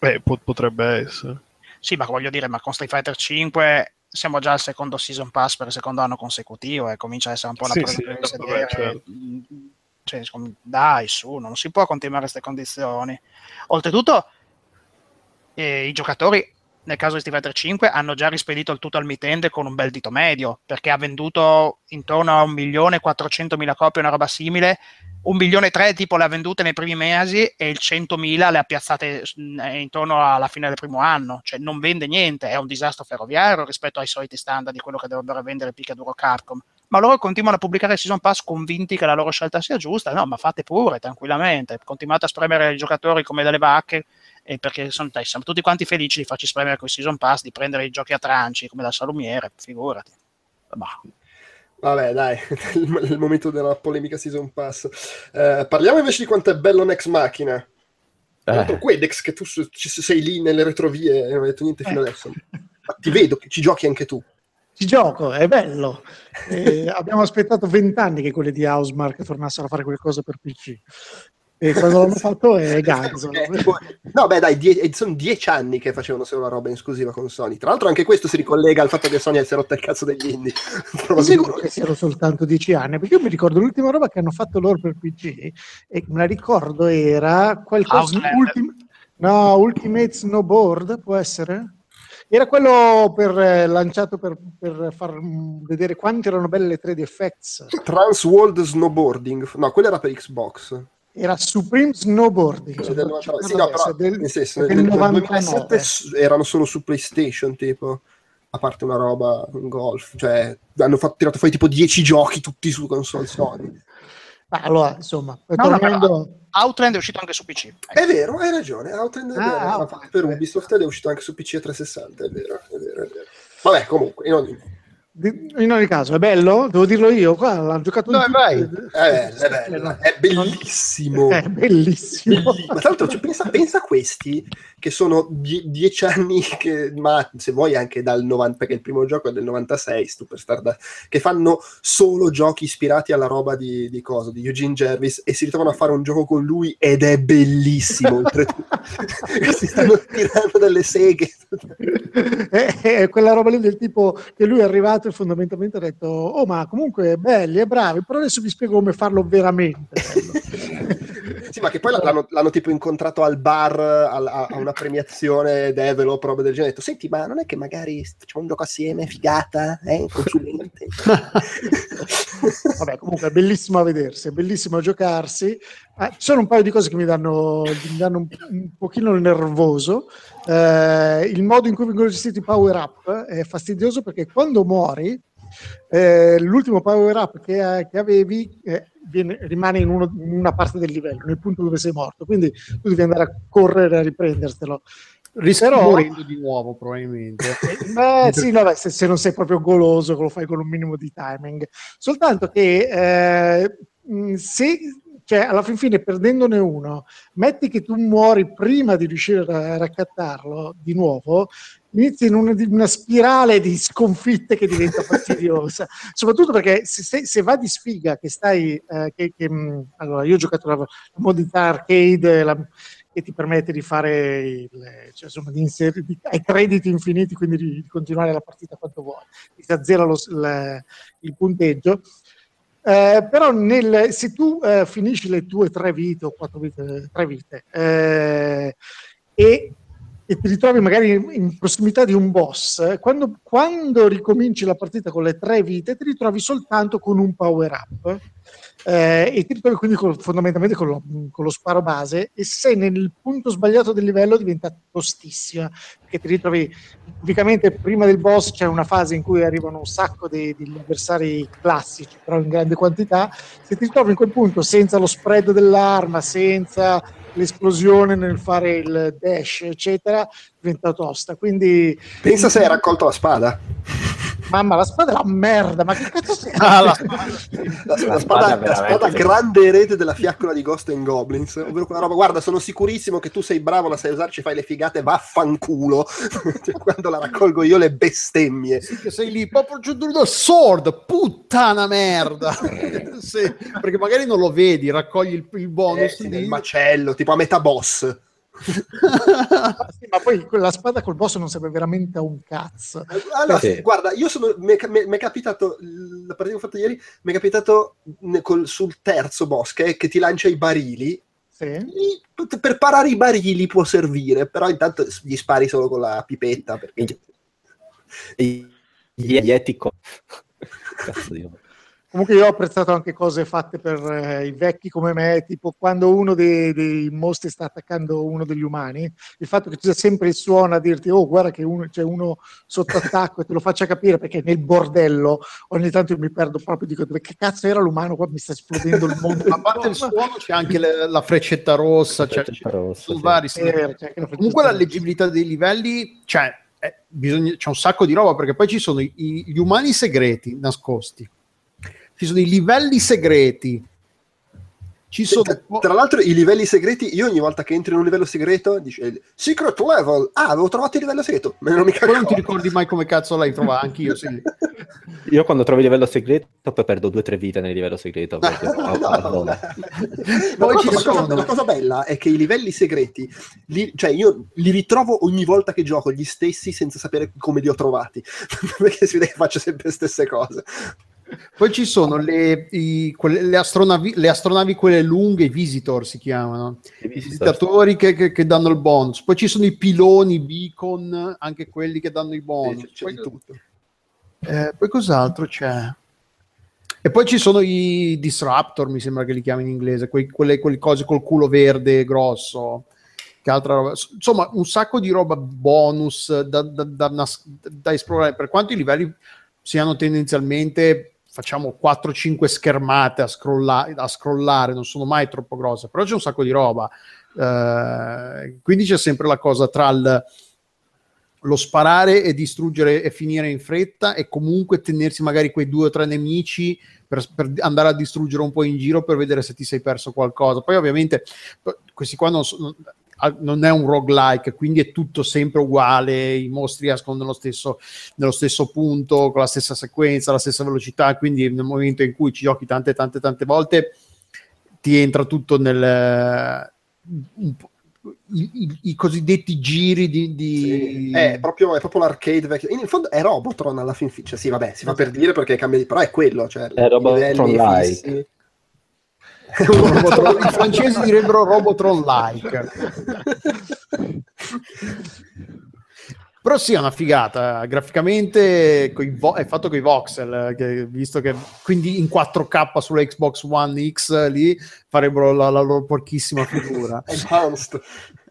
Eh, pot- potrebbe essere. Sì, ma voglio dire, ma con Street Fighter 5 siamo già al secondo season pass per il secondo anno consecutivo e comincia a essere un po' la sì, presa sì. Certo cioè, dai, su, non si può continuare queste condizioni. Oltretutto, eh, i giocatori nel caso di Street Fighter 5 hanno già rispedito il tutto al mittente con un bel dito medio perché ha venduto intorno a 1.400.000 copie una roba simile. 1 milione e 3 tipo le ha vendute nei primi mesi e il 100.000 le ha piazzate eh, intorno alla fine del primo anno. Cioè non vende niente, è un disastro ferroviario rispetto ai soliti standard di quello che dovrebbero vendere Picaduro Capcom ma loro continuano a pubblicare il Season Pass convinti che la loro scelta sia giusta. No, ma fate pure tranquillamente, continuate a spremere i giocatori come delle vacche, eh, perché sono, dai, siamo tutti quanti felici di farci spremere con il Season Pass, di prendere i giochi a tranci come da salumiere, figurati. Bah. Vabbè, dai, il momento della polemica Season Pass. Eh, parliamo invece di quanto è bello Next Machina. Eh. Quedex, che tu sei lì nelle retrovie e non hai detto niente fino eh. adesso. Ma ti vedo che ci giochi anche tu ci gioco, è bello. Eh, abbiamo aspettato vent'anni che quelli di Housemark tornassero a fare qualcosa per PC. E quando l'hanno fatto è Ganzo. Eh, no, beh, dai, die- sono dieci anni che facevano solo la roba in esclusiva con Sony. Tra l'altro, anche questo si ricollega al fatto che Sony si è rotta il cazzo degli indie. Sono sicuro che siano soltanto dieci anni, perché io mi ricordo l'ultima roba che hanno fatto loro per PC, e me la ricordo era qualcosa... Ultim- no, Ultimate Snowboard, può essere? Era quello per, eh, lanciato per, per far mm, vedere quanto erano belle le 3D effects. Trans World Snowboarding. No, quello era per Xbox. Era Supreme Snowboarding. Cioè, del 99. Sì, no, però, del- nel senso, del nel, nel 99. 2007 s- erano solo su PlayStation, tipo. A parte una roba in golf. Cioè, hanno fatto, tirato fuori tipo 10 giochi tutti su console Sony. Ah, allora, insomma, No, no, tornando... Outland è uscito anche su PC. È vero, hai ragione. Outland è Ah, vero, fatto per Ubisoft ed è uscito anche su PC e 360. È vero, è vero, è vero. Vabbè, comunque, in ogni Di- In ogni caso, è bello? Devo dirlo io? Qua l'hanno giocato No, vai. È bello, è bello, è bellissimo. È bellissimo. Ma tra l'altro, cioè, pensa, pensa a questi che sono die- dieci anni, che, ma se vuoi anche dal 90, perché il primo gioco è del 96, Superstar, da- che fanno solo giochi ispirati alla roba di, di cosa, di Eugene Jervis e si ritrovano a fare un gioco con lui ed è bellissimo. oltretutto. si stanno tirando delle seghe. è, è quella roba lì del tipo che lui è arrivato e fondamentalmente ha detto oh ma comunque belli e bravi però adesso vi spiego come farlo veramente bello." sì, ma che poi l'hanno, l'hanno tipo incontrato al bar al- a, a una premiazione develop, roba del genere. Ha detto, Senti, ma non è che magari facciamo un gioco assieme, figata, eh, consulente? Vabbè, comunque è bellissimo a vedersi, è bellissimo a giocarsi. Ci sono un paio di cose che mi danno, mi danno un, un pochino nervoso. Eh, il modo in cui vengono gestiti i power up è fastidioso perché quando muori, eh, l'ultimo power up che, che avevi eh, viene- rimane in, uno- in una parte del livello, nel punto dove sei morto. Quindi tu devi andare a correre a riprendertelo. Rischi Però- morendo di nuovo, probabilmente. Beh, sì, no, beh, se, se non sei proprio goloso, lo fai con un minimo di timing. Soltanto che eh, se, cioè, alla fin fine, perdendone uno, metti che tu muori prima di riuscire a raccattarlo di nuovo, inizi in una, una spirale di sconfitte che diventa fastidiosa. Soprattutto perché se, se- se va di sfiga che stai... eh, che, che, mh, allora, io ho giocato la, la modalità arcade, la- che ti permette di fare il, cioè, insomma, di inserire di- hai crediti infiniti, quindi di, di continuare la partita quanto vuoi, ti azzera lo il, il punteggio. Eh, però nel- se tu eh, finisci le tue tre vite o quattro vite, tre vite eh, e, e ti ritrovi magari in, prossimità di un boss, quando, quando ricominci la partita con le tre vite ti ritrovi soltanto con un power up eh, e ti ritrovi quindi col- fondamentalmente con lo, con lo sparo base e se nel punto sbagliato del livello diventa tostissima perché ti ritrovi tipicamente prima del boss c'è una fase in cui arrivano un sacco di, di avversari classici però in grande quantità se ti ritrovi in quel punto senza lo spread dell'arma senza l'esplosione nel fare il dash eccetera diventa tosta quindi Pensa se hai raccolto la spada. Mamma la spada è la merda ma che cazzo sei Ah, la- La, la spada, spada la spada sì. grande erede della fiaccola di Ghost and Goblins. Ovvero quella roba, guarda, sono sicurissimo che tu sei bravo, la sai usare, ci fai le figate, vaffanculo. Cioè, Quando la raccolgo io le bestemmie. Sì, che sei lì, proprio giù giù, sword, puttana merda. Sì, perché magari non lo vedi, raccogli il, il Eh, bonus sì, lì. nel macello, tipo a metà boss. Ma sì, ma poi la spada col boss non serve veramente a un cazzo. Allora, Sì. guarda, io sono. Mi è, capitato. La partita che ho fatto ieri mi è capitato ne- col- sul terzo boss che, che ti lancia i barili. Sì. Per parare i barili può servire, però intanto gli spari solo con la pipetta. Perché... Gli Yeti co- Cazzo di. Comunque io ho apprezzato anche cose fatte per eh, i vecchi come me, tipo quando uno dei, dei mostri sta attaccando uno degli umani, il fatto che ci sia sempre il suono a dirti oh guarda che uno- c'è uno sotto attacco e te lo faccia capire perché nel bordello ogni tanto io mi perdo proprio, dico dove che cazzo era l'umano qua mi sta esplodendo il mondo. A parte il suono c'è anche le- la freccetta rossa, cioè, Freccetta rossa, sono sì. vari Eh, signori. c'è anche la freccetta Comunque la rossa. leggibilità dei livelli, cioè, eh, bisogna- c'è un sacco di roba perché poi ci sono i- i- gli umani segreti nascosti, ci sono i livelli segreti, sono tra- Tra l'altro, i livelli segreti, io ogni volta che entro in un livello segreto, dice Secret Level. Ah, avevo trovato il livello segreto. Me non mi poi non ti ricordi mai come cazzo l'hai trovato, anch'io sì. Io quando trovo il livello segreto poi perdo due o tre vite nel livello segreto. perché- No, ah, no, Poi ci cosa, sono- la cosa bella è che i livelli segreti, li- cioè io li ritrovo ogni volta che gioco gli stessi senza sapere come li ho trovati, perché si vede che faccio sempre le stesse cose. Poi ci sono le, i- quelle- le astronavi, le astronavi quelle lunghe, i visitor si chiamano, I visitatori che, che- che danno il bonus. Poi ci sono i piloni, i beacon, anche quelli che danno i bonus. C'è poi, eh, poi cos'altro c'è? E poi ci sono i disruptor, mi sembra che li chiami in inglese, quei, quelle, quelle cose col culo verde grosso. Che altra roba. Insomma, un sacco di roba bonus da, da- da da esplorare. Per quanto i livelli siano tendenzialmente facciamo 4-5 schermate a, scrolla- a scrollare, non sono mai troppo grosse, però c'è un sacco di roba. Eh, quindi c'è sempre la cosa tra il- lo sparare e distruggere e finire in fretta e comunque tenersi magari quei due o tre nemici per, per andare a distruggere un po' in giro per vedere se ti sei perso qualcosa. Poi ovviamente questi qua non, sono- non è un roguelike, quindi è tutto sempre uguale, i mostri escono nello stesso, nello stesso punto, con la stessa sequenza, la stessa velocità, quindi nel momento in cui ci giochi tante tante tante volte ti entra tutto nel i, i- i cosiddetti giri di, di- Sì, È, proprio, è proprio l'arcade vecchio. In fondo è Robotron alla fin fine. Cioè, sì, vabbè, si fa per dire perché cambia di... Però è quello. Cioè, È Robotron like. I francesi direbbero Robotron like. Però sì è una figata. Graficamente vo- è fatto con i voxel che- visto che quindi in 4K sulla Xbox One X lì farebbero la, la loro porchissima figura.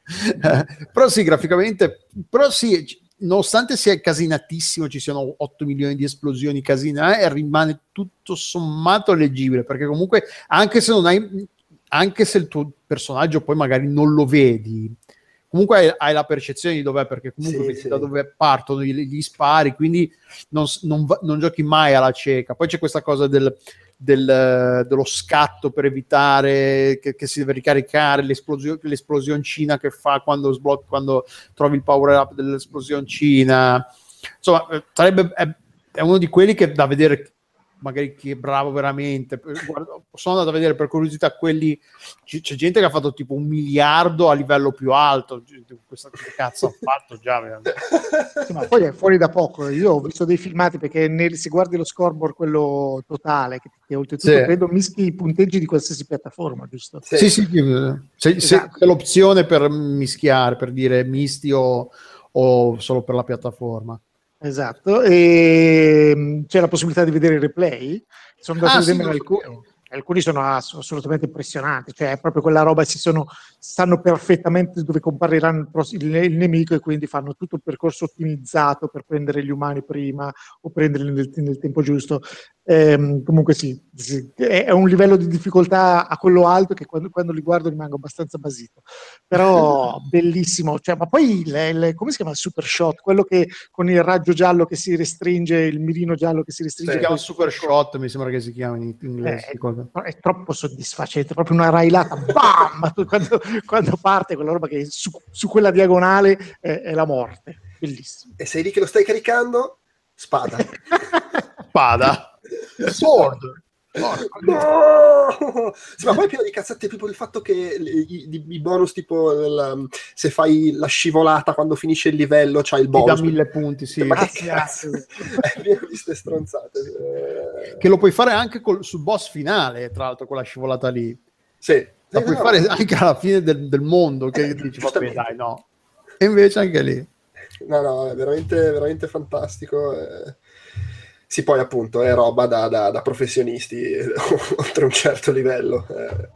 Però sì, graficamente, però sì, nonostante sia casinatissimo, ci siano 8 milioni di esplosioni casine, eh, rimane tutto sommato leggibile, perché comunque anche se non hai, anche se il tuo personaggio poi magari non lo vedi, comunque hai, hai la percezione di dov'è, perché comunque Sì, vedi sì. da dove partono gli, gli spari, quindi non, non non giochi mai alla cieca. Poi c'è questa cosa del, del- dello scatto per evitare che, che si deve ricaricare l'esplosio- l'esplosioncina che fa quando, sblocchi, quando trovi il power up dell'esplosioncina. Insomma, eh, sarebbe, è, è uno di quelli che da vedere magari chi è bravo veramente. Guarda, sono andato a vedere per curiosità quelli. c- C'è gente che ha fatto tipo un miliardo a livello più alto. Questa cazzo ha fatto già? veramente? Sì, ma poi è fuori da poco. Io ho visto dei filmati perché nel- se guardi lo scoreboard, quello totale, che, che oltretutto Sì. credo mischi i punteggi di qualsiasi piattaforma, giusto? Sì. Sì, sì, se- Esatto. c'è l'opzione per mischiare, per dire misti o, o solo per la piattaforma. Esatto, e mh, c'è la possibilità di vedere i replay. Sono andato Ah, a sì, vedere lo alcuni, alcuni sono ass- assolutamente impressionanti, cioè è proprio quella roba, si sono, sanno perfettamente dove comparirà il, il- il nemico e quindi fanno tutto il percorso ottimizzato per prendere gli umani prima o prenderli nel, nel tempo giusto. Ehm, comunque sì, sì, è un livello di difficoltà a quello alto che quando, quando li guardo rimango abbastanza basito, però bellissimo, cioè, ma poi le- le- come si chiama il super shot? Quello che con il raggio giallo che si restringe, il mirino giallo che si restringe. Si chiama Super Shot, mi sembra che si chiama in inglese. Eh, è, è troppo soddisfacente, proprio una railata, bam! quando, quando parte quella roba che su, su quella diagonale è, è la morte, bellissimo. E sei lì che lo stai caricando? Spada. Spada. Sword. No! Sì, ma poi è pieno di cazzate tipo il fatto che i, i- i bonus tipo il- se fai la scivolata quando finisce il livello c'hai il Ti dà bonus mille punti, sì. ma che Grazie, cazzo è pieno di ste stronzate Eh, Che lo puoi fare anche col- sul boss finale, tra l'altro, quella scivolata lì. sì La Sì, puoi no, fare no. anche alla fine del, del mondo, che Eh, dici, vabbè, dai, no. E invece anche lì. No, no, è veramente, veramente fantastico. eh. Sì, poi appunto è roba da, da- da professionisti oltre un certo livello. eh.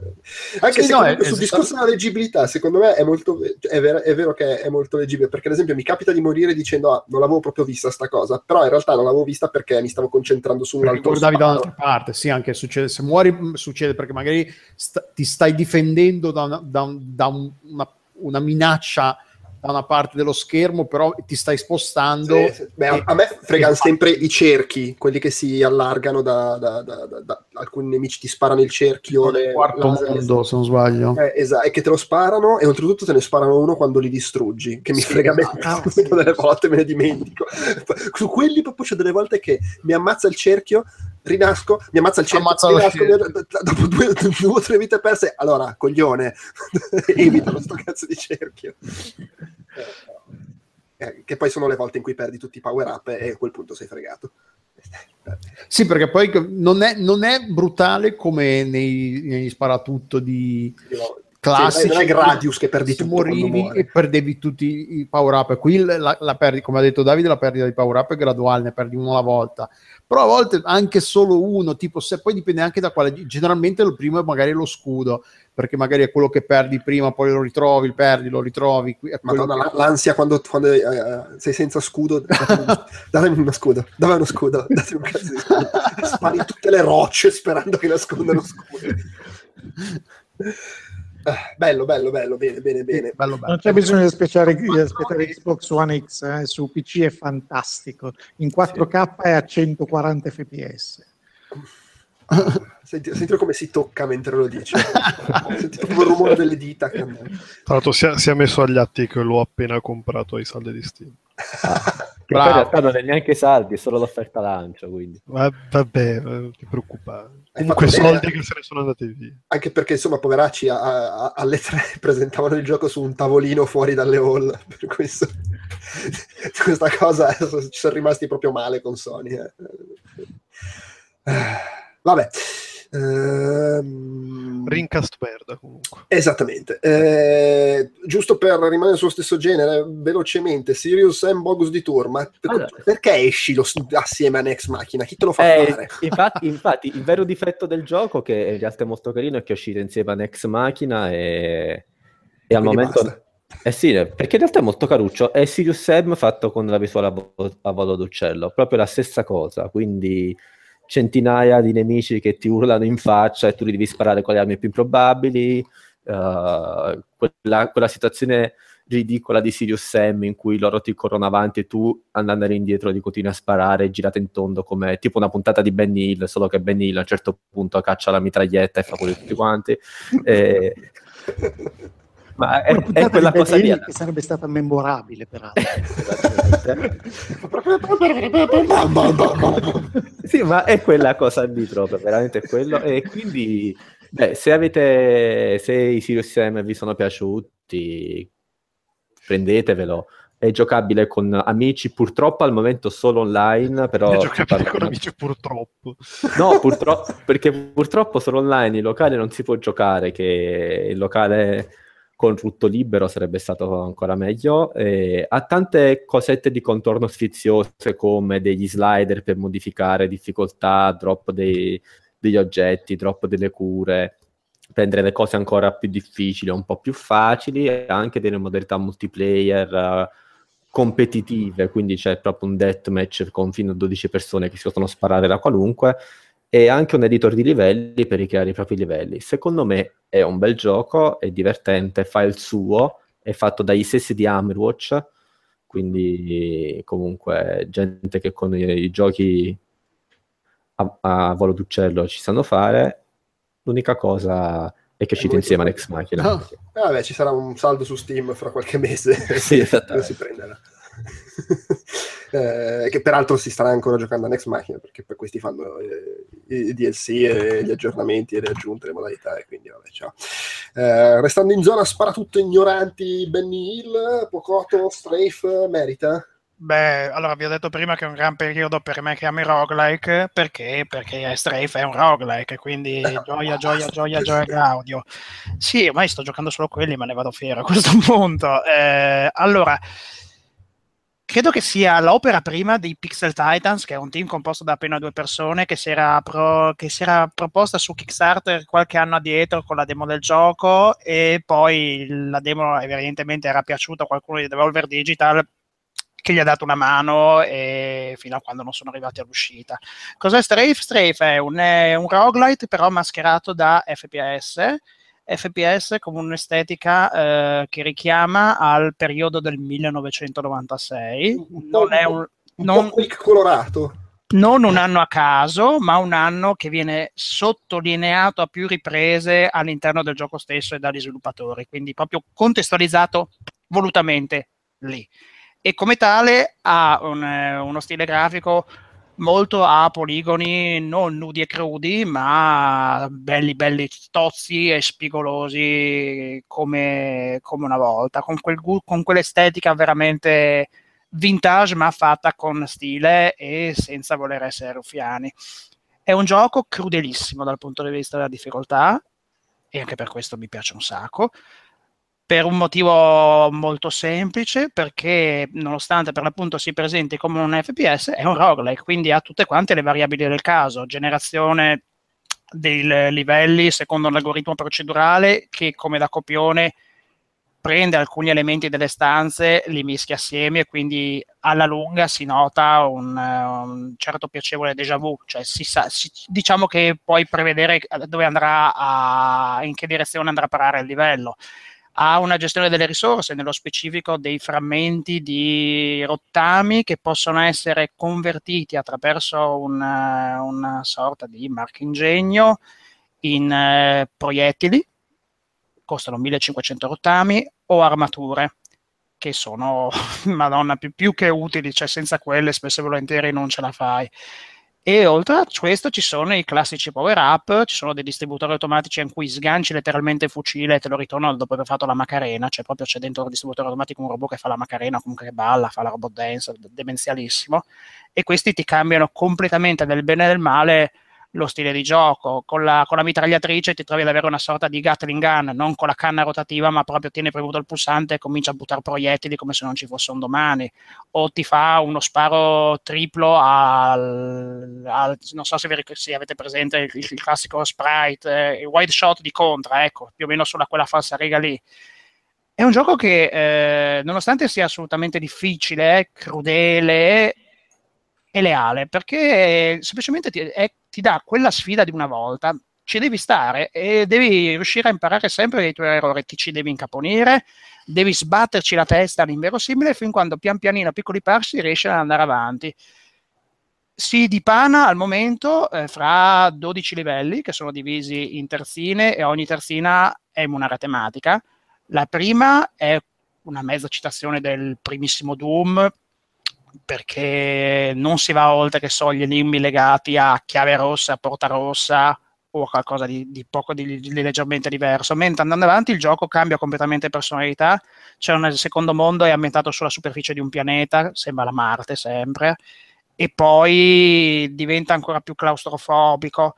Anche Sì, no, è- sul è- discorso della leggibilità, secondo me è molto è vero, è vero che è molto leggibile, perché ad esempio mi capita di morire dicendo ah, non l'avevo proprio vista sta cosa, però in realtà non l'avevo vista perché mi stavo concentrando su un Perché altro guardavi da sparo. un'altra parte, sì, anche succede. Se muori, mh, succede perché magari sta- ti stai difendendo da una, da un- da un- una, una minaccia da una parte dello schermo, però ti stai spostando. Sì, sì. Beh, a, e- a me fregano sempre i cerchi, quelli che si allargano da, da- da- da- alcuni nemici ti sparano il cerchio. le- quarto laser, mondo, se non sbaglio. Eh, esatto, e che te lo sparano e oltretutto te ne sparano uno quando li distruggi, che mi Sì, frega esatto. bene, Sì. delle volte me ne dimentico. Su quelli proprio c'è delle volte che mi ammazza il cerchio, rinasco, mi ammazza il cerchio, Ammazza lo rinasco, cerchio. mi- dopo due, due o tre vite perse, allora, coglione, evitalo sto cazzo di cerchio. Eh, che poi sono le volte in cui perdi tutti i power up e a quel punto sei fregato. Sì, perché poi non è, non è brutale come nei, negli sparatutto di Io- classici. Sì, non è Gradius che perdi tutto morivi e perdevi tutti i power up. Qui la, la perdi, come ha detto Davide, la perdita di power up è graduale, ne perdi uno alla volta. Però a volte anche solo uno, tipo se poi dipende anche da quale. Generalmente il primo è magari lo scudo, perché magari è quello che perdi prima, poi lo ritrovi, perdi, lo ritrovi. Madonna, che- la- l'ansia quando, quando, eh, sei senza scudo. datemi- uno scudo. Dov'è uno scudo? Datemi un cazzo di scudo. Spari tutte le rocce sperando che nascondano scudo. Eh, bello, bello, bello, bene, bene, bene. Bello, bello. Non c'è bisogno di aspettare, di aspettare Xbox One X, eh, su PC è fantastico. In 4K è a 140 fps. Senti, sentilo come si tocca mentre lo dice. Senti proprio il rumore delle dita. Che... Tra l'altro si è, si è messo agli atti che l'ho appena comprato ai saldi di Steam. Che poi in Bravo. realtà non è neanche saldi, è solo l'offerta lancio, quindi. Ma vabbè, eh, non ti preoccupare. Hai Comunque bene. soldi che se ne sono andati via. Anche perché, insomma, poveracci a- a- alle tre presentavano il gioco su un tavolino fuori dalle hall. Per questo, questa cosa ci sono rimasti proprio male con Sony. eh. Eh, Vabbè. Ehm, Rincast merda comunque. Esattamente. Eh, giusto per rimanere sullo stesso genere, velocemente, Sirius M. Bogus di Tour, ma per- Allora. perché esci lo- assieme a Next Machina? Chi te lo fa Eh, fare? infatti, infatti, il vero difetto del gioco, che in realtà è molto carino, è che è uscito insieme a Nex Machina e, e al Quindi momento... basta. Eh sì, perché in realtà è molto caruccio. È Sirius Sam fatto con la visuale a, vo- a volo d'uccello, proprio la stessa cosa. Quindi centinaia di nemici che ti urlano in faccia e tu li devi sparare con le armi più improbabili. eh, quella, quella situazione ridicola di Sirius Sam in cui loro ti corrono avanti e tu andando indietro li continui a sparare girate in tondo come tipo una puntata di Ben Hill, solo che Ben Hill a un certo punto caccia la mitraglietta e fa quello tutti quanti. Eh, ma è, è quella di cosa lì. Che sarebbe stata memorabile, peraltro. sì, ma è quella cosa lì proprio, veramente è quello. E quindi, beh, se avete, se i Sirius Sam vi sono piaciuti, prendetevelo. È giocabile con amici, purtroppo al momento solo online, però... È giocabile con- amici purtroppo. No, purtroppo, perché purtroppo solo online, in locale non si può giocare, che il locale con rutto libero sarebbe stato ancora meglio. E ha tante cosette di contorno sfiziose come degli slider per modificare difficoltà, drop dei- degli oggetti, drop delle cure, prendere le cose ancora più difficili, un po' più facili, anche delle modalità multiplayer eh, competitive, quindi c'è proprio un deathmatch con fino a 12 persone che si possono sparare da qualunque e anche un editor di livelli per ricreare i propri livelli. Secondo me è un bel gioco, è divertente, fa il suo, è fatto dagli stessi di Hammerwatch, quindi comunque gente che con i, giochi a, a volo d'uccello ci sanno fare. L'unica cosa è che è molto insieme a bello. Next Machina. No. Vabbè, ci sarà un saldo su Steam fra qualche mese. Sì, esattamente. si prenderà. Eh, che peraltro si starà ancora giocando a Next Machina perché poi questi fanno eh, i DLC e gli aggiornamenti e le aggiunte, le modalità e quindi vabbè ciao Eh, restando in zona sparatutto ignoranti Benny Hill Pocoto, Strafe merita Beh, allora vi ho detto prima che è un gran periodo per me che amo i roguelike, perché? Perché Strafe è un roguelike, quindi gioia, gioia, gioia, gioia Gaudio. Sì, ormai sto giocando solo quelli, ma ne vado fiero a questo punto. Eh, allora, credo che sia l'opera prima dei Pixel Titans, che è un team composto da appena due persone, che si era, pro- che si era proposta su Kickstarter qualche anno addietro con la demo del gioco e poi la demo evidentemente era piaciuta a qualcuno di Devolver Digital che gli ha dato una mano e fino a quando non sono arrivati all'uscita. Cos'è Strafe? Strafe è un, è un roguelite però mascherato da FPS FPS come un'estetica eh, che richiama al periodo del 1996. Non è un, Un non, quick colorato. non un anno a caso, ma un anno che viene sottolineato a più riprese all'interno del gioco stesso e dagli sviluppatori, quindi proprio contestualizzato volutamente lì. E come tale ha un, eh, uno stile grafico molto a poligoni non nudi e crudi, ma belli, belli tozzi e spigolosi come, come una volta, con, quel con quell'estetica veramente vintage ma fatta con stile e senza voler essere ruffiani. È un gioco crudelissimo dal punto di vista della difficoltà e anche per questo mi piace un sacco. Per un motivo molto semplice, perché nonostante per l'appunto si presenti come un FPS, è un roguelike, quindi ha tutte quante le variabili del caso, generazione dei livelli secondo un algoritmo procedurale che come da copione prende alcuni elementi delle stanze, li mischia assieme e quindi alla lunga si nota un, un certo piacevole déjà vu, cioè si sa, si- diciamo che puoi prevedere dove andrà a, in che direzione andrà a parare il livello. Ha una gestione delle risorse, nello specifico dei frammenti di rottami che possono essere convertiti attraverso una, una sorta di marchingegno in eh, proiettili costano 1500 rottami o armature che sono, madonna, più, più che utili, cioè senza quelle spesso e volentieri non ce la fai. E oltre a questo ci sono i classici power up, ci sono dei distributori automatici in cui sganci letteralmente il fucile e te lo ritornano dopo aver fatto la macarena, cioè proprio c'è dentro il distributore automatico un robot che fa la macarena, comunque che balla, fa la robot dance, demenzialissimo, e questi ti cambiano completamente del bene e del male lo stile di gioco. Con la, con la mitragliatrice ti trovi ad avere una sorta di Gatling gun, non con la canna rotativa, ma proprio tieni premuto il pulsante e comincia a buttare proiettili come se non ci fosse un domani. O ti fa uno sparo triplo al, al- non so se, vi se avete presente il, il classico sprite, eh, il wide shot di Contra, ecco, più o meno sulla quella falsa riga lì. È un gioco che, eh, nonostante sia assolutamente difficile, crudele e leale, perché semplicemente ti, è- ti dà quella sfida di una volta, ci devi stare e devi riuscire a imparare sempre dai tuoi errori, ti ci devi incaponire, devi sbatterci la testa all'inverosimile fin quando pian pianino, a piccoli passi, riesci ad andare avanti. Si dipana al momento eh, fra 12 livelli che sono divisi in terzine e ogni terzina è una tematica. La prima è una mezza citazione del primissimo Doom, perché non si va oltre che so gli enigmi legati a chiave rossa, porta rossa o qualcosa di, di poco di, di leggermente diverso. Mentre andando avanti il gioco cambia completamente personalità. C'è un secondo mondo, è ambientato sulla superficie di un pianeta, sembra la Marte sempre, e poi diventa ancora più claustrofobico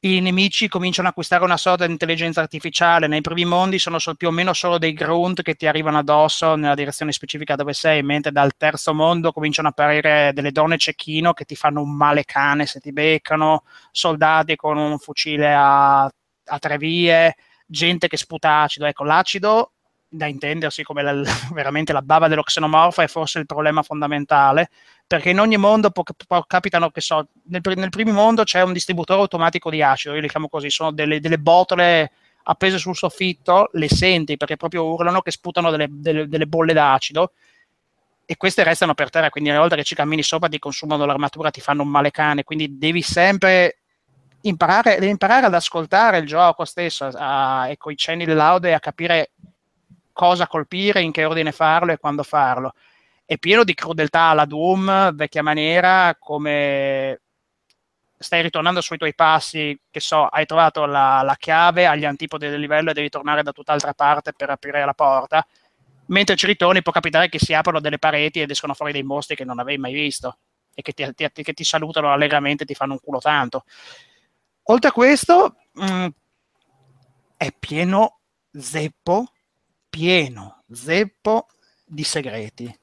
i nemici cominciano a acquistare una sorta di intelligenza artificiale. Nei primi mondi sono sol- più o meno solo dei grunt che ti arrivano addosso nella direzione specifica dove sei, mentre dal terzo mondo cominciano a apparire delle donne cecchino che ti fanno un male cane se ti beccano, soldati con un fucile a, a tre vie, gente che sputa acido. Ecco, l'acido, da intendersi come la- veramente la bava dello xenomorfo, è forse il problema fondamentale perché in ogni mondo po- po- capitano che so, nel, nel primo mondo c'è un distributore automatico di acido, io li chiamo così, sono delle, delle botole appese sul soffitto, le senti perché proprio urlano che sputano delle, delle- delle bolle d'acido e queste restano per terra, quindi una volta che ci cammini sopra ti consumano l'armatura, ti fanno un male cane, quindi devi sempre imparare, devi imparare ad ascoltare il gioco stesso, a, e coi cenni le laude a capire cosa colpire, in che ordine farlo e quando farlo è pieno di crudeltà alla Doom, vecchia maniera, come stai ritornando sui tuoi passi, che so, hai trovato la, la chiave agli antipodi del livello e devi tornare da tutt'altra parte per aprire la porta. Mentre ci ritorni può capitare che si aprono delle pareti ed escono fuori dei mostri che non avevi mai visto e che ti, ti- che ti salutano allegramente e ti fanno un culo tanto. Oltre a questo, mh, è pieno zeppo, pieno zeppo di segreti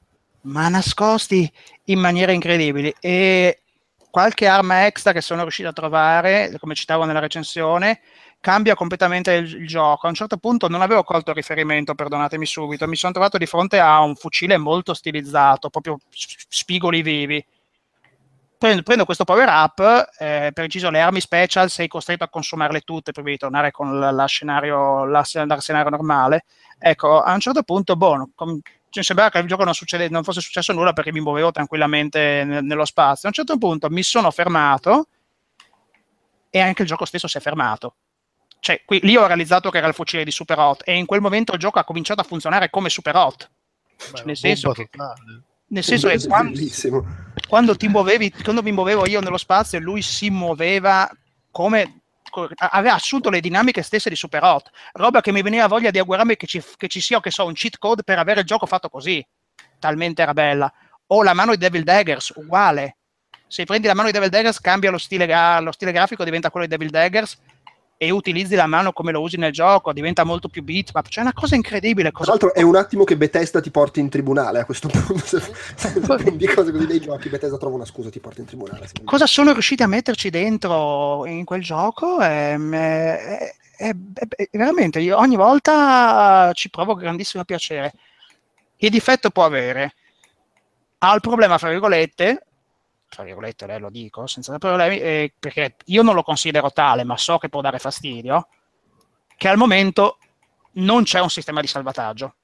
ma nascosti in maniera incredibile e qualche arma extra che sono riuscito a trovare, come citavo nella recensione, cambia completamente il, il gioco. A un certo punto non avevo colto il riferimento, perdonatemi subito, mi sono trovato di fronte a un fucile molto stilizzato, proprio spigoli vivi. prendo, prendo questo power up, eh, per inciso le armi special sei costretto a consumarle tutte prima di tornare con l'arsenario normale. Ecco, a un certo punto, boh, com- cioè, sembrava che il gioco non, succede, non, fosse successo nulla perché mi muovevo tranquillamente ne- nello spazio. A un certo punto mi sono fermato e anche il gioco stesso si è fermato. Cioè, qui, lì ho realizzato che era il fucile di Super Hot e in quel momento il gioco ha cominciato a funzionare come Super Hot. Cioè, nel senso che, nel senso che quando, quando, ti muovevi, quando mi muovevo io nello spazio, lui si muoveva come aveva assunto le dinamiche stesse di Super Hot, roba che mi veniva voglia di augurarmi che ci, che ci sia, che so, un cheat code per avere il gioco fatto così, talmente era bella. O la mano di Devil Daggers, uguale. Se prendi la mano di Devil Daggers, cambia lo stile, lo stile grafico, diventa quello di Devil Daggers, e utilizzi la mano come lo usi nel gioco, diventa molto più bitmap. Cioè, è una cosa incredibile. Cosa... Tra l'altro, è un attimo che Bethesda ti porti in tribunale a questo punto. Se, se prendi cose così dei giochi, Bethesda trova una scusa, ti porti in tribunale. Cosa sono riusciti a metterci dentro in quel gioco? È, è, è, è veramente, io ogni volta ci provo grandissimo piacere. Che difetto può avere? Ha il problema, fra virgolette, tra virgolette lei lo dico senza problemi, eh, perché io non lo considero tale, ma so che può dare fastidio, che al momento non c'è un sistema di salvataggio.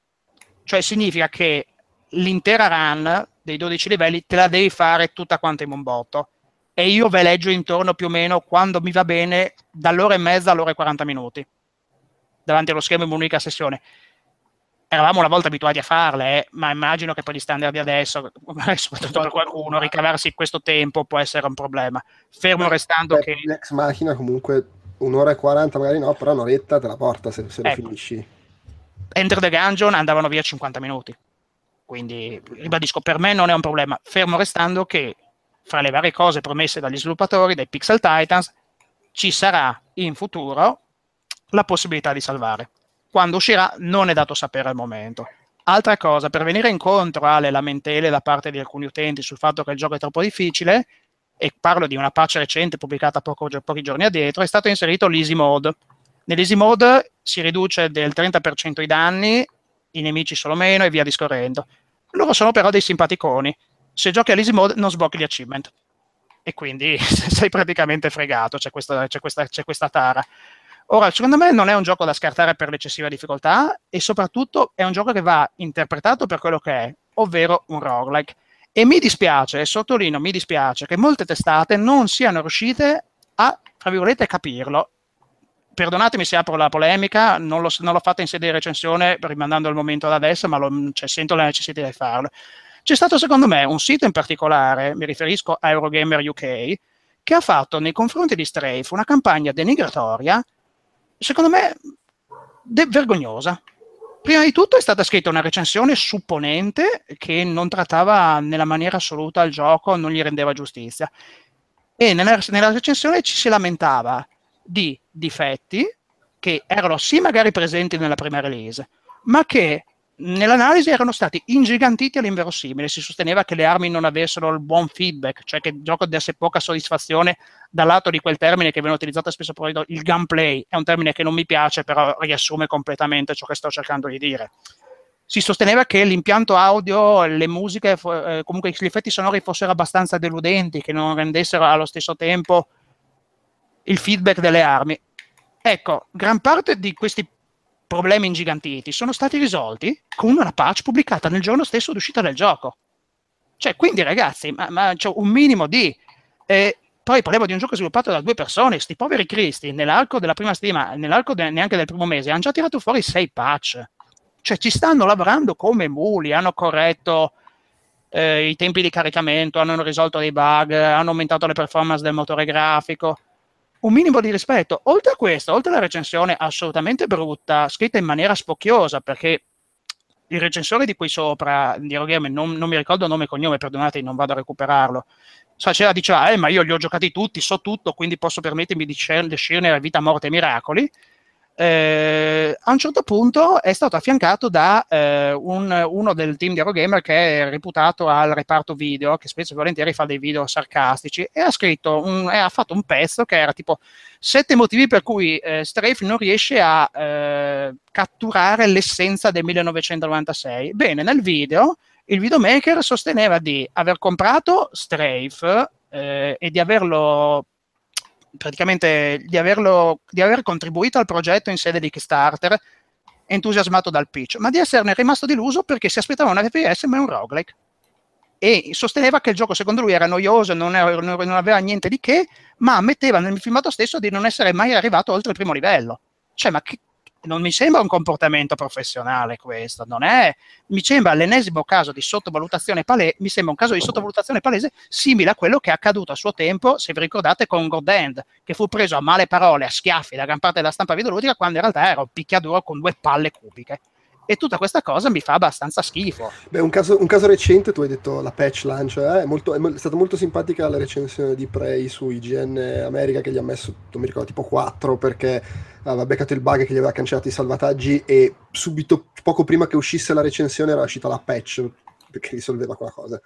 Cioè significa che l'intera run dei 12 livelli te la devi fare tutta quanta in un botto. E io veleggio intorno più o meno quando mi va bene dall'ora e mezza all'ora e 40 minuti davanti allo schermo in un'unica sessione eravamo una volta abituati a farle, eh, ma immagino che per gli standard di adesso, soprattutto per qualcuno, ricavarsi questo tempo può essere un problema. Fermo restando Beh, che... L'ex macchina comunque un'ora e 40 magari no, però un'oretta te la porta se, se lo Ecco. finisci. Enter the Gungeon andavano via 50 minuti. Quindi, ribadisco, per me non è un problema. Fermo restando che fra le varie cose promesse dagli sviluppatori, dai Pixel Titans, ci sarà in futuro la possibilità di salvare. Quando uscirà non è dato sapere al momento. Altra cosa, per venire incontro alle lamentele da parte di alcuni utenti sul fatto che il gioco è troppo difficile, e parlo di una patch recente pubblicata poco, pochi giorni addietro, è stato inserito l'easy mode. Nell'easy mode si riduce del 30% i danni, i nemici solo meno e via discorrendo. Loro sono però dei simpaticoni. Se giochi all'easy mode non sblocchi gli achievement. E quindi sei praticamente fregato, c'è questa, c'è questa, c'è questa tara. Ora, secondo me non è un gioco da scartare per l'eccessiva difficoltà e soprattutto è un gioco che va interpretato per quello che è, ovvero un roguelike. E mi dispiace, e sottolineo, mi dispiace che molte testate non siano riuscite a, tra virgolette, capirlo. Perdonatemi se apro la polemica, non, lo, non l'ho fatta in sede di recensione rimandando il momento ad adesso, ma lo, cioè, sento la necessità di farlo. C'è stato secondo me un sito in particolare, mi riferisco a Eurogamer UK, che ha fatto nei confronti di Strafe una campagna denigratoria secondo me, de- vergognosa. Prima di tutto è stata scritta una recensione supponente che non trattava nella maniera assoluta il gioco, non gli rendeva giustizia. E nella, nella recensione ci si lamentava di difetti che erano sì magari presenti nella prima release, ma che nell'analisi erano stati ingigantiti all'inverosimile. Si sosteneva che le armi non avessero il buon feedback, cioè che il gioco desse poca soddisfazione dal lato di quel termine che viene utilizzato spesso poi il gameplay. È un termine che non mi piace, però riassume completamente ciò che sto cercando di dire. Si sosteneva che l'impianto audio, le musiche, eh, comunque gli effetti sonori fossero abbastanza deludenti, che non rendessero allo stesso tempo il feedback delle armi. Ecco, gran parte di questi problemi ingigantiti sono stati risolti con una patch pubblicata nel giorno stesso d'uscita del gioco. Cioè, quindi ragazzi, ma, ma c'è un minimo di... Eh, poi parliamo di un gioco sviluppato da due persone, sti poveri cristi, nell'arco della prima stima, nell'arco de, neanche del primo mese, hanno già tirato fuori sei patch. Cioè, ci stanno lavorando come muli, hanno corretto eh, i tempi di caricamento, hanno risolto dei bug, hanno aumentato le performance del motore grafico un minimo di rispetto. Oltre a questo, oltre alla recensione assolutamente brutta, scritta in maniera spocchiosa, perché il recensore di qui sopra, di Eurogame, non, non mi ricordo nome e cognome, perdonate, non vado a recuperarlo, faceva, diceva, eh, ma io li ho giocati tutti, so tutto, quindi posso permettermi di discernere vita, morte e miracoli. Eh, a un certo punto è stato affiancato da eh, un, uno del team di Eurogamer che è reputato al reparto video, che spesso e volentieri fa dei video sarcastici, e ha scritto un, e ha fatto un pezzo che era tipo sette motivi per cui eh, Strafe non riesce a eh, catturare l'essenza del 1996. Bene, nel video il videomaker sosteneva di aver comprato Strafe eh, e di averlo praticamente di, averlo, di aver contribuito al progetto in sede di Kickstarter entusiasmato dal pitch, ma di esserne rimasto deluso perché si aspettava un FPS ma un roguelike e sosteneva che il gioco secondo lui era noioso, non, era, non aveva niente di che, ma ammetteva nel filmato stesso di non essere mai arrivato oltre il primo livello. Cioè, ma che, non mi sembra un comportamento professionale questo, non è, mi sembra l'ennesimo caso di sottovalutazione palese, mi sembra un caso di sottovalutazione palese simile a quello che è accaduto a suo tempo, se vi ricordate, con Godend, che fu preso a male parole, a schiaffi da gran parte della stampa videoludica, quando in realtà era un picchiaduro con due palle cubiche e tutta questa cosa mi fa abbastanza schifo. Beh, un caso, un caso recente, tu hai detto la patch launch, eh? è, molto, è, stata molto simpatica la recensione di Prey su IGN America che gli ha messo, non mi ricordo, tipo 4 perché aveva beccato il bug che gli aveva cancellato i salvataggi e subito, poco prima che uscisse la recensione era uscita la patch che risolveva quella cosa.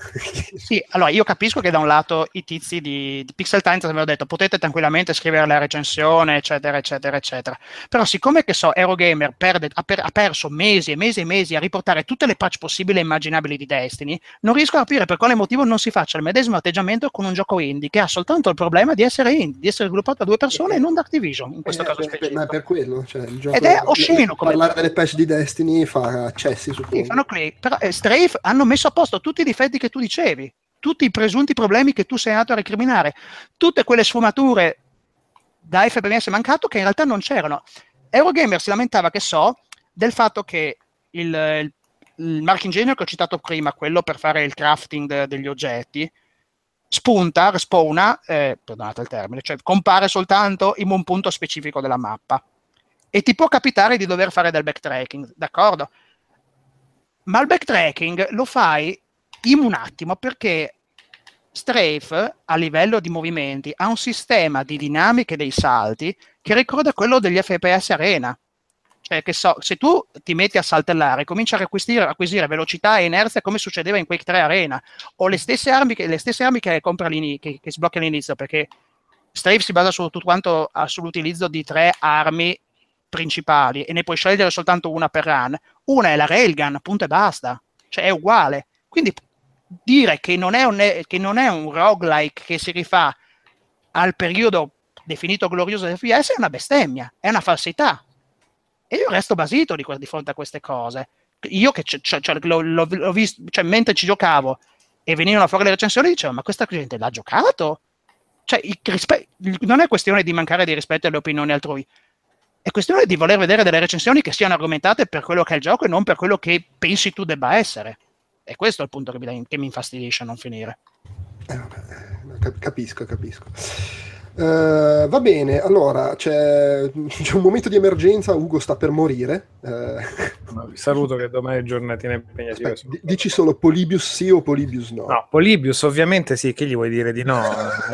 sì, allora io capisco che da un lato i tizi di, di Pixel Times avevano detto potete tranquillamente scrivere la recensione, eccetera, eccetera, eccetera. Però siccome che so, Eurogamer perde, ha, per, ha, perso mesi e mesi e mesi a riportare tutte le patch possibili e immaginabili di Destiny, non riesco a capire per quale motivo non si faccia il medesimo atteggiamento con un gioco indie che ha soltanto il problema di essere indie, di essere sviluppato da due persone e non da Activision, in questo eh, caso specifico. Ma è per quello, cioè, il gioco, Ed è osceno. Parlare delle patch di Destiny fa accessi su sì, fanno click, però eh, Strafe hanno messo a posto tutti i difetti che tu dicevi tutti i presunti problemi che tu sei andato a recriminare, tutte quelle sfumature da FPS mancato che in realtà non c'erano. Eurogamer si lamentava, che so, del fatto che il, il, il mark engineer che ho citato prima, quello per fare il crafting de, degli oggetti, spunta, respawna, eh, perdonate il termine, cioè compare soltanto in un punto specifico della mappa. E ti può capitare di dover fare del backtracking, d'accordo? Ma il backtracking lo fai in un attimo perché Strafe a livello di movimenti ha un sistema di dinamiche dei salti che ricorda quello degli FPS Arena. Cioè che so, se tu ti metti a saltellare, cominci a acquisire, acquisire velocità e inerzia come succedeva in Quake 3 Arena, o le stesse armi che, le stesse armi che, che, che sblocchi all'inizio, perché Strafe si basa su tutto quanto sull'utilizzo di tre armi principali e ne puoi scegliere soltanto una per run. Una è la railgun, punto e basta. Cioè è uguale. Quindi dire che non, è un, che non è un roguelike che si rifà al periodo definito glorioso del FPS è una bestemmia, è una falsità. E io resto basito di, di fronte a queste cose. Io che c- c- l'ho, l'ho, l'ho visto, cioè, mentre ci giocavo e venivano fuori le recensioni, dicevo, ma questa gente l'ha giocato? Cioè, rispe- non è questione di mancare di rispetto alle opinioni altrui, è questione di voler vedere delle recensioni che siano argomentate per quello che è il gioco e non per quello che pensi tu debba essere. E questo è il punto che mi, che mi infastidisce a non finire. Eh, capisco, capisco. Uh, va bene, allora c'è, c'è, un momento di emergenza, Ugo sta per morire. Uh, vi saluto che domani è giornatina impegnativa. Aspetta, dici solo Polybius sì o Polybius no? No, Polybius ovviamente sì, che gli vuoi dire di no?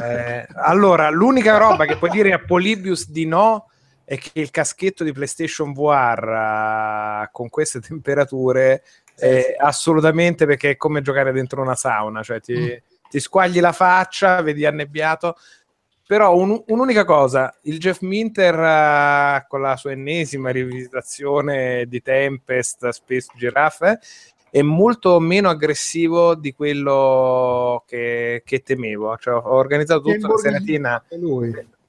eh, allora, l'unica roba che puoi dire a Polybius di no è che il caschetto di PlayStation VR uh, con queste temperature eh, assolutamente perché è come giocare dentro una sauna, cioè ti, mm. ti squagli la faccia, vedi annebbiato. Però un, un'unica cosa, il Jeff Minter uh, con la sua ennesima rivisitazione di Tempest, Space Giraffe, è molto meno aggressivo di quello che, che temevo. Cioè, ho organizzato tutta la seratina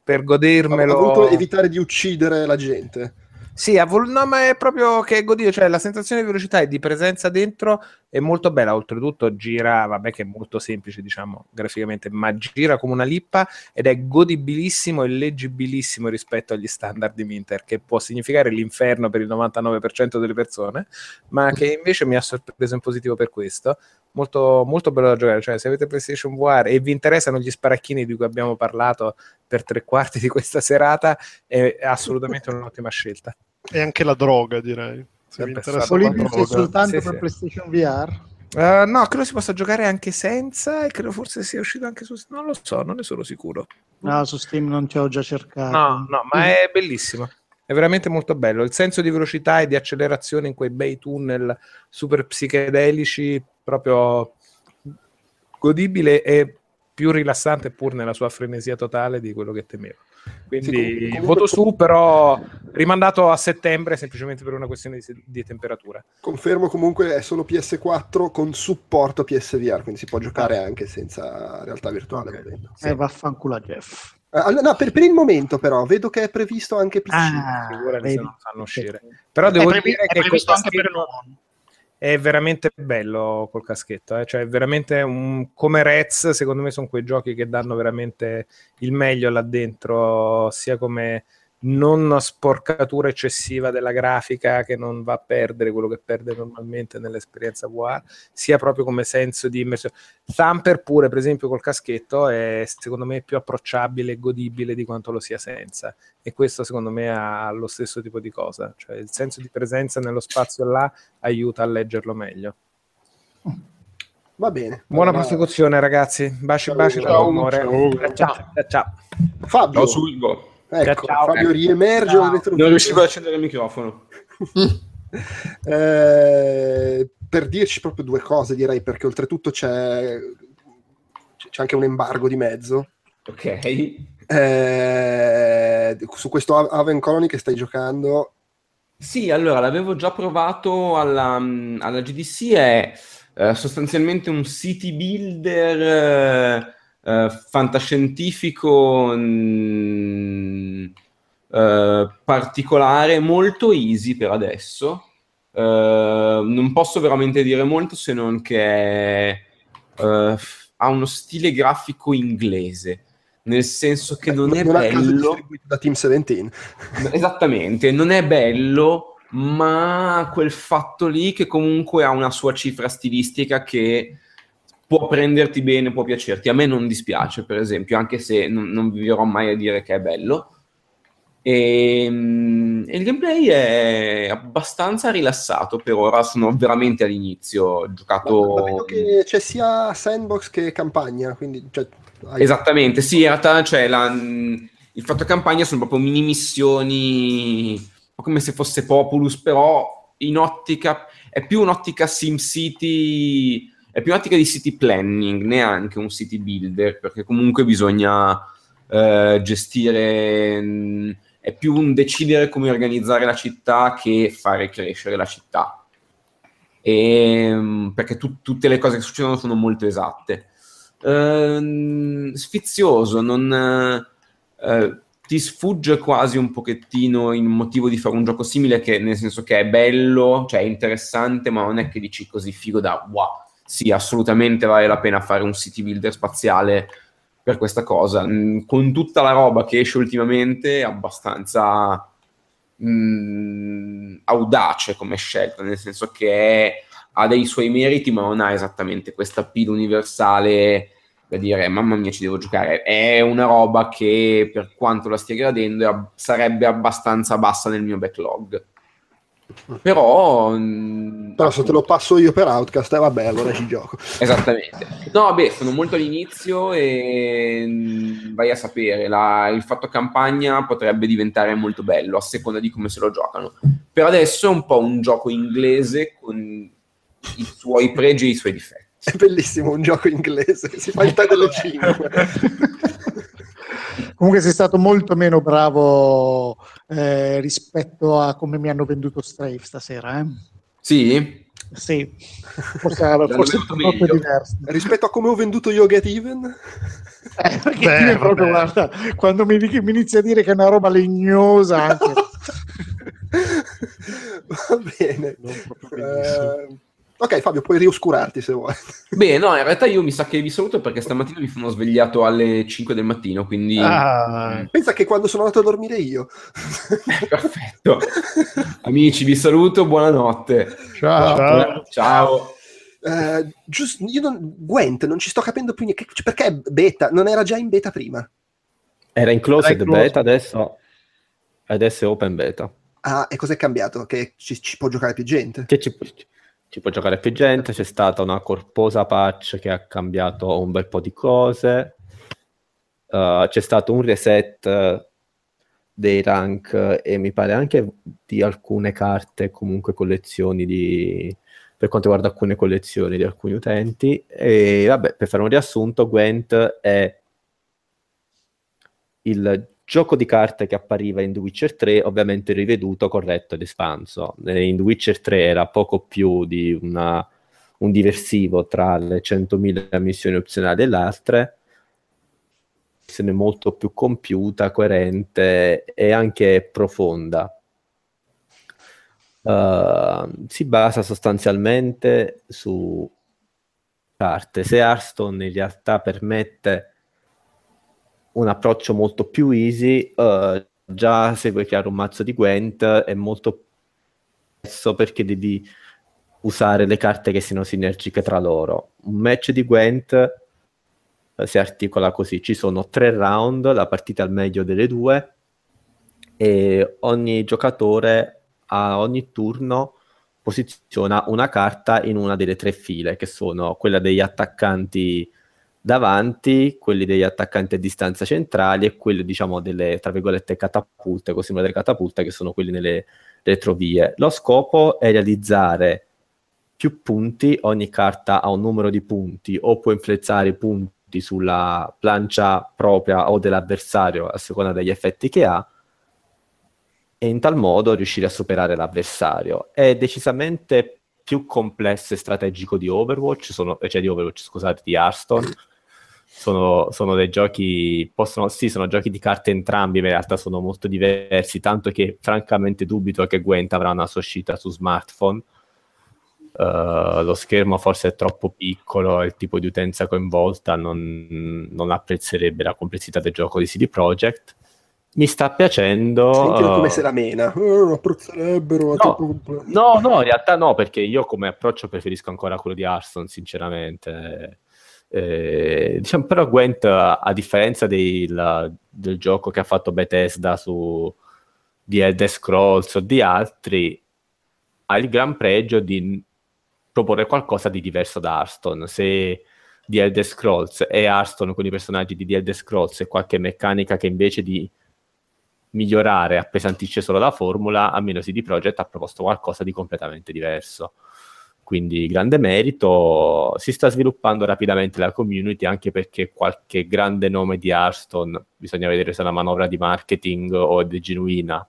per godermelo. Ho voluto evitare di uccidere la gente. Sì, vol- no, ma è proprio che godito, cioè la sensazione di velocità e di presenza dentro è molto bella, oltretutto gira, vabbè che è molto semplice diciamo graficamente, ma gira come una lippa ed è godibilissimo e leggibilissimo rispetto agli standard di Minter, che può significare l'inferno per il 99% delle persone, ma che invece mi ha sorpreso in positivo per questo. Molto, molto bello da giocare, cioè se avete PlayStation VR e vi interessano gli sparacchini di cui abbiamo parlato per tre quarti di questa serata, è assolutamente un'ottima scelta. E anche la droga, direi. Se vi interessa è soltanto sì, per sì. PlayStation VR? Uh, eh, no, credo si possa giocare anche senza e credo forse sia uscito anche su non lo so, non ne sono sicuro. No, su Steam non ci ho già cercato. No, no, ma è bellissimo. È veramente molto bello. Il senso di velocità e di accelerazione in quei bei tunnel super psichedelici, proprio godibile e più rilassante pur nella sua frenesia totale di quello che temevo. Quindi Sì, com- comunque- voto su, però rimandato a settembre semplicemente per una questione di, di temperatura. Confermo comunque è solo PS4 con supporto PSVR, quindi si può giocare anche senza realtà virtuale. Ok. volendo. Eh, vaffanculo a Jeff. Ah, no, per, per il momento però, vedo che è previsto anche PC. Ah, Figurati se non fanno uscire. Però devo è, previ- dire è che previsto col anche per l'uomo. È veramente bello col caschetto, eh? cioè veramente un, come Rez, secondo me sono quei giochi che danno veramente il meglio là dentro, sia come non sporcatura eccessiva della grafica che non va a perdere quello che perde normalmente nell'esperienza VR, sia proprio come senso di immersione. Thumper pure, per esempio, col caschetto è secondo me più approcciabile e godibile di quanto lo sia senza. E questo secondo me ha lo stesso tipo di cosa, cioè il senso di presenza nello spazio là aiuta a leggerlo meglio. Va bene. Buona Allora, prosecuzione, ragazzi. Baci, baci, ciao, amore. ciao. ciao. ciao. Fabio, Ciao Sulgo. Ecco, Ciao. Fabio riemerge Non riuscivo ad accendere il microfono. Eh, per dirci proprio due cose, direi, perché oltretutto c'è, c'è anche un embargo di mezzo. Ok. Eh, su questo A- Haven Colony che stai giocando, Sì, allora l'avevo già provato alla, alla GDC, è eh, sostanzialmente un city builder eh, eh, fantascientifico mm, eh, particolare, molto easy per adesso. Eh, non posso veramente dire molto se non che eh, ha uno stile grafico inglese, nel senso che non è a caso bello. distribuito da Team 17. Esattamente, non è bello, ma quel fatto lì che comunque ha una sua cifra stilistica che può prenderti bene, può piacerti. A me non dispiace, per esempio, anche se non, non vivrò mai a dire che è bello. E, mm, e il gameplay è abbastanza rilassato per ora, sono veramente all'inizio. Ho giocato. che c'è sia sandbox che campagna, quindi cioè, hai- Esattamente, sì, in realtà cioè, la- il fatto campagna sono proprio mini missioni, un po' come se fosse Populus, però in ottica, è più un'ottica SimCity, è più un'ottica di city planning, neanche un city builder, perché comunque bisogna eh, gestire, mh, è più un decidere come organizzare la città che fare crescere la città. E, mh, perché tu- tutte le cose che succedono sono molto esatte. Ehm, sfizioso, non, eh, ti sfugge quasi un pochettino il motivo di fare un gioco simile, che nel senso che è bello, cioè è interessante, ma non è che dici così figo da wow. Sì, assolutamente vale la pena fare un city builder spaziale per questa cosa. Mm, Con tutta la roba che esce ultimamente, è abbastanza mm, audace come scelta, nel senso che ha dei suoi meriti, ma non ha esattamente questa appeal universale da dire mamma mia ci devo giocare. È una roba che per quanto la stia gradendo sarebbe abbastanza bassa nel mio backlog. Però, mm, però se te lo passo io per Outcast, eh, vabbè, allora ci gioco. Esattamente. No, vabbè, sono molto all'inizio e mm, vai a sapere, la- il fatto campagna potrebbe diventare molto bello a seconda di come se lo giocano. Per adesso è un po' un gioco inglese con i suoi pregi e i suoi difetti. È bellissimo un gioco inglese, si fa il tè delle 5. Comunque sei stato molto meno bravo eh, rispetto a come mi hanno venduto Strafe stasera. Eh? Sì? Sì, forse, forse è diverso. Rispetto a come ho venduto io Get Even, Eh, perché Beh, io proprio, guarda, quando mi, mi inizi a dire che è una roba legnosa anche. va bene. Non proprio benissimo. Eh, ok, Fabio, puoi rioscurarti se vuoi. Beh, no, in realtà io mi sa che vi saluto perché stamattina mi sono svegliato alle 5 del mattino, quindi Ah, Pensa che quando sono andato a dormire io. perfetto. Amici, vi saluto, buonanotte. ciao. Ciao. Ciao. Eh, giusto, io non, Gwent, non ci sto capendo più niente. Perché è beta? Non era già in beta prima? Era in closed Era in closed. beta, adesso, adesso è open beta. Ah, e cos'è cambiato? Che ci, ci può giocare più gente? Che ci, ci può giocare più gente, c'è stata una corposa patch che ha cambiato un bel po' di cose, Uh, c'è stato un reset dei rank e mi pare anche di alcune carte, comunque collezioni di... per quanto riguarda alcune collezioni di alcuni utenti. E vabbè, per fare un riassunto, Gwent è il gioco di carte che appariva in The Witcher 3, ovviamente riveduto, corretto ed espanso. Eh, In The Witcher 3 era poco più di una- un diversivo tra le 100.000 missioni opzionali e le altre, versione molto più compiuta, coerente e anche profonda. Uh, si basa sostanzialmente su carte. Se Hearthstone in realtà permette un approccio molto più easy, uh, già se vuoi creare un mazzo di Gwent è molto spesso perché devi usare le carte che siano sinergiche tra loro. Un match di Gwent eh, si articola così: ci sono tre round, la partita al meglio delle due, e ogni giocatore a ogni turno posiziona una carta in una delle tre file, che sono quella degli attaccanti davanti, quelli degli attaccanti a distanza centrali e quelli, diciamo, delle, tra virgolette, catapulte, così delle catapulte, che sono quelli nelle retrovie. Lo scopo è realizzare più punti, ogni carta ha un numero di punti, o può influenzare i punti sulla plancia propria o dell'avversario a seconda degli effetti che ha, e in tal modo riuscire a superare l'avversario. È decisamente più complesso e strategico di Overwatch, sono, cioè di Overwatch, scusate, di Hearthstone. Sono, sono dei giochi, possono, sì, sono giochi di carte entrambi, ma in realtà sono molto diversi, tanto che francamente dubito che Gwent avrà una sua uscita su smartphone. Uh, lo schermo forse è troppo piccolo, il tipo di utenza coinvolta non, non apprezzerebbe la complessità del gioco di CD Projekt mi sta piacendo. Sentilo come uh, se la mena. Eh, apprezzerebbero. complesso. No, no, in realtà no, perché io come approccio preferisco ancora quello di Hearthstone, sinceramente. Eh, diciamo, però Gwent, a differenza del, del gioco che ha fatto Bethesda su di Elder Scrolls o di altri, ha il gran pregio di proporre qualcosa di diverso da Hearthstone. Se di Elder Scrolls e Hearthstone con i personaggi di The Elder Scrolls e qualche meccanica che invece di migliorare appesantisce solo la formula, almeno CD Projekt ha proposto qualcosa di completamente diverso. Quindi grande merito, si sta sviluppando rapidamente la community anche perché qualche grande nome di Hearthstone, bisogna vedere se è una manovra di marketing o è genuina,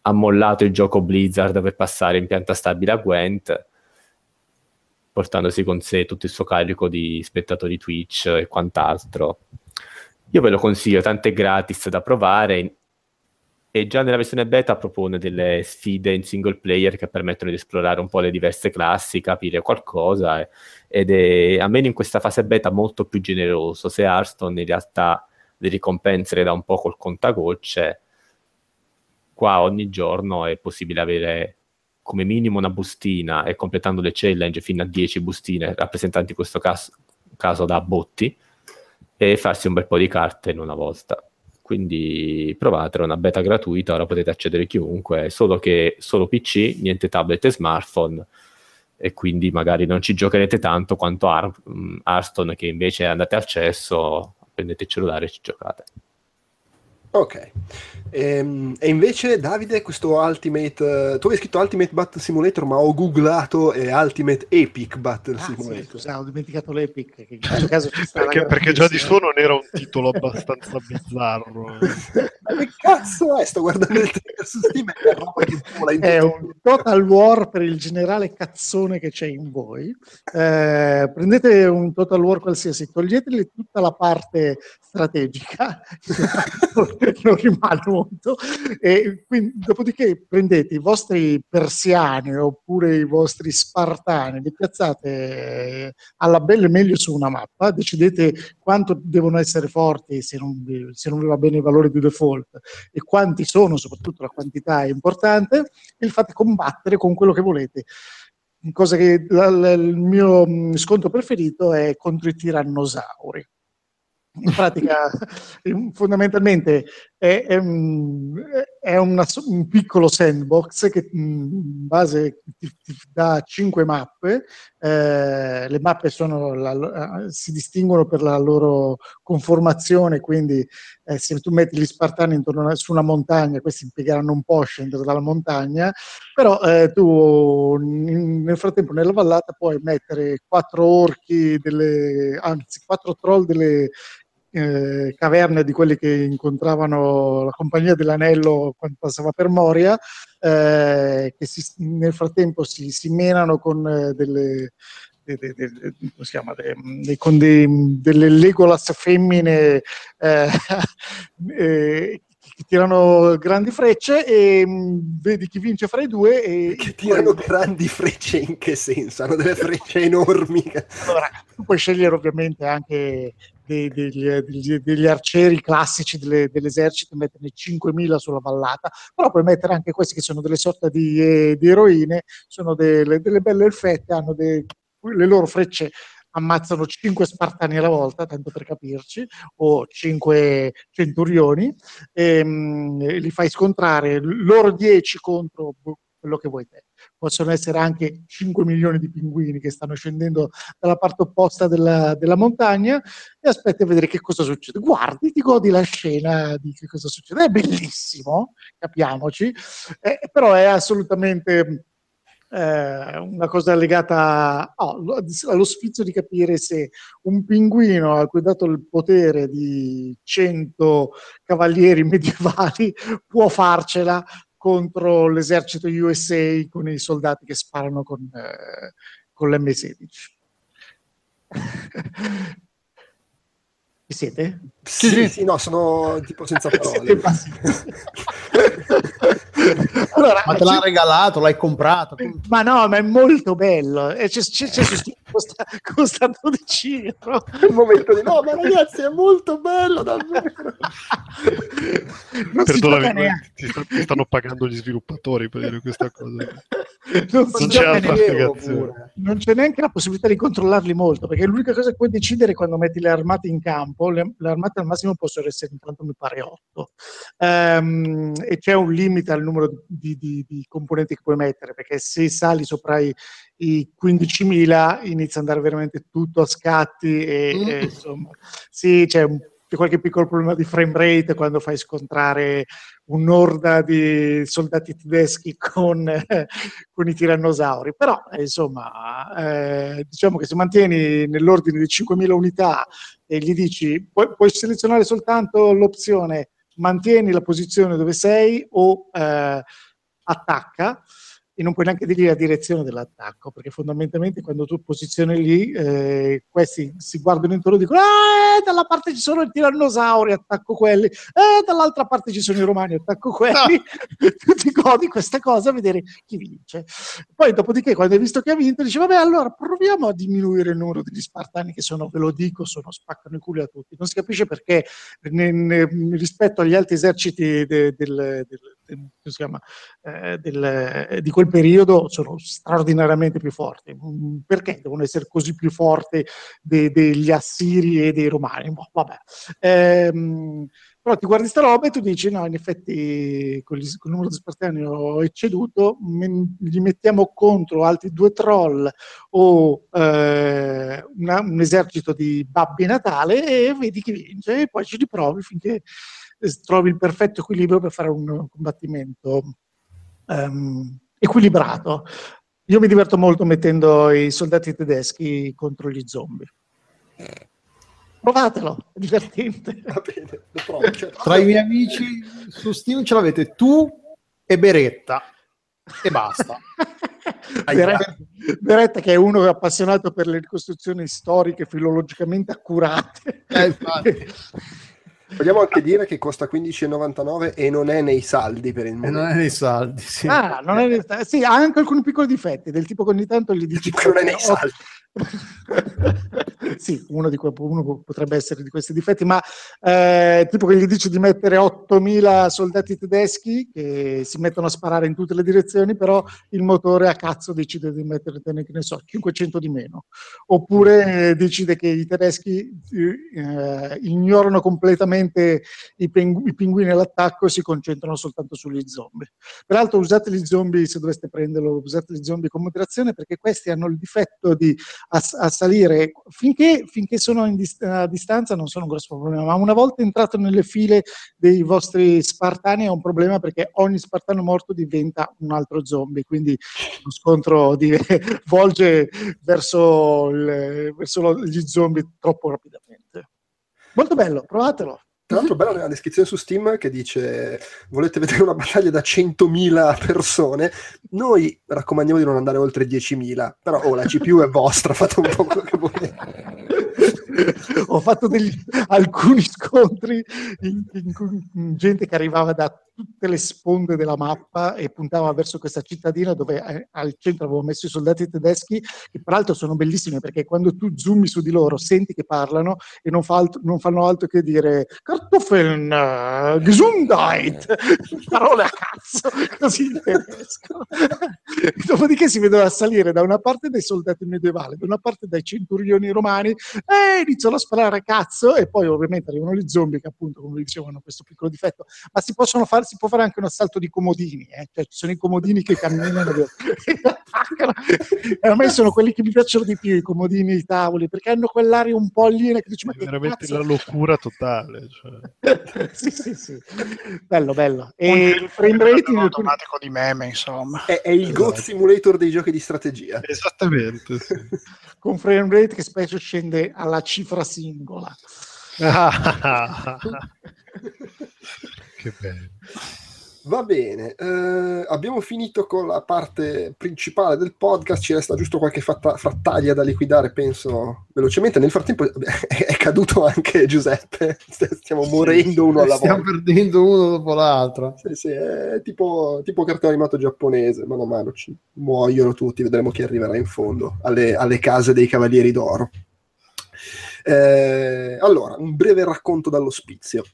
ha mollato il gioco Blizzard per passare in pianta stabile a Gwent, portandosi con sé tutto il suo carico di spettatori Twitch e quant'altro. Io ve lo consiglio, tanto è gratis da provare e già nella versione beta propone delle sfide in single player che permettono di esplorare un po' le diverse classi, capire qualcosa e- ed è almeno in questa fase beta molto più generoso. Se Hearthstone in realtà le ricompense le dà un po' col contagocce, qua ogni giorno è possibile avere come minimo una bustina e completando le challenge fino a 10 bustine rappresentanti in questo caso, caso da botti e farsi un bel po' di carte in una volta quindi provatela, è una beta gratuita, ora potete accedere chiunque, solo che solo PC, niente tablet e smartphone, e quindi magari non ci giocherete tanto quanto Ar- Hearthstone, che invece andate al cesso, prendete il cellulare e ci giocate. Ok. Ehm, e invece, Davide, questo Ultimate. eh, tu avevi scritto Ultimate Battle Simulator, ma ho googlato è Ultimate Epic Battle Ah, sì, Simulator. scusa, ho dimenticato l'Epic. Che in questo caso ci sta Perché, perché già di suo non era un titolo abbastanza bizzarro. Ma che cazzo è? Sto guardando il trailer su Steam e è roba che vola È un total war per il generale cazzone che c'è in voi. Eh, prendete un total war qualsiasi, toglieteli tutta la parte strategica, non rimane molto, e quindi, dopodiché prendete i vostri persiani oppure i vostri spartani, li piazzate eh, alla belle meglio su una mappa, decidete quanto devono essere forti se non se non vi va bene il valore di default e quanti sono, soprattutto la quantità è importante, e li fate combattere con quello che volete. Cosa che il mio mh, sconto preferito è contro i tirannosauri. In pratica, fondamentalmente è, è è una un piccolo sandbox che mh, in base ti, ti dà cinque mappe. eh, le mappe la- si distinguono per la loro conformazione, quindi eh, se tu metti gli spartani intorno su una montagna, questi impiegheranno un po' a scendere dalla montagna, però eh, tu in- nel frattempo nella vallata puoi mettere quattro orchi, delle, anzi quattro troll delle eh, caverne di quelli che incontravano la compagnia dell'anello quando passava per Moria, eh, che si, nel frattempo si, si menano con eh, delle, de, de, de, chiama, con delle Legolas femmine eh, eh, che tirano grandi frecce e mh, vedi chi vince fra i due e Che tirano grandi frecce in che senso? Hanno delle frecce enormi. allora tu puoi scegliere ovviamente anche dei- degli, degli- degli arcieri classici delle- dell'esercito metterne 5.000 sulla vallata però puoi mettere anche questi che sono delle sorte di, eh, di eroine sono delle, delle belle elfette hanno de- le loro frecce ammazzano 5 spartani alla volta, tanto per capirci, o 5 centurioni, e, mm, e li fai scontrare loro 10 contro boh, quello che vuoi te. Possono essere anche 5 milioni di pinguini che stanno scendendo dalla parte opposta della, della montagna e aspetti a vedere che cosa succede. Guardi, ti godi la scena di che cosa succede. È bellissimo, capiamoci, eh, però è assolutamente eh, una cosa legata oh, lo- allo sfizio di capire se un pinguino a cui è dato il potere di 100 cavalieri medievali può farcela contro l'esercito USA con i soldati che sparano con, eh, con l'M16. Ci siete? Sì, sì, no, sono tipo senza parole. allora, Ma te l'ha regalato, l'hai comprato. ma no, ma è molto bello. E c'è, c'è, c'è costa, costa 12 euro. Il momento di no, ma ragazzi, è molto bello davvero. Non si Perdonami, ti, sta- ti stanno pagando gli sviluppatori per dire questa cosa. Non Non c'è altra spiegazione. non c'è neanche la possibilità di controllarli molto, perché l'unica cosa che puoi decidere quando metti le armate in campo, le, le armate al massimo possono essere intanto mi pare 8, e c'è un limite al numero di, di- di componenti che puoi mettere, perché se sali sopra i, i 15.000 inizia ad andare veramente tutto a scatti e, Mm. e, insomma, sì, c'è un- c'è qualche piccolo problema di frame rate quando fai scontrare un'orda di soldati tedeschi con, con i tirannosauri. Però, eh, insomma, eh, diciamo che se mantieni nell'ordine di 5.000 unità e gli dici puoi, puoi selezionare soltanto l'opzione mantieni la posizione dove sei o eh, attacca e non puoi neanche dirgli la direzione dell'attacco perché fondamentalmente quando tu posizioni lì eh, questi si guardano intorno e dicono ah, dalla parte ci sono i tirannosauri attacco quelli. Eh, dall'altra parte ci sono i romani attacco quelli. Tu ti godi questa cosa a vedere chi vince. Poi dopodiché quando hai visto che ha vinto dici vabbè allora proviamo a diminuire il numero degli spartani che sono ve lo dico sono spaccano i culi a tutti. Non si capisce perché ne- ne- rispetto agli altri eserciti de- del, come si chiama, eh, del- di quel periodo sono straordinariamente più forti. Mm, Perché devono essere così più forti de- degli assiri e dei romani? Boh, vabbè. Ehm, però ti guardi sta roba e tu dici: no, in effetti con, il numero di spartani ho ecceduto, gli mettiamo contro altri due troll o eh, una- un esercito di babbi Natale e vedi chi vince e poi ci riprovi finché eh, trovi il perfetto equilibrio per fare un combattimento ehm, equilibrato. Io mi diverto molto mettendo i soldati tedeschi contro gli zombie. Provatelo, è divertente. Va bene, lo provo. Cioè, Tra i miei amici su Steam ce l'avete tu e Beretta. E basta. Beretta, Beretta, che è uno appassionato per le ricostruzioni storiche filologicamente accurate. Eh, infatti. Vogliamo anche dire che costa 15,99 e non è nei saldi per il momento. non è nei saldi, sì. Ah, non è, sì, ha anche alcuni piccoli difetti, del tipo che ogni tanto gli dici che non è nei saldi. sì, uno, di que- uno potrebbe essere di questi difetti, ma eh, tipo che gli dici di mettere 8000 soldati tedeschi che si mettono a sparare in tutte le direzioni, però il motore a cazzo decide di mettere, che ne so, 500 di meno. Oppure eh, decide che i tedeschi eh, ignorano completamente i, pengu- i pinguini all'attacco e si concentrano soltanto sugli zombie. Peraltro usate gli zombie, se doveste prenderlo, usate gli zombie con moderazione perché questi hanno il difetto di ass- assalire finché, finché sono in dis- a distanza non sono un grosso problema, ma una volta entrato nelle file dei vostri spartani è un problema perché ogni spartano morto diventa un altro zombie, quindi lo scontro di- volge verso, il- verso gli zombie troppo rapidamente. Molto bello, provatelo. Tra l'altro, bella nella descrizione su Steam che dice: Volete vedere una battaglia da 100.000 persone? Noi raccomandiamo di non andare oltre 10.000, però oh, la CPU è vostra, fate un po' quello che volete. Ho fatto degli, alcuni scontri in, in cui gente che arrivava da tutte le sponde della mappa e puntava verso questa cittadina dove eh, al centro avevo messo i soldati tedeschi che peraltro sono bellissimi perché quando tu zoomi su di loro senti che parlano e non, fa altro, non fanno altro che dire Kartoffeln, uh, Gesundheit, parole a cazzo, così in tedesco. Dopodiché si vedono salire da una parte dei soldati medievali, da una parte dai centurioni romani e iniziano a sparare a cazzo e poi ovviamente arrivano gli zombie che appunto come vi dicevo hanno questo piccolo difetto, ma si possono fare si può fare anche un assalto di comodini, eh? cioè, ci sono i comodini che camminano e attaccano. E a me sono quelli che mi piacciono di più, i comodini, i tavoli, perché hanno quell'aria un po' aliena che dici, ma È che veramente cazzo? la locura totale. Cioè. sì, sì, sì. Bello, bello. E il frame rating in automatico di meme, insomma. È, è il Esatto. Goat Simulator dei giochi di strategia. Esattamente. sì. con frame rate che spesso scende alla cifra singola. Che bello. Va bene, eh, abbiamo finito con la parte principale del podcast, ci resta giusto qualche fatta- frattaglia da liquidare, penso velocemente. Nel frattempo è, caduto anche Giuseppe, stiamo morendo uno alla Stiamo volta. perdendo uno dopo l'altro. Sì, sì, è tipo, tipo cartone animato giapponese, mano a mano ci muoiono tutti, vedremo chi arriverà in fondo alle, alle case dei Cavalieri d'Oro. Eh, allora, un breve racconto dall'ospizio.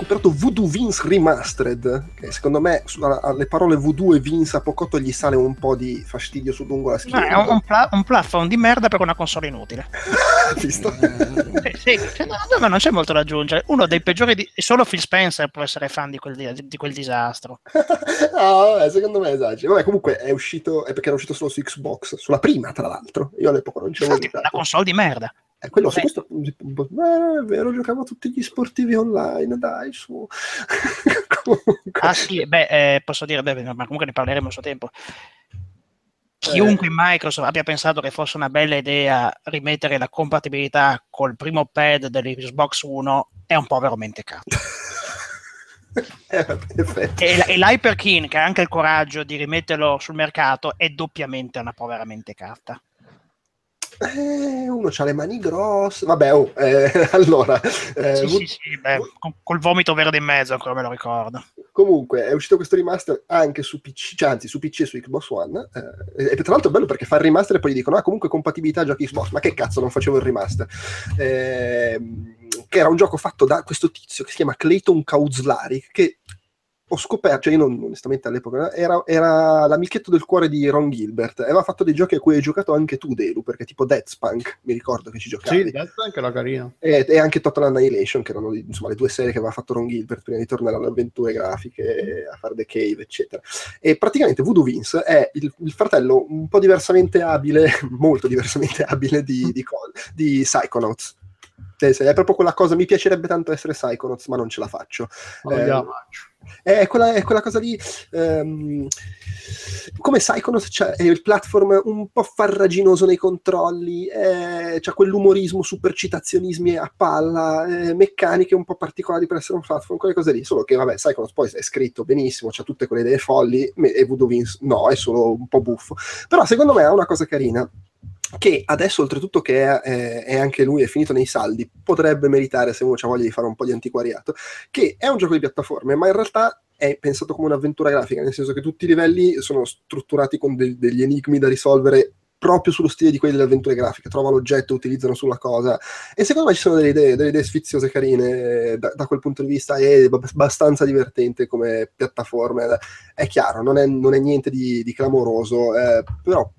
Recuperato Voodoo Vince Remastered, che secondo me alle parole Voodoo e Vince a Pocotto gli sale un po' di fastidio su lungo la No, schiena. è un, un pla- un platform di merda per una console inutile. Visto? Sì, sì, cioè, no, no, ma non c'è molto da aggiungere. Uno dei peggiori di... Solo Phil Spencer può essere fan di quel, di- di quel disastro. Ah, vabbè, secondo me esageri. Vabbè, comunque è uscito, è perché era uscito solo su Xbox, sulla prima tra l'altro. Io all'epoca non c'avevo Infatti, una console di merda. Eh, quello su Beh. questo, eh, è vero, giocavo a tutti gli sportivi online, dai, su. Ah sì, beh, eh, posso dire, beh, ma comunque ne parleremo a suo tempo. Chiunque in Microsoft abbia pensato che fosse una bella idea rimettere la compatibilità col primo pad dell'Xbox One è un povero mentecatto. Eh, in effetti. E, e l'Hyperkin, che ha anche il coraggio di rimetterlo sul mercato, è doppiamente una povera mentecatta. Eh, uno ha le mani grosse. Vabbè, oh, eh, allora. eh, Sì, sì, sì, beh, col vomito verde in mezzo, ancora me lo ricordo. Comunque è uscito questo remaster anche su PC, cioè, anzi su PC e su Xbox One. eh, e tra l'altro è bello perché fa il remaster e poi gli dicono: Ah, comunque compatibilità giochi Xbox. Ma che cazzo, non facevo il remaster. Ehm, che era un gioco fatto da questo tizio che si chiama Clayton Kauzlari. Che ho scoperto, cioè io non, onestamente all'epoca, era, era l'amichetto del cuore di Ron Gilbert. E aveva fatto dei giochi a cui hai giocato anche tu, Delu, perché tipo Death Spunk, mi ricordo che ci giocavi. Sì, Death Tank era carino. E, e anche Total Annihilation, che erano insomma, le due serie che aveva fatto Ron Gilbert prima di tornare alle avventure grafiche, a fare The Cave, eccetera. E praticamente Voodoo Vince è il, il fratello un po' diversamente abile, molto diversamente abile di, di, di Psychonauts. Sì, È proprio quella cosa, mi piacerebbe tanto essere Psychonauts, ma non ce la faccio. Non Eh. È quella, è quella cosa lì. ehm, come Psychonauts c'è è il platform un po' farraginoso nei controlli, eh, c'ha quell'umorismo, super citazionismi a palla, eh, meccaniche un po' particolari per essere un platform, quelle cose lì. Solo che, vabbè, Psychonauts poi è scritto benissimo, c'ha tutte quelle idee folli, e Voodoo Vince no, è solo un po' buffo. Però secondo me ha una cosa carina che adesso oltretutto che è, è- è anche lui è finito nei saldi potrebbe meritare se uno ha voglia di fare un po' di antiquariato che è un gioco di piattaforme ma in realtà è pensato come un'avventura grafica nel senso che tutti i livelli sono strutturati con de- degli enigmi da risolvere proprio sullo stile di quelli delle avventure grafiche trova l'oggetto, utilizzano sulla cosa e secondo me ci sono delle idee, delle idee sfiziose carine da, da quel punto di vista è ab- abbastanza divertente come piattaforme è chiaro, non è, non è niente di, di clamoroso eh, però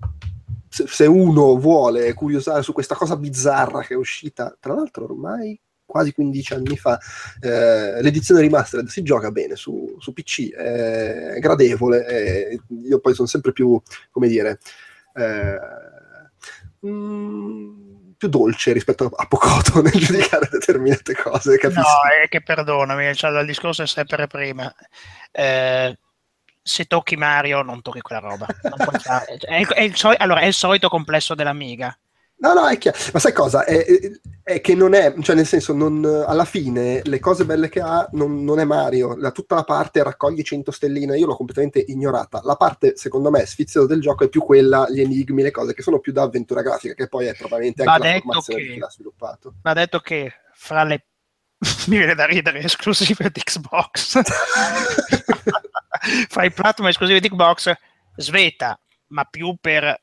se, uno vuole curiosare su questa cosa bizzarra che è uscita, tra l'altro ormai quasi 15 anni fa, eh, l'edizione remastered si gioca bene su, su PC, è gradevole, è- io poi sono sempre più, come dire, eh, mm, più dolce rispetto a Pocoto nel giudicare determinate cose, capisci? No, è che perdonami, cioè, il discorso è sempre prima. Eh, se tocchi Mario, non tocchi quella roba. È, è il soli- allora, è il solito complesso dell'Amiga. No, no, è chiaro. Ma sai cosa? È, è- che non è, cioè nel senso, non, alla fine le cose belle che ha non, non è Mario. La, tutta la parte raccogli 100 stelline, io l'ho completamente ignorata. La parte, secondo me, sfiziosa del gioco è più quella, gli enigmi, le cose che sono più da avventura grafica, che poi è probabilmente anche la formazione che- di chi l'ha sviluppato. Ma ha detto che fra le mi viene da ridere esclusive di Xbox fra i platform esclusivi di Xbox sveta ma più per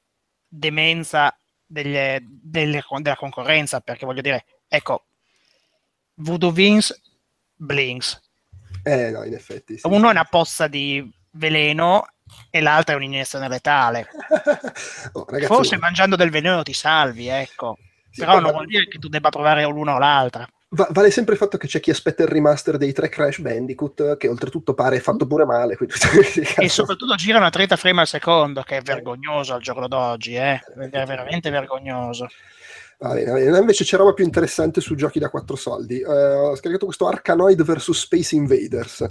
demenza delle- delle- della concorrenza perché voglio dire ecco Voodoo Vince Blinks Eh, no, in effetti. Sì. uno è una pozza di veleno e l'altra è un'iniezione letale Oh, ragazzi, forse mangiando del veleno ti salvi ecco sì, però non vuol dire che tu debba provare l'una o l'altra va- vale sempre il fatto che c'è chi aspetta il remaster dei tre Crash Bandicoot, che oltretutto pare fatto pure male. quindi- e soprattutto girano a 30 frame al secondo, che è vergognoso al giorno d'oggi, eh? è veramente vergognoso. Va bene, va bene. Invece c'è roba più interessante su giochi da quattro soldi. Eh, ho scaricato questo Arkanoid vs Space Invaders.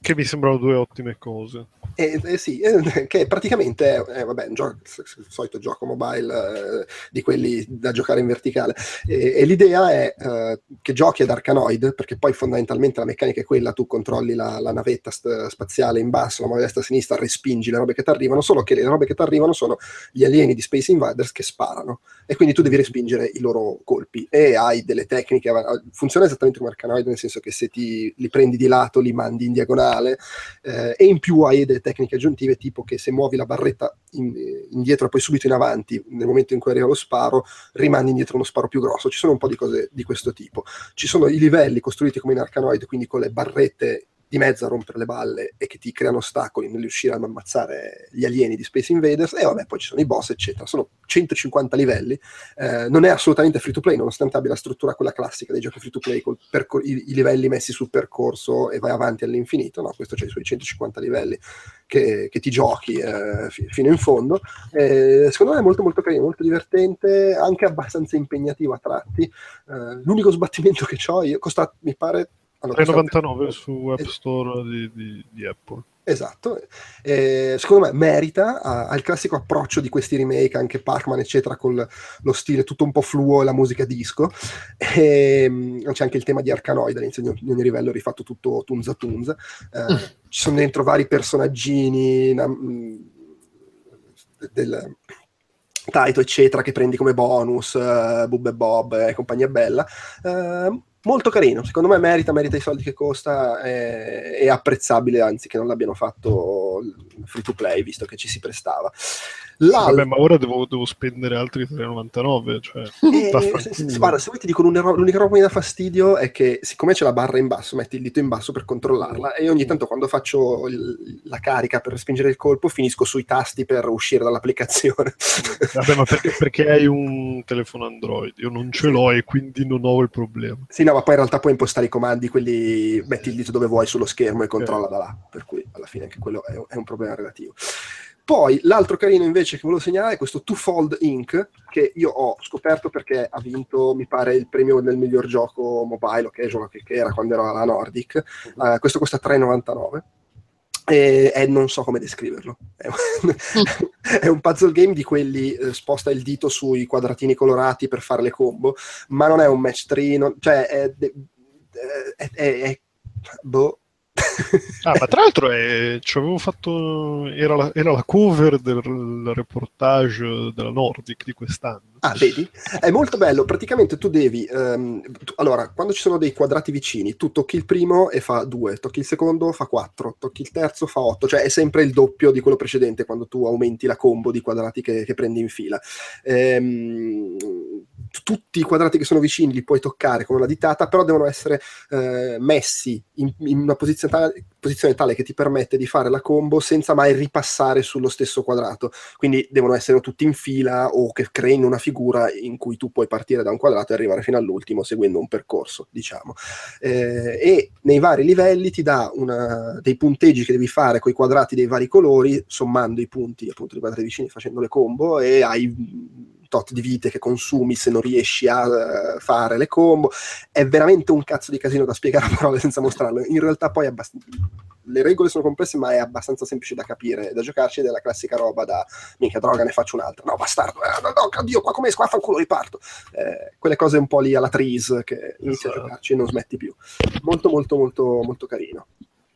Che mi sembrano due ottime cose. Eh, eh eh, che praticamente è, vabbè, un gioco, il solito gioco mobile eh, di quelli da giocare in verticale. E, l'idea è eh, che giochi ad Arkanoid, perché poi fondamentalmente la meccanica è quella: tu controlli la, la navetta st- spaziale in basso, la mano destra e sinistra, respingi le robe che ti arrivano, solo che le robe che ti arrivano sono gli alieni di Space Invaders che sparano e quindi tu devi respingere i loro colpi e hai delle tecniche. Funziona esattamente come Arkanoid, nel senso che se ti li prendi di lato, li mandi in diagonale eh, e in più hai delle tecniche aggiuntive tipo che se muovi la barretta in- indietro e poi subito in avanti nel momento in cui arriva lo sparo rimandi indietro uno sparo più grosso. Ci sono un po' di cose di questo tipo. Ci sono i livelli costruiti come in Arkanoid quindi con le barrette di mezzo a rompere le balle e che ti creano ostacoli nel riuscire ad ammazzare gli alieni di Space Invaders e vabbè poi ci sono i boss eccetera. Sono 150 livelli eh, non è assolutamente free to play nonostante abbia la struttura quella classica dei giochi free to play con i, i livelli messi sul percorso e vai avanti all'infinito no? Questo c'è i suoi 150 livelli che, che ti giochi eh, fi- fino in fondo. Eh, secondo me è molto molto carino molto divertente anche abbastanza impegnativo a tratti. Eh, l'unico sbattimento che ho io costa mi pare allora, costa- 3,99 su App. Store di, di- di Apple. Esatto, Eh, secondo me merita, ha, il classico approccio di questi remake, anche Pac-Man eccetera, con lo stile tutto un po' fluo e la musica disco, e, mm, c'è anche il tema di Arkanoid, all'inizio di ogni- livello rifatto tutto tunza tunza, Eh, ci sono dentro vari personaggini na- mm, del Taito eccetera che prendi come bonus, eh, Bub e Bob e compagnia bella, Eh, molto carino, secondo me merita, merita i soldi che costa, è, è apprezzabile anzi che non l'abbiano fatto free to play visto che ci si prestava. L'altro- Vabbè, ma ora devo, devo spendere altri 3,99. Cioè, Eh, guarda, se vuoi ti dico l'unica roba che mi dà fastidio è che siccome c'è la barra in basso, metti il dito in basso per controllarla e ogni tanto quando faccio il- la carica per spingere il colpo finisco sui tasti per uscire dall'applicazione. Vabbè, ma perché, perché hai un telefono Android? Io non ce l'ho e quindi non ho il problema. sì, no, ma poi in realtà puoi impostare i comandi, quelli metti il dito dove vuoi sullo schermo e controlla da là, per cui alla fine anche quello è, è un problema relativo. Poi l'altro carino invece che volevo segnalare è questo Twofold Inc. che io ho scoperto perché ha vinto, mi pare, il premio del miglior gioco mobile o casual che, era quando ero alla Nordic. Eh, questo costa 3,99 e, e non so come descriverlo. È un, è un puzzle game di quelli eh, sposta il dito sui quadratini colorati per fare le combo, ma non è un match 3, non- cioè è, è- è- è- boh. Ah, ma tra l'altro è- avevo fatto. Era la, era la cover del reportage della Nordic di quest'anno. Ah, vedi? È molto bello. Praticamente tu devi. ehm, tu- allora, quando ci sono dei quadrati vicini, tu tocchi il primo e fa 2, tocchi il secondo fa 4, tocchi il terzo fa 8, cioè è sempre il doppio di quello precedente quando tu aumenti la combo di quadrati che, che prendi in fila. Ehm, tutti i quadrati che sono vicini li puoi toccare con una ditata, però devono essere eh, messi in, in una posizione tale, posizione tale, che ti permette di fare la combo senza mai ripassare sullo stesso quadrato. Quindi devono essere tutti in fila o che creino una figura in cui tu puoi partire da un quadrato e arrivare fino all'ultimo seguendo un percorso, diciamo. Eh, e nei vari livelli ti dà una, dei punteggi che devi fare con i quadrati dei vari colori, sommando i punti appunto dei quadrati vicini, facendo le combo e hai tot di vite che consumi se non riesci a uh, fare le combo. È veramente un cazzo di casino da spiegare a parole senza mostrarlo. In realtà poi abbast- le regole sono complesse, ma è abbastanza semplice da capire, da giocarci ed è la classica roba da minchia droga, ne faccio un'altra. No, bastardo, eh, no, no, oddio, qua come qua fanculo riparto. Eh, quelle cose un po' lì alla Trees che inizi a giocarci e non smetti più. Molto, molto, molto, molto carino.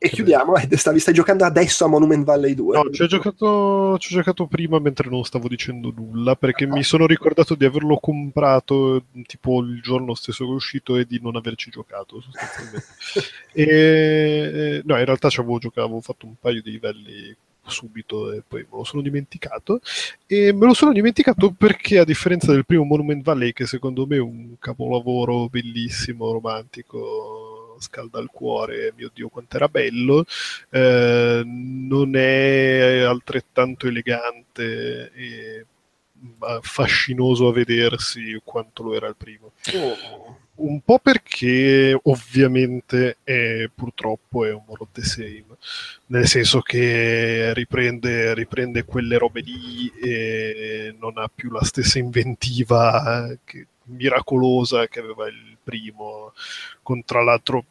E chiudiamo, eh, stavi, stai giocando adesso a Monument Valley 2? No, ci ho, giocato, ci ho giocato prima mentre non stavo dicendo nulla, perché mi sono ricordato di averlo comprato tipo il giorno stesso che è uscito e di non averci giocato sostanzialmente. e, no, in realtà ci avevo giocato, avevo fatto un paio di livelli subito e poi me lo sono dimenticato e me lo sono dimenticato perché a differenza del primo Monument Valley che secondo me è un capolavoro bellissimo, romantico scalda il cuore, mio Dio quanto era bello, eh, non è altrettanto elegante e fascinoso a vedersi quanto lo era il primo. Oh. Un po' perché ovviamente è, purtroppo è un more of the same, nel senso che riprende, riprende quelle robe lì e non ha più la stessa inventiva che, miracolosa che aveva il primo, con tra l'altro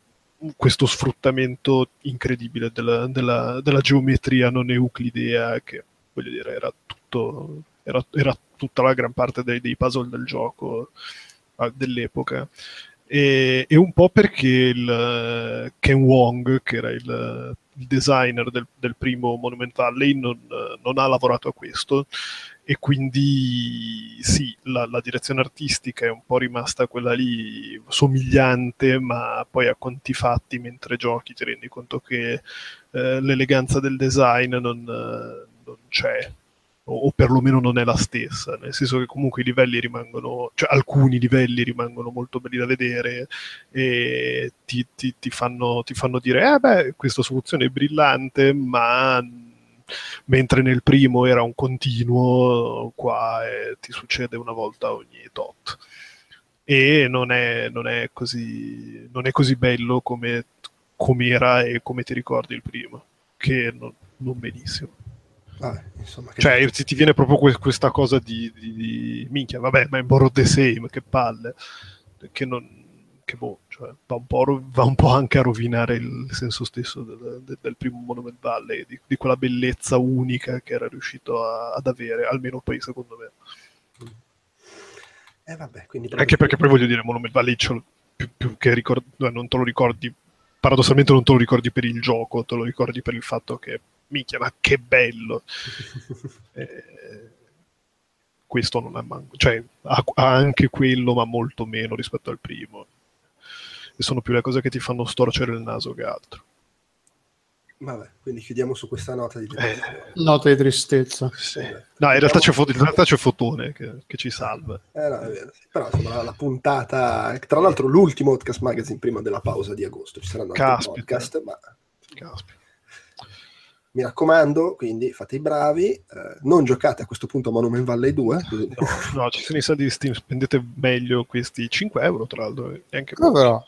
questo sfruttamento incredibile della, della, della, geometria non euclidea che voglio dire era tutto era, era tutta la gran parte dei, dei puzzle del gioco uh, dell'epoca. E, e, un po' perché il Ken Wong che era il, il designer del, del, primo Monument Valley non, non ha lavorato a questo e quindi sì, la, la, direzione artistica è un po' rimasta quella lì somigliante, ma poi a conti fatti mentre giochi ti rendi conto che eh, l'eleganza del design non, non c'è, o, o, perlomeno non è la stessa, nel senso che comunque i livelli rimangono, cioè alcuni livelli rimangono molto belli da vedere e ti, ti, ti, fanno, ti fanno dire, eh beh, questa soluzione è brillante, ma mentre nel primo era un continuo, qua è, ti succede una volta ogni tot. E non è, non è, così, non è così bello come, come era e come ti ricordi il primo, che non, non benissimo. Ah, insomma, cioè, ti, ti, viene proprio que- questa cosa di, di, di, minchia, vabbè, ma è Borrow the Same, che palle, che non, che boh, cioè, va, un va, un po', anche a rovinare il senso stesso del, del, del primo Monument Valley, di, di, quella bellezza unica che era riuscito a, ad avere, almeno poi secondo me. Eh, vabbè, anche perché poi voglio dire, Monument Valley più, più, che ricordi, non te lo ricordi, paradossalmente non te lo ricordi per il gioco, te lo ricordi per il fatto che, minchia, ma che bello! eh, questo non ha manco, cioè ha, ha, anche quello, ma molto meno rispetto al primo e sono più le cose che ti fanno storcere il naso che altro. Vabbè, quindi chiudiamo su questa nota di eh, Nota di tristezza. Sì. No, in realtà c'è, fo- in realtà c'è Fotone che, che, ci salva. Eh, no, è vero, sì. Però insomma, la, la, puntata, tra l'altro l'ultimo podcast magazine prima della pausa di agosto, ci saranno altri podcast, ma... Caspita. Mi raccomando, quindi fate i bravi, eh, non giocate a questo punto a Monument Valley 2. No, no, ci sono i saldi di Steam, spendete meglio questi 5 euro tra l'altro. Anche no, però.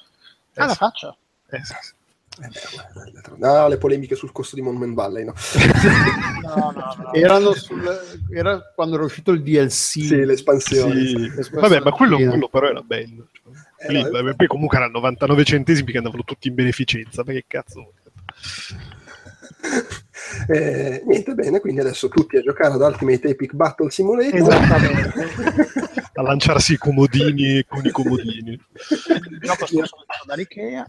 Ah, la faccio. Eh, sì, sì. Eh beh, no, le polemiche sul costo di Monument Valley, no. no, no, no. Erano sul, era quando era uscito il DLC. Sì, l'espansione. Sì. Vabbè, ma quello, quello, però era bello. Cioè. Eh, Lì, no, poi comunque erano 99 centesimi che andavano tutti in beneficenza, perché cazzo... eh, niente bene, quindi adesso tutti a giocare ad Ultimate Epic Battle Simulator. Esattamente. a lanciarsi i comodini con i comodini. Dopo sono dall'Ikea.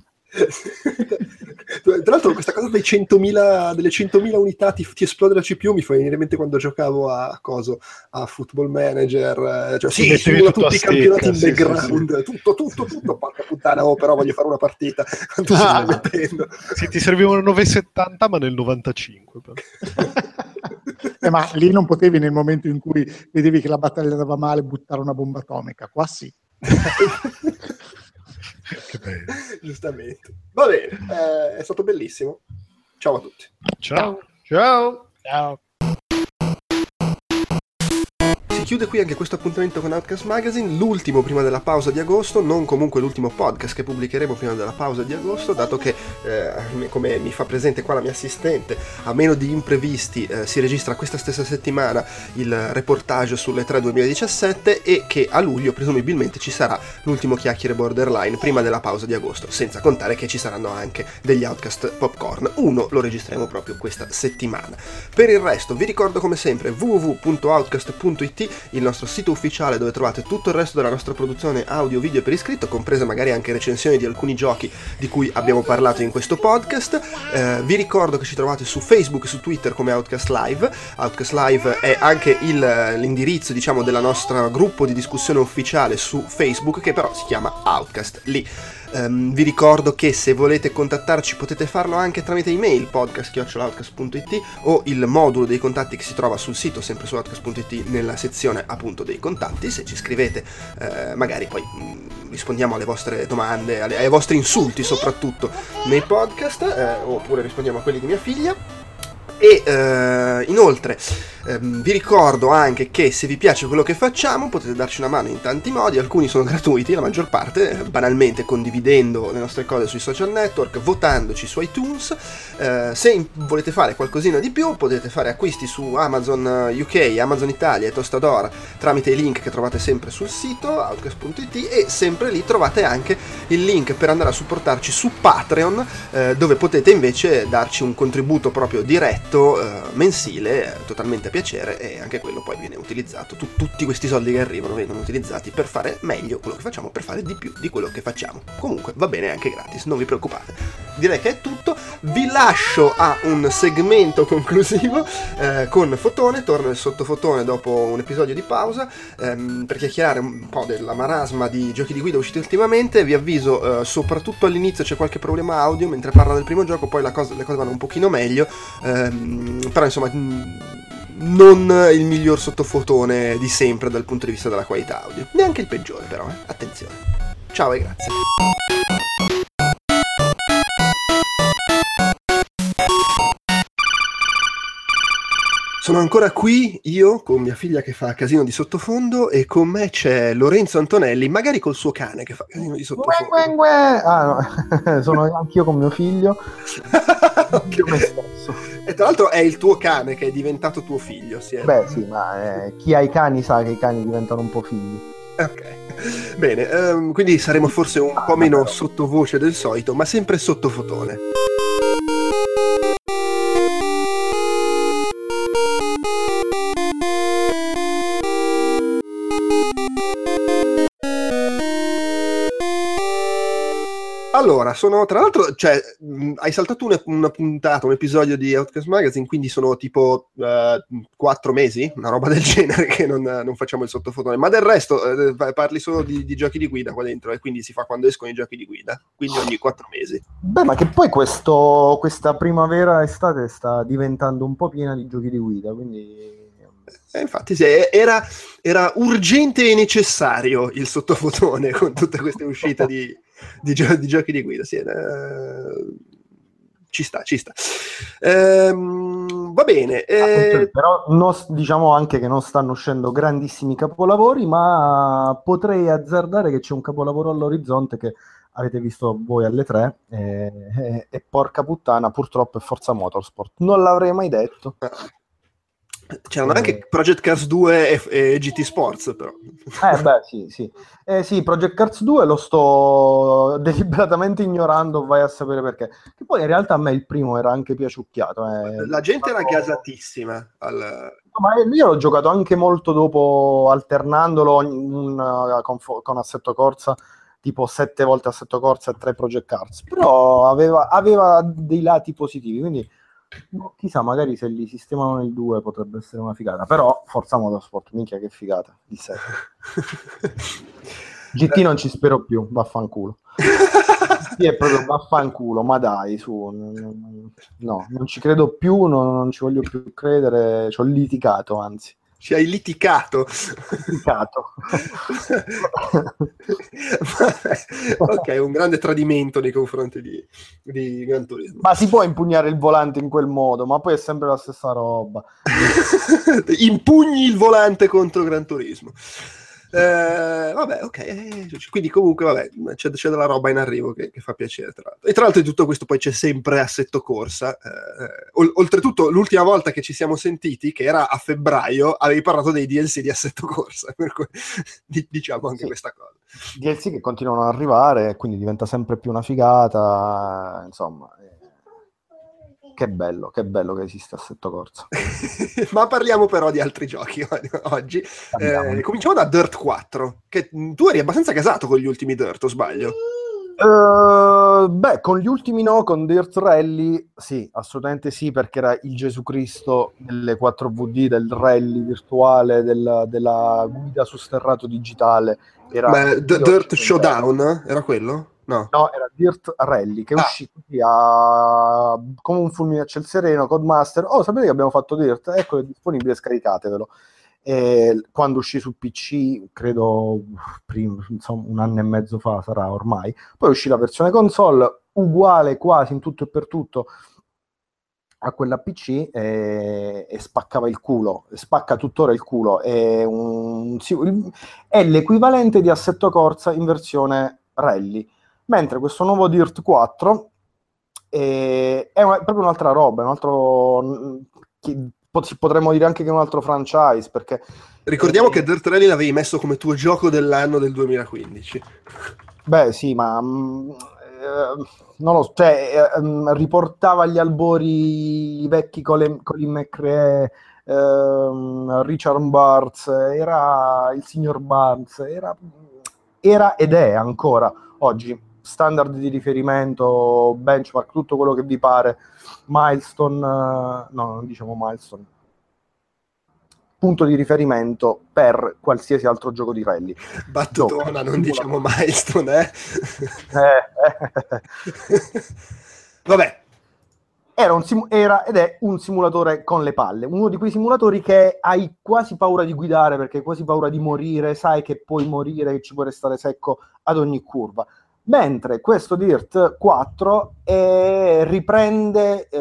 Tra l'altro, questa cosa dei 100.000, delle 100.000 unità ti, ti, esplode la CPU mi fa venire in mente quando giocavo a, coso, a Football Manager. Eh, cioè, sì, simula tutti i campionati in sì, background, sì, sì. tutto, tutto, tutto. Porca puttana, oh, però voglio fare una partita. Ah, sì, ti servivano 9,70, ma nel 95. Eh, ma lì non potevi nel momento in cui vedevi che la battaglia andava male buttare una bomba atomica, qua sì. Che bello. Giustamente. Va bene, eh, è stato bellissimo. Ciao a tutti. Ciao. Ciao. Ciao. Chiude qui anche questo appuntamento con Outcast Magazine, l'ultimo prima della pausa di agosto, non comunque l'ultimo podcast che pubblicheremo prima della pausa di agosto, dato che, eh, come mi fa presente qua la mia assistente, a meno di imprevisti eh, si registra questa stessa settimana il reportage sulle 3 2017 e che a luglio presumibilmente ci sarà l'ultimo chiacchiere borderline prima della pausa di agosto, senza contare che ci saranno anche degli Outcast Popcorn. Uno lo registreremo proprio questa settimana. Per il resto vi ricordo come sempre www.outcast.it il nostro sito ufficiale dove trovate tutto il resto della nostra produzione audio, video per iscritto, comprese magari anche recensioni di alcuni giochi di cui abbiamo parlato in questo podcast. Eh, vi ricordo che ci trovate su Facebook e su Twitter come Outcast Live. Outcast Live è anche il- l'indirizzo, diciamo, del nostro gruppo di discussione ufficiale su Facebook, che però si chiama Outcast lì. Ehm, vi ricordo che se volete contattarci potete farlo anche tramite email podcast.outcast.it o il modulo dei contatti che si trova sul sito sempre su outcast.it nella sezione appunto dei contatti. Se ci scrivete eh, magari poi mh, rispondiamo alle vostre domande alle- ai vostri insulti soprattutto nei podcast eh, oppure rispondiamo a quelli di mia figlia e eh, inoltre ehm, vi ricordo anche che se vi piace quello che facciamo potete darci una mano in tanti modi, alcuni sono gratuiti, la maggior parte, eh, banalmente condividendo le nostre cose sui social network, votandoci su iTunes. Eh, se volete fare qualcosina di più potete fare acquisti su Amazon eh, UK, Amazon Italia e Tostadora tramite i link che trovate sempre sul sito outcast.it e sempre lì trovate anche il link per andare a supportarci su Patreon eh, dove potete invece darci un contributo proprio diretto eh, mensile eh, totalmente a piacere e anche quello poi viene utilizzato. Tu- tutti questi soldi che arrivano vengono utilizzati per fare meglio quello che facciamo per fare di più di quello che facciamo. Comunque va bene anche gratis non vi preoccupate. Direi che è tutto. Vi lascio a un segmento conclusivo eh, con Fotone. Torno il sottofotone dopo un episodio di pausa ehm, per chiacchierare un po' della marasma di giochi di guida usciti ultimamente. Vi avviso, eh, soprattutto all'inizio c'è qualche problema audio mentre parla del primo gioco, poi cosa- le cose vanno un pochino meglio. ehm, però insomma. mh, Non il miglior sottofotone di sempre dal punto di vista della qualità audio, neanche il peggiore, però, eh. attenzione. Ciao e grazie. Sono ancora qui io con mia figlia che fa casino di sottofondo e con me c'è Lorenzo Antonelli, magari col suo cane che fa casino di sottofondo. Gue, gue, gue. Ah, no. sono anch'io con mio figlio. Stesso. E tra l'altro è il tuo cane che è diventato tuo figlio. Si è- Beh, sì, ma eh, chi ha i cani sa che i cani diventano un po' figli. Ok. Bene, ehm, quindi saremo forse un po' meno sottovoce del solito, ma sempre sottofotone. Allora, sono tra l'altro, cioè, mh, hai saltato una, una puntata, un episodio di Outcast Magazine, quindi sono tipo eh, quattro mesi, una roba del genere, che non, non facciamo il sottofotone. Ma del resto eh, parli solo di, di giochi di guida qua dentro, e quindi si fa quando escono i giochi di guida, quindi ogni quattro mesi. Beh, ma che poi questo, questa primavera-estate sta diventando un po' piena di giochi di guida, quindi... Eh, infatti, sì, era, era urgente e necessario il sottofotone con tutte queste uscite di, di gio- di giochi di guida. Sì, era- Ci sta, ci sta. Ehm, va bene. eh, Attenzione, però non s- diciamo anche che non stanno uscendo grandissimi capolavori, ma potrei azzardare che c'è un capolavoro all'orizzonte che avete visto voi alle tre e, e- e porca puttana, purtroppo è Forza Motorsport. Non l'avrei mai detto. C'erano Eh. anche Project Cars 2 e, e GT Sports, però. Eh beh, sì, sì. Eh sì, Project Cars 2 lo sto deliberatamente ignorando, vai a sapere perché. Che poi in realtà a me il primo era anche piaciucchiato. eh. La gente era gasatissima. Al... No, ma io l'ho giocato anche molto dopo, alternandolo ogni- un- con, con Assetto Corsa, tipo sette volte Assetto Corsa e tre Project Cars. Però aveva, aveva dei lati positivi, quindi chissà, magari se li sistemano nel 2 potrebbe essere una figata. Però Forza Motorsport, minchia che figata, di sé. GT non ci spero più, vaffanculo. Sì, è proprio vaffanculo, ma dai, su. No, non ci credo più, non, non ci voglio più credere, ci ho litigato, anzi. Ci hai litigato. Litigato. Ok, un grande tradimento nei confronti di, di Gran Turismo. Ma si può impugnare il volante in quel modo, ma poi è sempre la stessa roba. Impugni il volante contro Gran Turismo. Eh, vabbè, ok. eh, Quindi, comunque, vabbè, c'è, c'è della roba in arrivo che, che fa piacere. Tra l'altro. E tra l'altro, di tutto questo, poi c'è sempre Assetto Corsa. eh, ol- oltretutto, l'ultima volta che ci siamo sentiti, che era a febbraio, avevi parlato dei DLC di Assetto Corsa. Per cui di- diciamo anche Sì. questa cosa. DLC che continuano ad arrivare, quindi diventa sempre più una figata. Insomma, eh, che bello, che bello che esiste Assetto Corsa. Ma parliamo però di altri giochi oggi. Eh, cominciamo da Dirt 4, che mh, tu eri abbastanza casato con gli ultimi Dirt, o sbaglio? Eh, beh, con gli ultimi no, con Dirt Rally, sì, assolutamente sì, perché era il Gesù Cristo delle 4VD, del rally virtuale, del- della guida su sterrato digitale. Era Beh, D- Dirt Showdown, era quello? No. No, era Dirt Rally che Ah. uscito qui a... come un fulmine a ciel sereno, Codemaster. Oh, sapete che abbiamo fatto Dirt? Ecco, è disponibile, scaricatevelo. E quando uscì su PC, credo prima, insomma, un anno e mezzo fa sarà ormai, poi uscì la versione console, uguale quasi in tutto e per tutto a quella PC e, e spaccava il culo, spacca tuttora il culo, è, un- è l'equivalente di Assetto Corsa in versione rally, mentre questo nuovo Dirt 4 è, è una- proprio un'altra roba, un altro... pot- potremmo dire anche che è un altro franchise, perché Ricordiamo Eh, che Dirt Rally l'avevi messo come tuo gioco dell'anno del 2015. Beh, sì, ma mm, eh, non lo so, cioè, eh, mm, riportava agli albori i vecchi Colin, Colin McRae, ehm, Richard Barnes, era il signor Barnes, era, era ed è ancora oggi standard di riferimento, benchmark, tutto quello che vi pare, milestone, eh, no, non diciamo milestone, punto di riferimento per qualsiasi altro gioco di rally. Battutona, Gioco. non diciamo milestone, eh? Eh, eh. Vabbè, era, un simu- era ed è un simulatore con le palle, uno di quei simulatori che hai quasi paura di guidare perché hai quasi paura di morire, sai che puoi morire, che ci puoi restare secco ad ogni curva. Mentre questo Dirt 4 eh, riprende eh,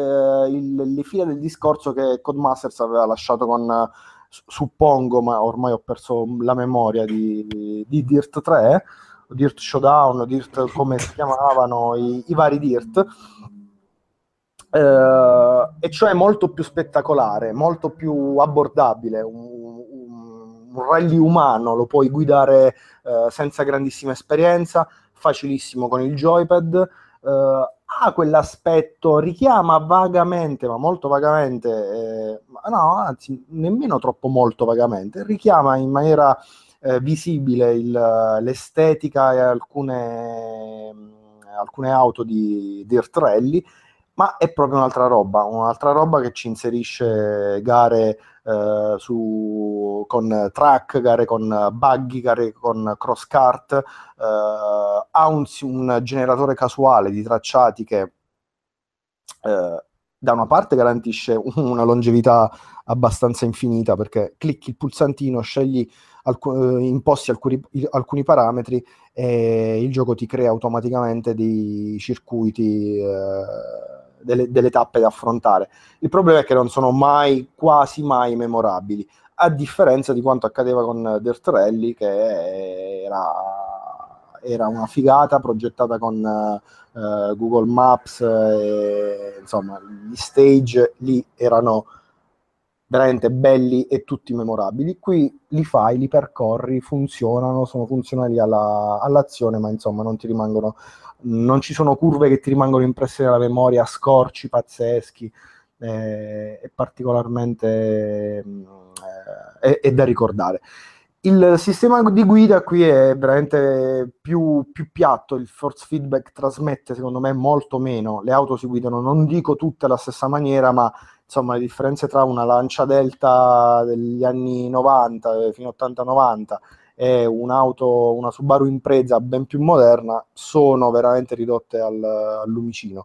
il- le fila del discorso che Codemasters aveva lasciato con, su- suppongo, ma ormai ho perso la memoria di, di Dirt 3, Dirt Showdown, Dirt come si chiamavano i, i vari Dirt, eh, e cioè molto più spettacolare, molto più abbordabile, un, un- un rally umano, lo puoi guidare eh, senza grandissima esperienza, facilissimo con il joypad, eh, ha quell'aspetto, richiama vagamente, ma molto vagamente, eh, no, anzi, nemmeno troppo molto vagamente, richiama in maniera eh, visibile il- l'estetica e alcune, alcune auto di Dirt Rally, ma è proprio un'altra roba, un'altra roba che ci inserisce gare eh, su, con track, gare con buggy, gare con cross kart, eh, ha un, un generatore casuale di tracciati che eh, da una parte garantisce una longevità abbastanza infinita perché clicchi il pulsantino, scegli alcu- eh, imposti alcuni, alcuni parametri e il gioco ti crea automaticamente dei circuiti, eh, delle, delle tappe da affrontare. Il problema è che non sono mai, quasi mai memorabili, a differenza di quanto accadeva con Dirt Rally, che era, era una figata progettata con eh, Google Maps, e, insomma, gli stage lì erano veramente belli e tutti memorabili. Qui li fai, li percorri, funzionano, sono funzionali alla- all'azione, ma insomma non ti rimangono, non ci sono curve che ti rimangono impresse nella memoria, scorci pazzeschi, eh, è particolarmente mm, eh, è, è da ricordare. Il sistema di guida qui è veramente più, più piatto, il force feedback trasmette secondo me molto meno, le auto si guidano non dico tutte alla stessa maniera, ma insomma le differenze tra una Lancia Delta degli anni 90 eh, fino a 80-90 e un'auto, una Subaru Impreza ben più moderna, sono veramente ridotte al, al lumicino.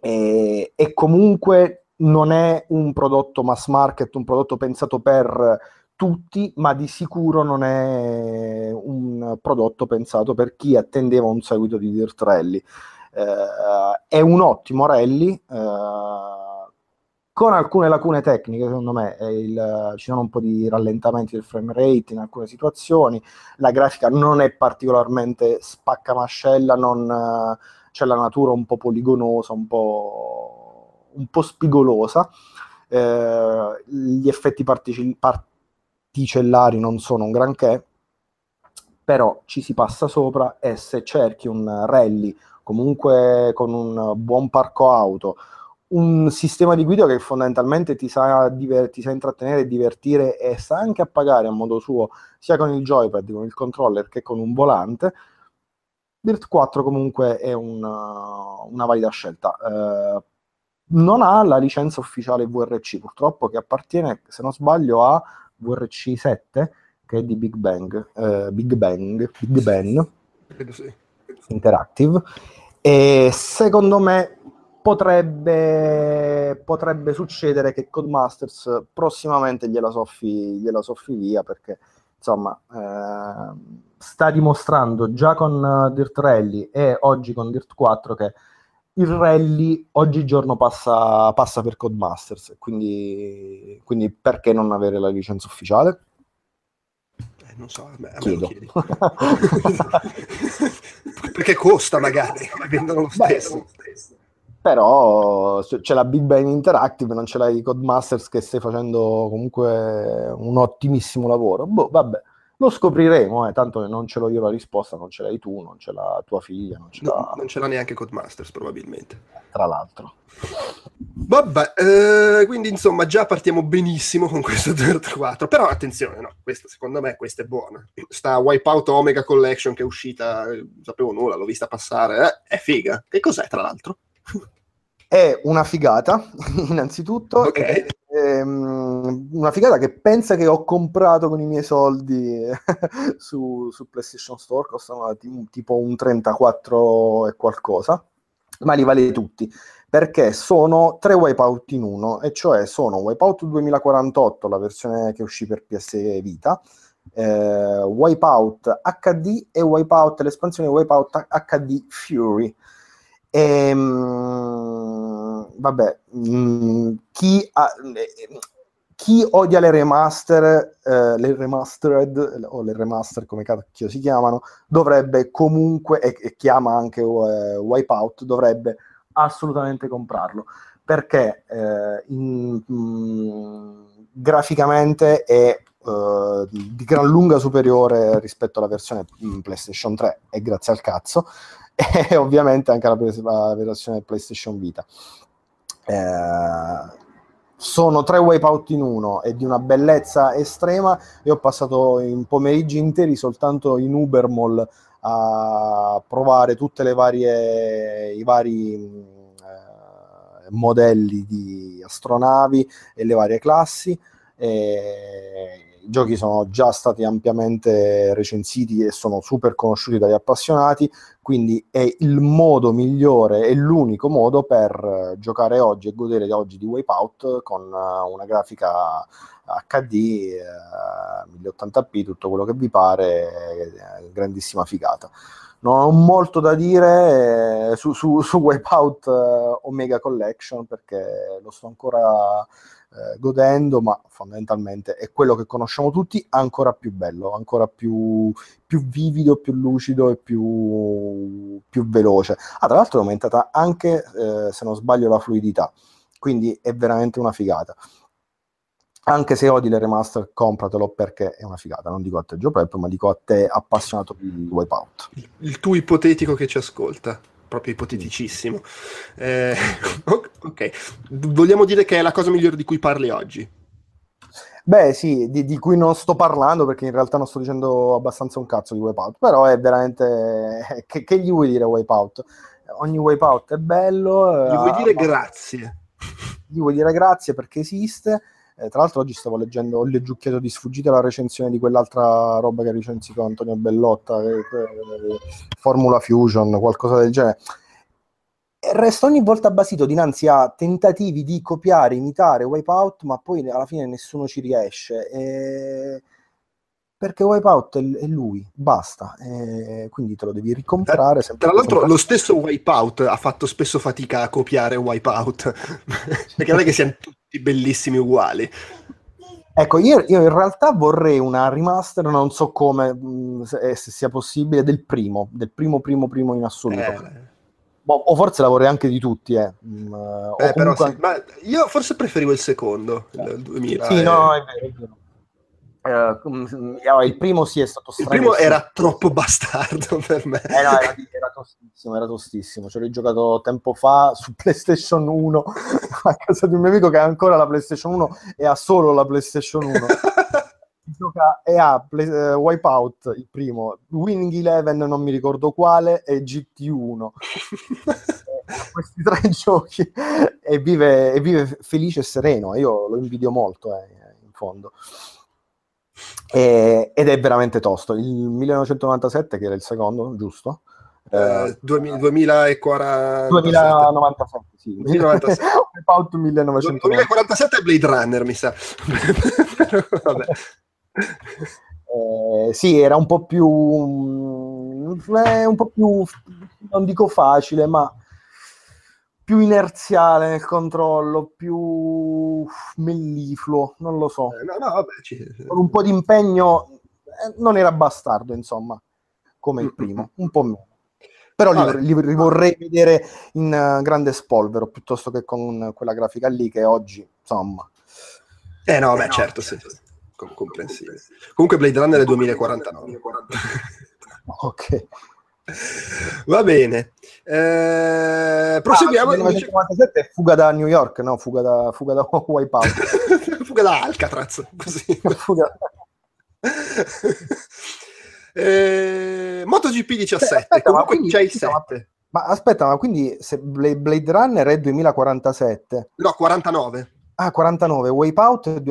E, e comunque non è un prodotto mass market, un prodotto pensato per tutti, ma di sicuro non è un prodotto pensato per chi attendeva un seguito di Dirt Rally. Eh, è un ottimo rally, eh, con alcune lacune tecniche, secondo me, il, ci sono un po' di rallentamenti del frame rate in alcune situazioni, la grafica non è particolarmente spaccamascella, non, c'è la natura un po' poligonosa, un po', un po spigolosa, eh, gli effetti partici- particellari non sono un granché, però ci si passa sopra e se cerchi un rally comunque con un buon parco auto, un sistema di guida che fondamentalmente ti sa, diver- ti sa intrattenere e divertire e sa anche appagare a modo suo sia con il joypad, con il controller che con un volante, Dirt 4 comunque è una, una valida scelta. Eh, non ha la licenza ufficiale VRC purtroppo che appartiene, se non sbaglio, a VRC 7 che è di Big Bang, eh, Big Bang, Big Ben. Interactive e secondo me potrebbe, potrebbe succedere che Codemasters prossimamente gliela soffi, gliela soffi via perché insomma eh, sta dimostrando già con Dirt Rally e oggi con Dirt 4 che il rally oggigiorno passa, passa per Codemasters quindi, quindi perché non avere la licenza ufficiale? Eh, non so, a me, a me. Perché costa magari, ma vendono lo stesso. Però c'è la Big Bang Interactive, non ce l'hai Codemasters che stai facendo comunque un ottimissimo lavoro. Boh, vabbè, lo scopriremo, eh, tanto non ce l'ho io la risposta, non ce l'hai tu, non ce l'ha tua figlia, non ce l'ha No, non ce l'ha neanche Codemasters probabilmente. tra l'altro. Vabbè, eh, quindi insomma già partiamo benissimo con questo Dirt 4, però attenzione, no, questa secondo me questa è buona. Sta Wipeout Omega Collection che è uscita, eh, sapevo nulla, l'ho vista passare, eh, è figa. Che cos'è tra l'altro? È una figata, innanzitutto, Ok. ed è, ehm, una figata che pensa che ho comprato con i miei soldi su, su PlayStation Store, costano ti- tipo un 34 e qualcosa, ma li vale tutti, perché sono tre wipeout in uno, e cioè sono Wipeout 2048, la versione che uscì per PS Vita, eh, Wipeout HD e Wipeout, l'espansione Wipeout HD Fury. Ehm, vabbè, mm, chi, ha- eh, chi odia le remaster, eh, le remastered o le remaster come cacchio si chiamano, dovrebbe comunque, e, e chiama anche eh, Wipeout, dovrebbe assolutamente comprarlo. Perché eh, in- mm, graficamente è eh, di gran lunga superiore rispetto alla versione mm, PlayStation 3 e grazie al cazzo e ovviamente anche la, la versione PlayStation Vita. Eh, sono tre wipeout in uno e di una bellezza estrema. Io ho passato in pomeriggi interi soltanto in Uber Mall a provare tutte le varie i vari eh, modelli di astronavi e le varie classi. E I giochi sono già stati ampiamente recensiti e sono super conosciuti dagli appassionati, quindi è il modo migliore, è l'unico modo per eh, giocare oggi e godere oggi di Wipeout con eh, una grafica HD, eh, 1080p, tutto quello che vi pare, eh, grandissima figata. Non ho molto da dire su, su, su Wipeout Omega Collection perché lo sto ancora eh, godendo, ma fondamentalmente è quello che conosciamo tutti, ancora più bello, ancora più, più vivido, più lucido e più, più veloce. Ah, tra l'altro è aumentata anche, eh, se non sbaglio, la fluidità, quindi è veramente una figata. Anche se odi le remaster, compratelo perché è una figata. Non dico a te, Gio Prep, ma dico a te, appassionato di Wipeout. Il tuo ipotetico che ci ascolta, proprio ipoteticissimo. Eh, ok, vogliamo dire che è la cosa migliore di cui parli oggi. Beh, sì, di, di cui non sto parlando perché in realtà non sto dicendo abbastanza un cazzo di Wipeout, però è veramente... Che, che gli vuoi dire Wipeout? Ogni Wipeout è bello. Gli vuoi eh, dire ma- grazie? Gli vuoi dire grazie perché esiste, Eh, tra l'altro oggi stavo leggendo, ho leggiucchiato di sfuggita la recensione di quell'altra roba che ha recensito Antonio Bellotta, eh, eh, Formula Fusion, qualcosa del genere. Resto ogni volta basito dinanzi a tentativi di copiare, imitare Wipeout, ma poi alla fine nessuno ci riesce. E perché Wipeout è, è lui, basta, e quindi te lo devi ricomprare. sempre Tra l'altro comprare. lo stesso Wipeout ha fatto spesso fatica a copiare Wipeout, perché non è che siano tutti bellissimi uguali. Ecco, io, io in realtà vorrei una remaster, non so come, mh, se, se sia possibile, del primo, del primo, primo, primo in assoluto. Eh, Boh, o forse la vorrei anche di tutti, eh. Mm, eh, però comunque- sì, ma io forse preferivo il secondo, il 2000. Sì, eh. no, è vero, è vero. Eh, eh, il primo sì è stato Il strano. primo era troppo bastardo per me. Eh no, era, era tostissimo, era tostissimo. Ce l'ho giocato tempo fa su PlayStation 1 a casa di un mio amico che ha ancora la PlayStation 1 e ha solo la PlayStation 1. Gioca e ha Play- eh, Wipeout il primo, Winning Eleven non mi ricordo quale e GT1. Ha questi tre giochi e vive, e vive felice e sereno. Io lo invidio molto, eh, in fondo. E- ed è veramente tosto. Il 1997, che era il secondo, giusto? Eh, 2000 2040 2097, sì. 2097. Wipeout 1997. 2047 è Blade Runner, mi sa. Vabbè. Eh, sì, era un po' più mm, eh, un po' più non dico facile, ma più inerziale nel controllo, più mellifluo, non lo so. Eh, no, no, vabbè, ci- Con un po' di impegno eh, non era bastardo, insomma, come il primo, un po' meno. Però li, li- li vorrei vedere in eh, grande spolvero piuttosto che con quella grafica lì che oggi, insomma, Eh no, beh, certo, sì. Com- comprensibile. Comunque Blade Runner è 2049. ok. Va bene. Eh, proseguiamo. Ah, 1997 è fuga da New York, no? Fuga da, fuga da Wipeout. Fuga da Alcatraz, così. Fuga- Eh, MotoGP 17, Aspetta, ma comunque quindi- c'è il scusa, ma- 7. Ma aspetta, ma quindi se Bla- Blade Runner è 2047, No, 49. ah 49, Wipeout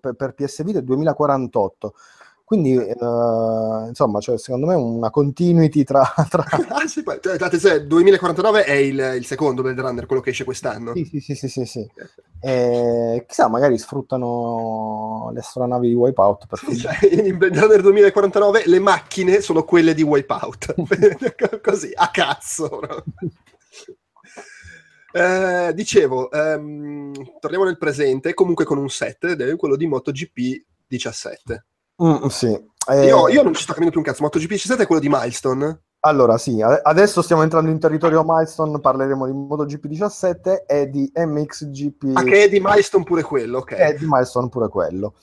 per, per PS Vita è 2048. Quindi, eh, insomma, cioè, secondo me una continuity tra... tra... Ah, sì, poi, date, se 2049 è il, il secondo Blade Runner, quello che esce quest'anno. Sì, sì, sì, sì, sì, sì. Eh, chissà, magari sfruttano le astronavi di Wipeout per Cioè, in Blade Runner 2049 le macchine sono quelle di Wipeout. Così, a cazzo. no? Eh, dicevo, ehm, torniamo nel presente, comunque con un set, ed è quello di MotoGP 17. Mm, sì. Eh, Io, io non ci sto capendo più un cazzo, MotoGP 17 è quello di Milestone? Allora, sì, ade- adesso stiamo entrando in territorio milestone, parleremo di MotoGP 17 e di MXGP. Ah, che è di Milestone pure quello, ok. e di milestone pure quello.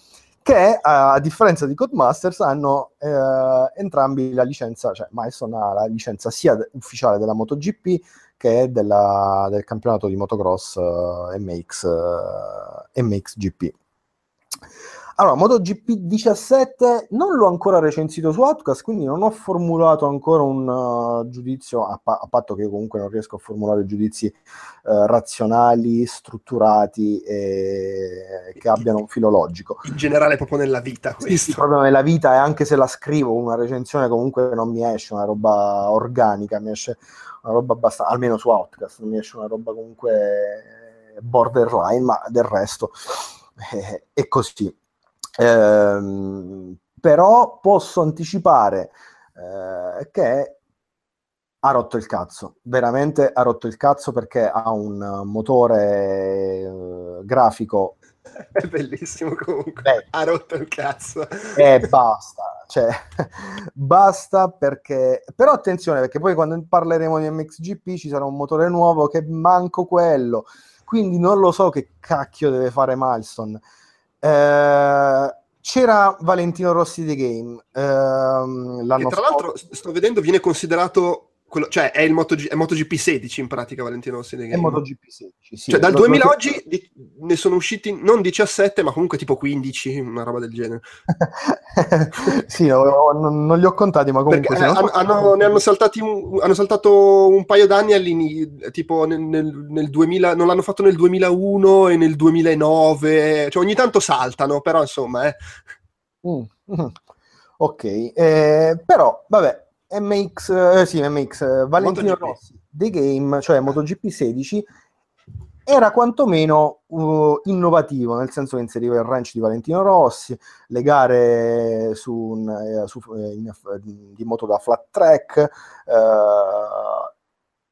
Che a, differenza di Codemasters hanno eh, entrambi la licenza, cioè Milestone ha la licenza sia ufficiale della MotoGP che della- del campionato di motocross eh, MX, eh, MXGP. Allora, MotoGP 17 non l'ho ancora recensito su Outcast, quindi non ho formulato ancora un uh, giudizio, a, pa- a patto che io comunque non riesco a formulare giudizi eh, razionali, strutturati e che abbiano un filo logico. In generale proprio nella vita Sì, sì, questo. proprio nella vita e anche se la scrivo una recensione comunque non mi esce una roba organica, mi esce una roba abbastanza, almeno su Outcast, non mi esce una roba comunque borderline, ma del resto eh, è così. Ehm, però posso anticipare eh, che ha rotto il cazzo, veramente ha rotto il cazzo perché ha un motore eh, grafico È bellissimo comunque. Beh. Ha rotto il cazzo. e basta, cioè basta perché però attenzione perché poi quando parleremo di MXGP ci sarà un motore nuovo che manco quello, quindi non lo so che cacchio deve fare Milestone. Eh, c'era Valentino Rossi The Game, ehm, Che l'anno tra l'altro, scorso. sto vedendo, viene considerato quello- cioè è il MotoG- è MotoGP 16 in pratica Valentino Rossi È. MotoGP 16. Sì. Cioè dal Lo- 2000 lo- oggi di- ne sono usciti non 17 ma comunque tipo 15, una roba del genere. sì, no, non, non li ho contati, ma comunque Perché eh, hanno, hanno- ne hanno saltati un, hanno saltato un paio d'anni all'ini- tipo nel, nel- nel 2000, non l'hanno fatto nel 2001 e nel 2009, cioè ogni tanto saltano, però insomma, eh. Mm, mm. Ok, eh, però vabbè, MX, eh, sì, MX, eh, Valentino MotoGP. Rossi, The Game, cioè MotoGP 16, era quantomeno uh, innovativo, nel senso che inseriva il ranch di Valentino Rossi, le gare su un, eh, su- eh, in- di moto da flat track, eh,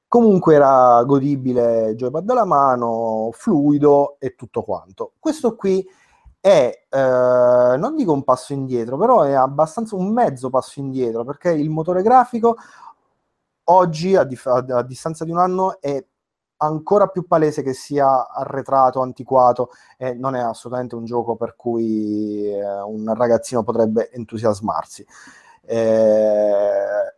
comunque era godibile joypad alla mano, fluido e tutto quanto. Questo qui è, eh, non dico un passo indietro, però è abbastanza un mezzo passo indietro, perché il motore grafico oggi, a, dif- a- distanza di un anno, è ancora più palese che sia arretrato, antiquato, e non è assolutamente un gioco per cui eh, un ragazzino potrebbe entusiasmarsi. Eh,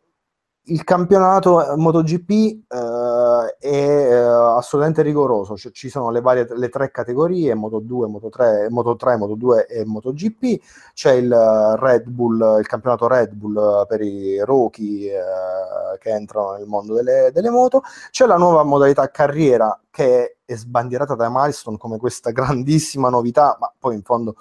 il campionato MotoGP eh, è eh, assolutamente rigoroso, cioè, ci sono le varie le tre categorie, Moto 2, Moto 3, Moto 3, Moto 2 e MotoGP, c'è il Red Bull, il campionato Red Bull per i rookie eh, che entrano nel mondo delle, delle moto, c'è la nuova modalità carriera che è sbandierata da Milestone come questa grandissima novità, ma poi in fondo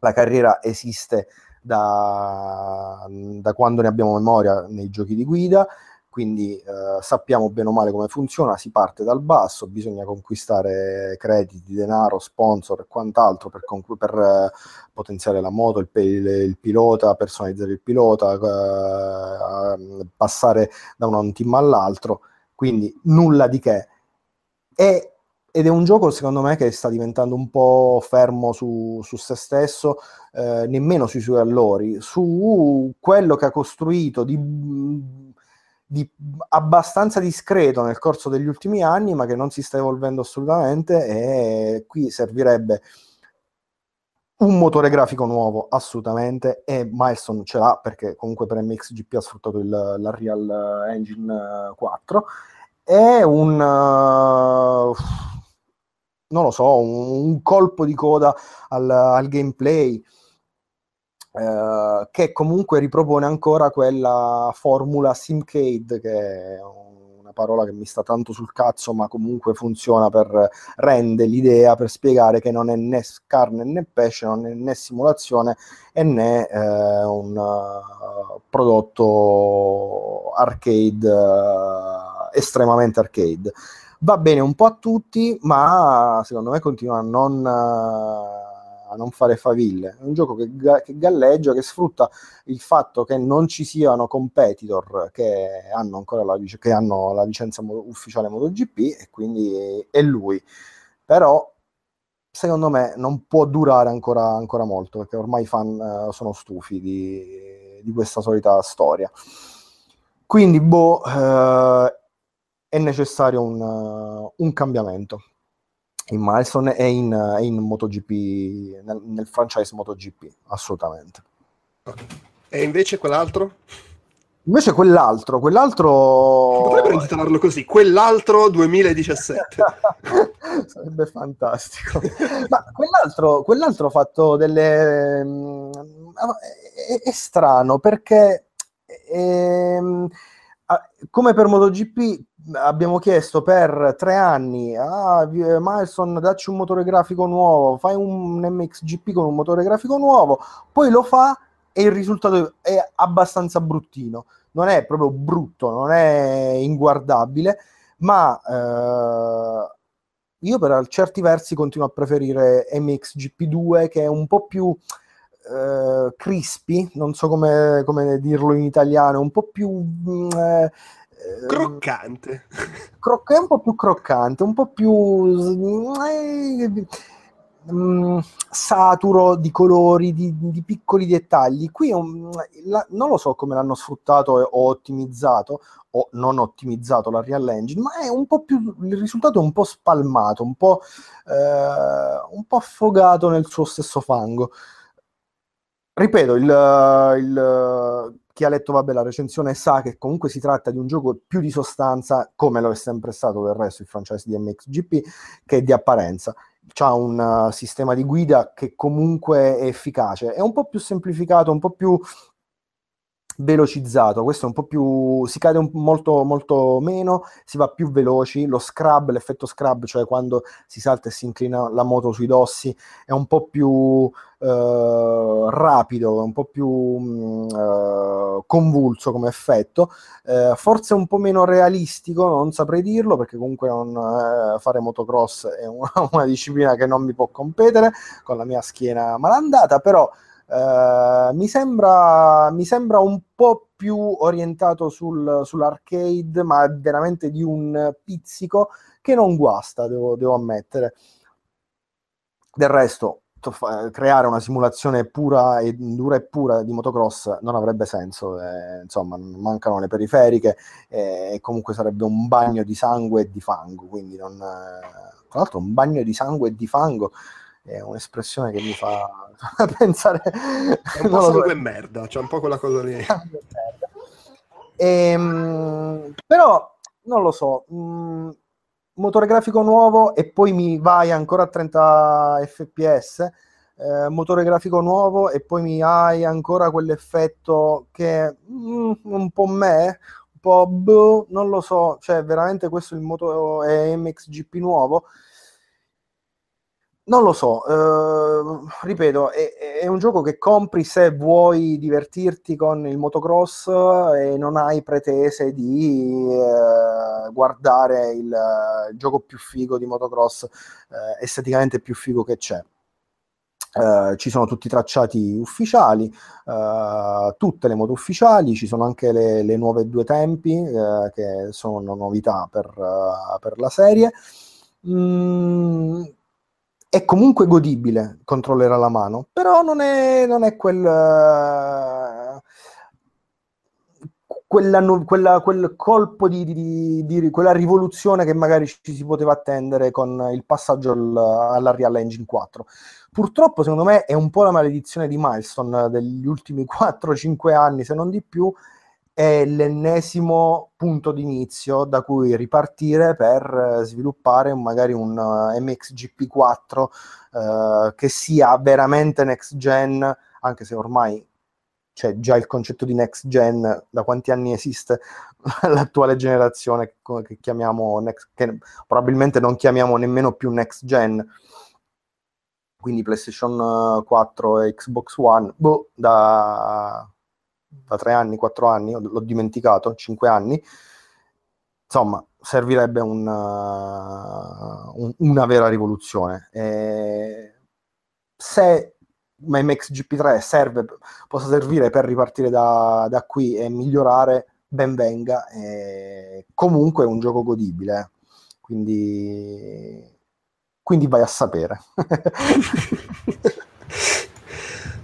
la carriera esiste da, da quando ne abbiamo memoria nei giochi di guida, quindi eh, sappiamo bene o male come funziona, si parte dal basso, bisogna conquistare crediti, denaro, sponsor e quant'altro per, conqu- per, eh, potenziare la moto, il, pe- il pilota, personalizzare il pilota, eh, passare da un team all'altro, quindi nulla di che. E- ed è un gioco secondo me che sta diventando un po' fermo su, su se stesso, eh, nemmeno sui suoi allori, su quello che ha costruito di, di abbastanza discreto nel corso degli ultimi anni, ma che non si sta evolvendo assolutamente e qui servirebbe un motore grafico nuovo assolutamente e Milestone ce l'ha perché comunque per MXGP ha sfruttato il, la Real Engine 4 è un uh, non lo so, un, un colpo di coda al, al gameplay eh, che comunque ripropone ancora quella formula Simcade che è una parola che mi sta tanto sul cazzo ma comunque funziona per rendere l'idea per spiegare che non è né carne né pesce non è né simulazione e né eh, un uh, prodotto arcade uh, estremamente arcade va bene un po' a tutti, ma secondo me continua a non, a non fare faville. È un gioco che, ga- che galleggia, che sfrutta il fatto che non ci siano competitor che hanno ancora la, lic- che hanno la licenza mo- ufficiale MotoGP e quindi è lui. Però secondo me non può durare ancora, ancora molto perché ormai i fan eh, sono stufi di, di questa solita storia. Quindi, boh, eh, è necessario un, uh, un cambiamento in Milestone e in, in MotoGP, nel, nel, franchise MotoGP, assolutamente. E invece quell'altro? Invece quell'altro, quell'altro... Potrebbero intitolarlo così, quell'altro 2017. Sarebbe fantastico. Ma quell'altro, quell'altro ha fatto delle... È, è strano perché... È, come per MotoGP abbiamo chiesto per tre anni ah, Milestone dacci un motore grafico nuovo fai un MXGP con un motore grafico nuovo. Poi lo fa e il risultato è abbastanza bruttino. Non è proprio brutto non è inguardabile ma eh, io per certi versi continuo a preferire MXGP2 che è un po' più Uh, crispy, non so come, come, dirlo in italiano, un po' più uh, croccante. Croc- è un po' più croccante, un po' più eh, um, saturo di colori, di, di piccoli dettagli. Qui um, la, non lo so come l'hanno sfruttato o ottimizzato o non ottimizzato la Real Engine, ma è un po' più il risultato è un po' spalmato, un po', eh, un po' affogato nel suo stesso fango ripeto, il, il- chi ha letto vabbè, la recensione sa che comunque si tratta di un gioco più di sostanza, come lo è sempre stato del resto il franchise di MXGP, che di apparenza. C'ha un uh, sistema di guida che comunque è efficace, è un po' più semplificato, un po' più velocizzato, questo è un po' più si cade un- molto, molto meno, si va più veloci, lo scrub, l'effetto scrub, cioè quando si salta e si inclina la moto sui dossi, è un po' più eh, rapido, un po' più mh, eh, convulso come effetto, eh, forse un po' meno realistico, non saprei dirlo perché comunque non, eh, fare motocross è una, una disciplina che non mi può competere con la mia schiena malandata, però eh, mi, sembra, mi sembra un po' più orientato sul, sull'arcade, ma veramente di un pizzico che non guasta, devo, devo ammettere. Del resto, to- fa- creare una simulazione pura e dura e pura di motocross non avrebbe senso, eh, insomma, mancano le periferiche eh, e comunque sarebbe un bagno di sangue e di fango, quindi non, eh, tra l'altro un bagno di sangue e di fango è un'espressione che mi fa pensare È un po' lo so, sangue e merda, c'è un po' quella cosa lì. Ehm, però non lo so, mh, motore grafico nuovo e poi mi vai ancora a 30 fps, eh, motore grafico nuovo e poi mi hai ancora quell'effetto che mm, un po' me, un po' boh, non lo so, cioè veramente questo è il moto è MXGP nuovo. Non lo so, eh, ripeto, è, è un gioco che compri se vuoi divertirti con il motocross e non hai pretese di eh, guardare il, il gioco più figo di motocross, eh, esteticamente più figo che c'è. Eh, ci sono tutti i tracciati ufficiali, eh, tutte le moto ufficiali, ci sono anche le, le nuove due tempi eh, che sono novità per, per la serie. Mm, è comunque godibile controller alla mano, però non è, non è quel, eh, quella quella- quel colpo di, di- di- di- quella rivoluzione che magari ci si poteva attendere con il passaggio al- alla Real Engine 4. Purtroppo, secondo me, è un po' la maledizione di Milestone degli ultimi 4-5 anni, se non di più, è l'ennesimo punto d'inizio da cui ripartire per eh, sviluppare magari un eh, MXGP4 eh, che sia veramente next gen, anche se ormai c'è già il concetto di next gen, da quanti anni esiste l'attuale generazione che, chiamiamo next, che probabilmente non chiamiamo nemmeno più next gen, quindi PlayStation 4 e Xbox One, boh, da, da tre anni, quattro anni, ho- l'ho dimenticato, cinque anni, insomma, servirebbe un, uh, un- una vera rivoluzione. E se MXGP3 serve, possa servire per ripartire da, da qui e migliorare, ben venga. E comunque è un gioco godibile, eh. quindi, quindi vai a sapere.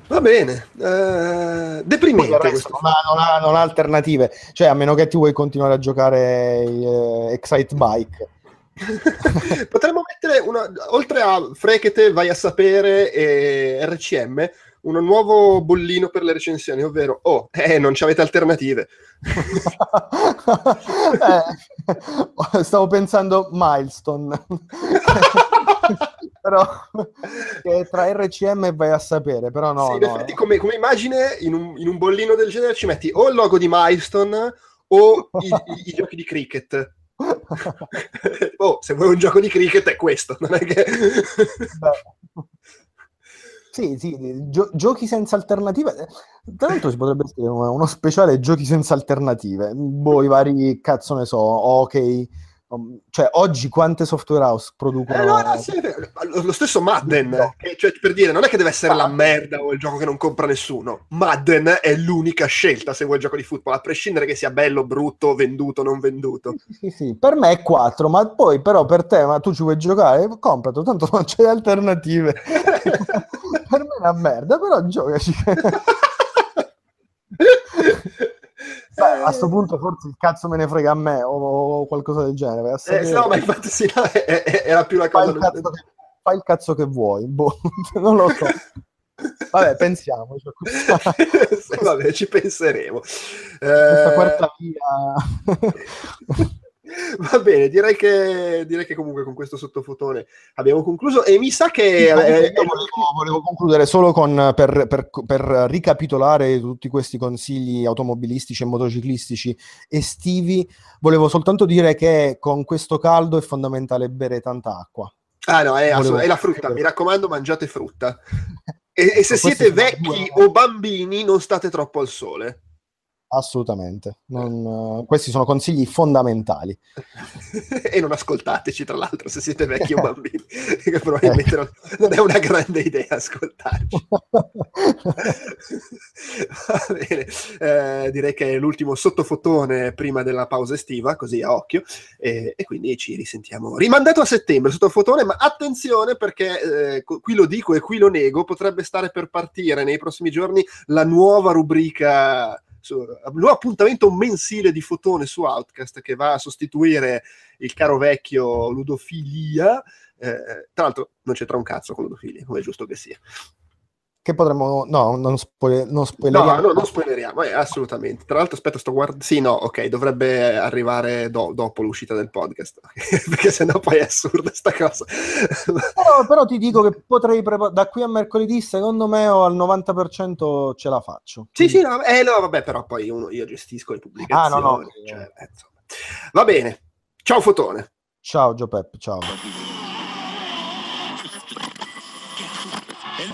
Va bene, eh, deprimente resto non ha, non ha- non ha alternative, cioè a meno che tu vuoi continuare a giocare eh, Excite Bike. Potremmo mettere una, oltre a Frekete, vai a sapere e RCM, un nuovo bollino per le recensioni, ovvero oh, eh, non ci avete alternative. Eh, stavo pensando Milestone, però tra RCM e vai a sapere, però no, Sì, in no, effetti, come, come immagine, in un, in un bollino del genere ci metti o il logo di Milestone o i, i- i giochi di cricket. oh, se vuoi un gioco di cricket è questo, non è che... Sì, sì, gio- giochi senza alternative. Tra l'altro si potrebbe scrivere uno, uno speciale giochi senza alternative. Boh, i vari, cazzo ne so, ok. Um, Cioè, oggi quante software house producono? Eh, no, no, sì, lo stesso Madden, che, cioè, per dire, non è che deve essere la merda o il gioco che non compra nessuno. Madden è l'unica scelta se vuoi il gioco di football, a prescindere che sia bello, brutto, venduto, non venduto. Sì, sì, per me è 4, ma poi però per te, ma tu ci vuoi giocare, compratelo, tanto non c'è alternative. per me è una merda, però giocaci. Beh, a sto punto forse il cazzo me ne frega a me o, o qualcosa del genere. Eh, no, ma infatti sì, no, era più la fai, cosa... il cazzo che, fai il cazzo che vuoi, boh, non lo so. Vabbè, pensiamo. Vabbè, ci penseremo. questa Eh, quarta via... Va bene, direi che, direi che comunque con questo sottofotone abbiamo concluso e mi sa che... Sì, eh, io volevo, volevo concludere solo con, per, per- per ricapitolare tutti questi consigli automobilistici e motociclistici estivi. Volevo soltanto dire che con questo caldo è fondamentale bere tanta acqua. Ah no, è, Volevo- è la frutta, mi raccomando mangiate frutta. E, e se siete vecchi o bambini non state troppo al sole. Assolutamente. Non- eh, questi sono consigli fondamentali. e non ascoltateci, tra l'altro, se siete vecchi o bambini, che probabilmente non, non è una grande idea ascoltarci. Va bene, eh, direi che è l'ultimo sottofotone prima della pausa estiva, così a occhio, e, e quindi ci risentiamo. Rimandato a settembre sottofotone, ma attenzione perché eh, qui lo dico e qui lo nego, potrebbe stare per partire nei prossimi giorni la nuova rubrica. Su, nuovo appuntamento mensile di fotone su Outcast che va a sostituire il caro vecchio Ludofilia. Eh, tra l'altro, non c'entra un cazzo con Ludofilia, come è giusto che sia. Che potremmo... No, non, spoiler- non No, spoileriamo. no, non spoileriamo, eh, assolutamente. Tra l'altro, aspetta, sto guardando. Sì, no, ok, dovrebbe arrivare do- dopo l'uscita del podcast, perché sennò poi è assurda sta cosa. Però, però ti dico che potrei preparare da qui a mercoledì, secondo me, o al 90% ce la faccio. sì, sì, no, eh, no, vabbè, però poi uno, io gestisco le pubblicazioni. Ah, no, no. cioè, eh. Va bene, ciao Fotone. Ciao Gio Pep, ciao.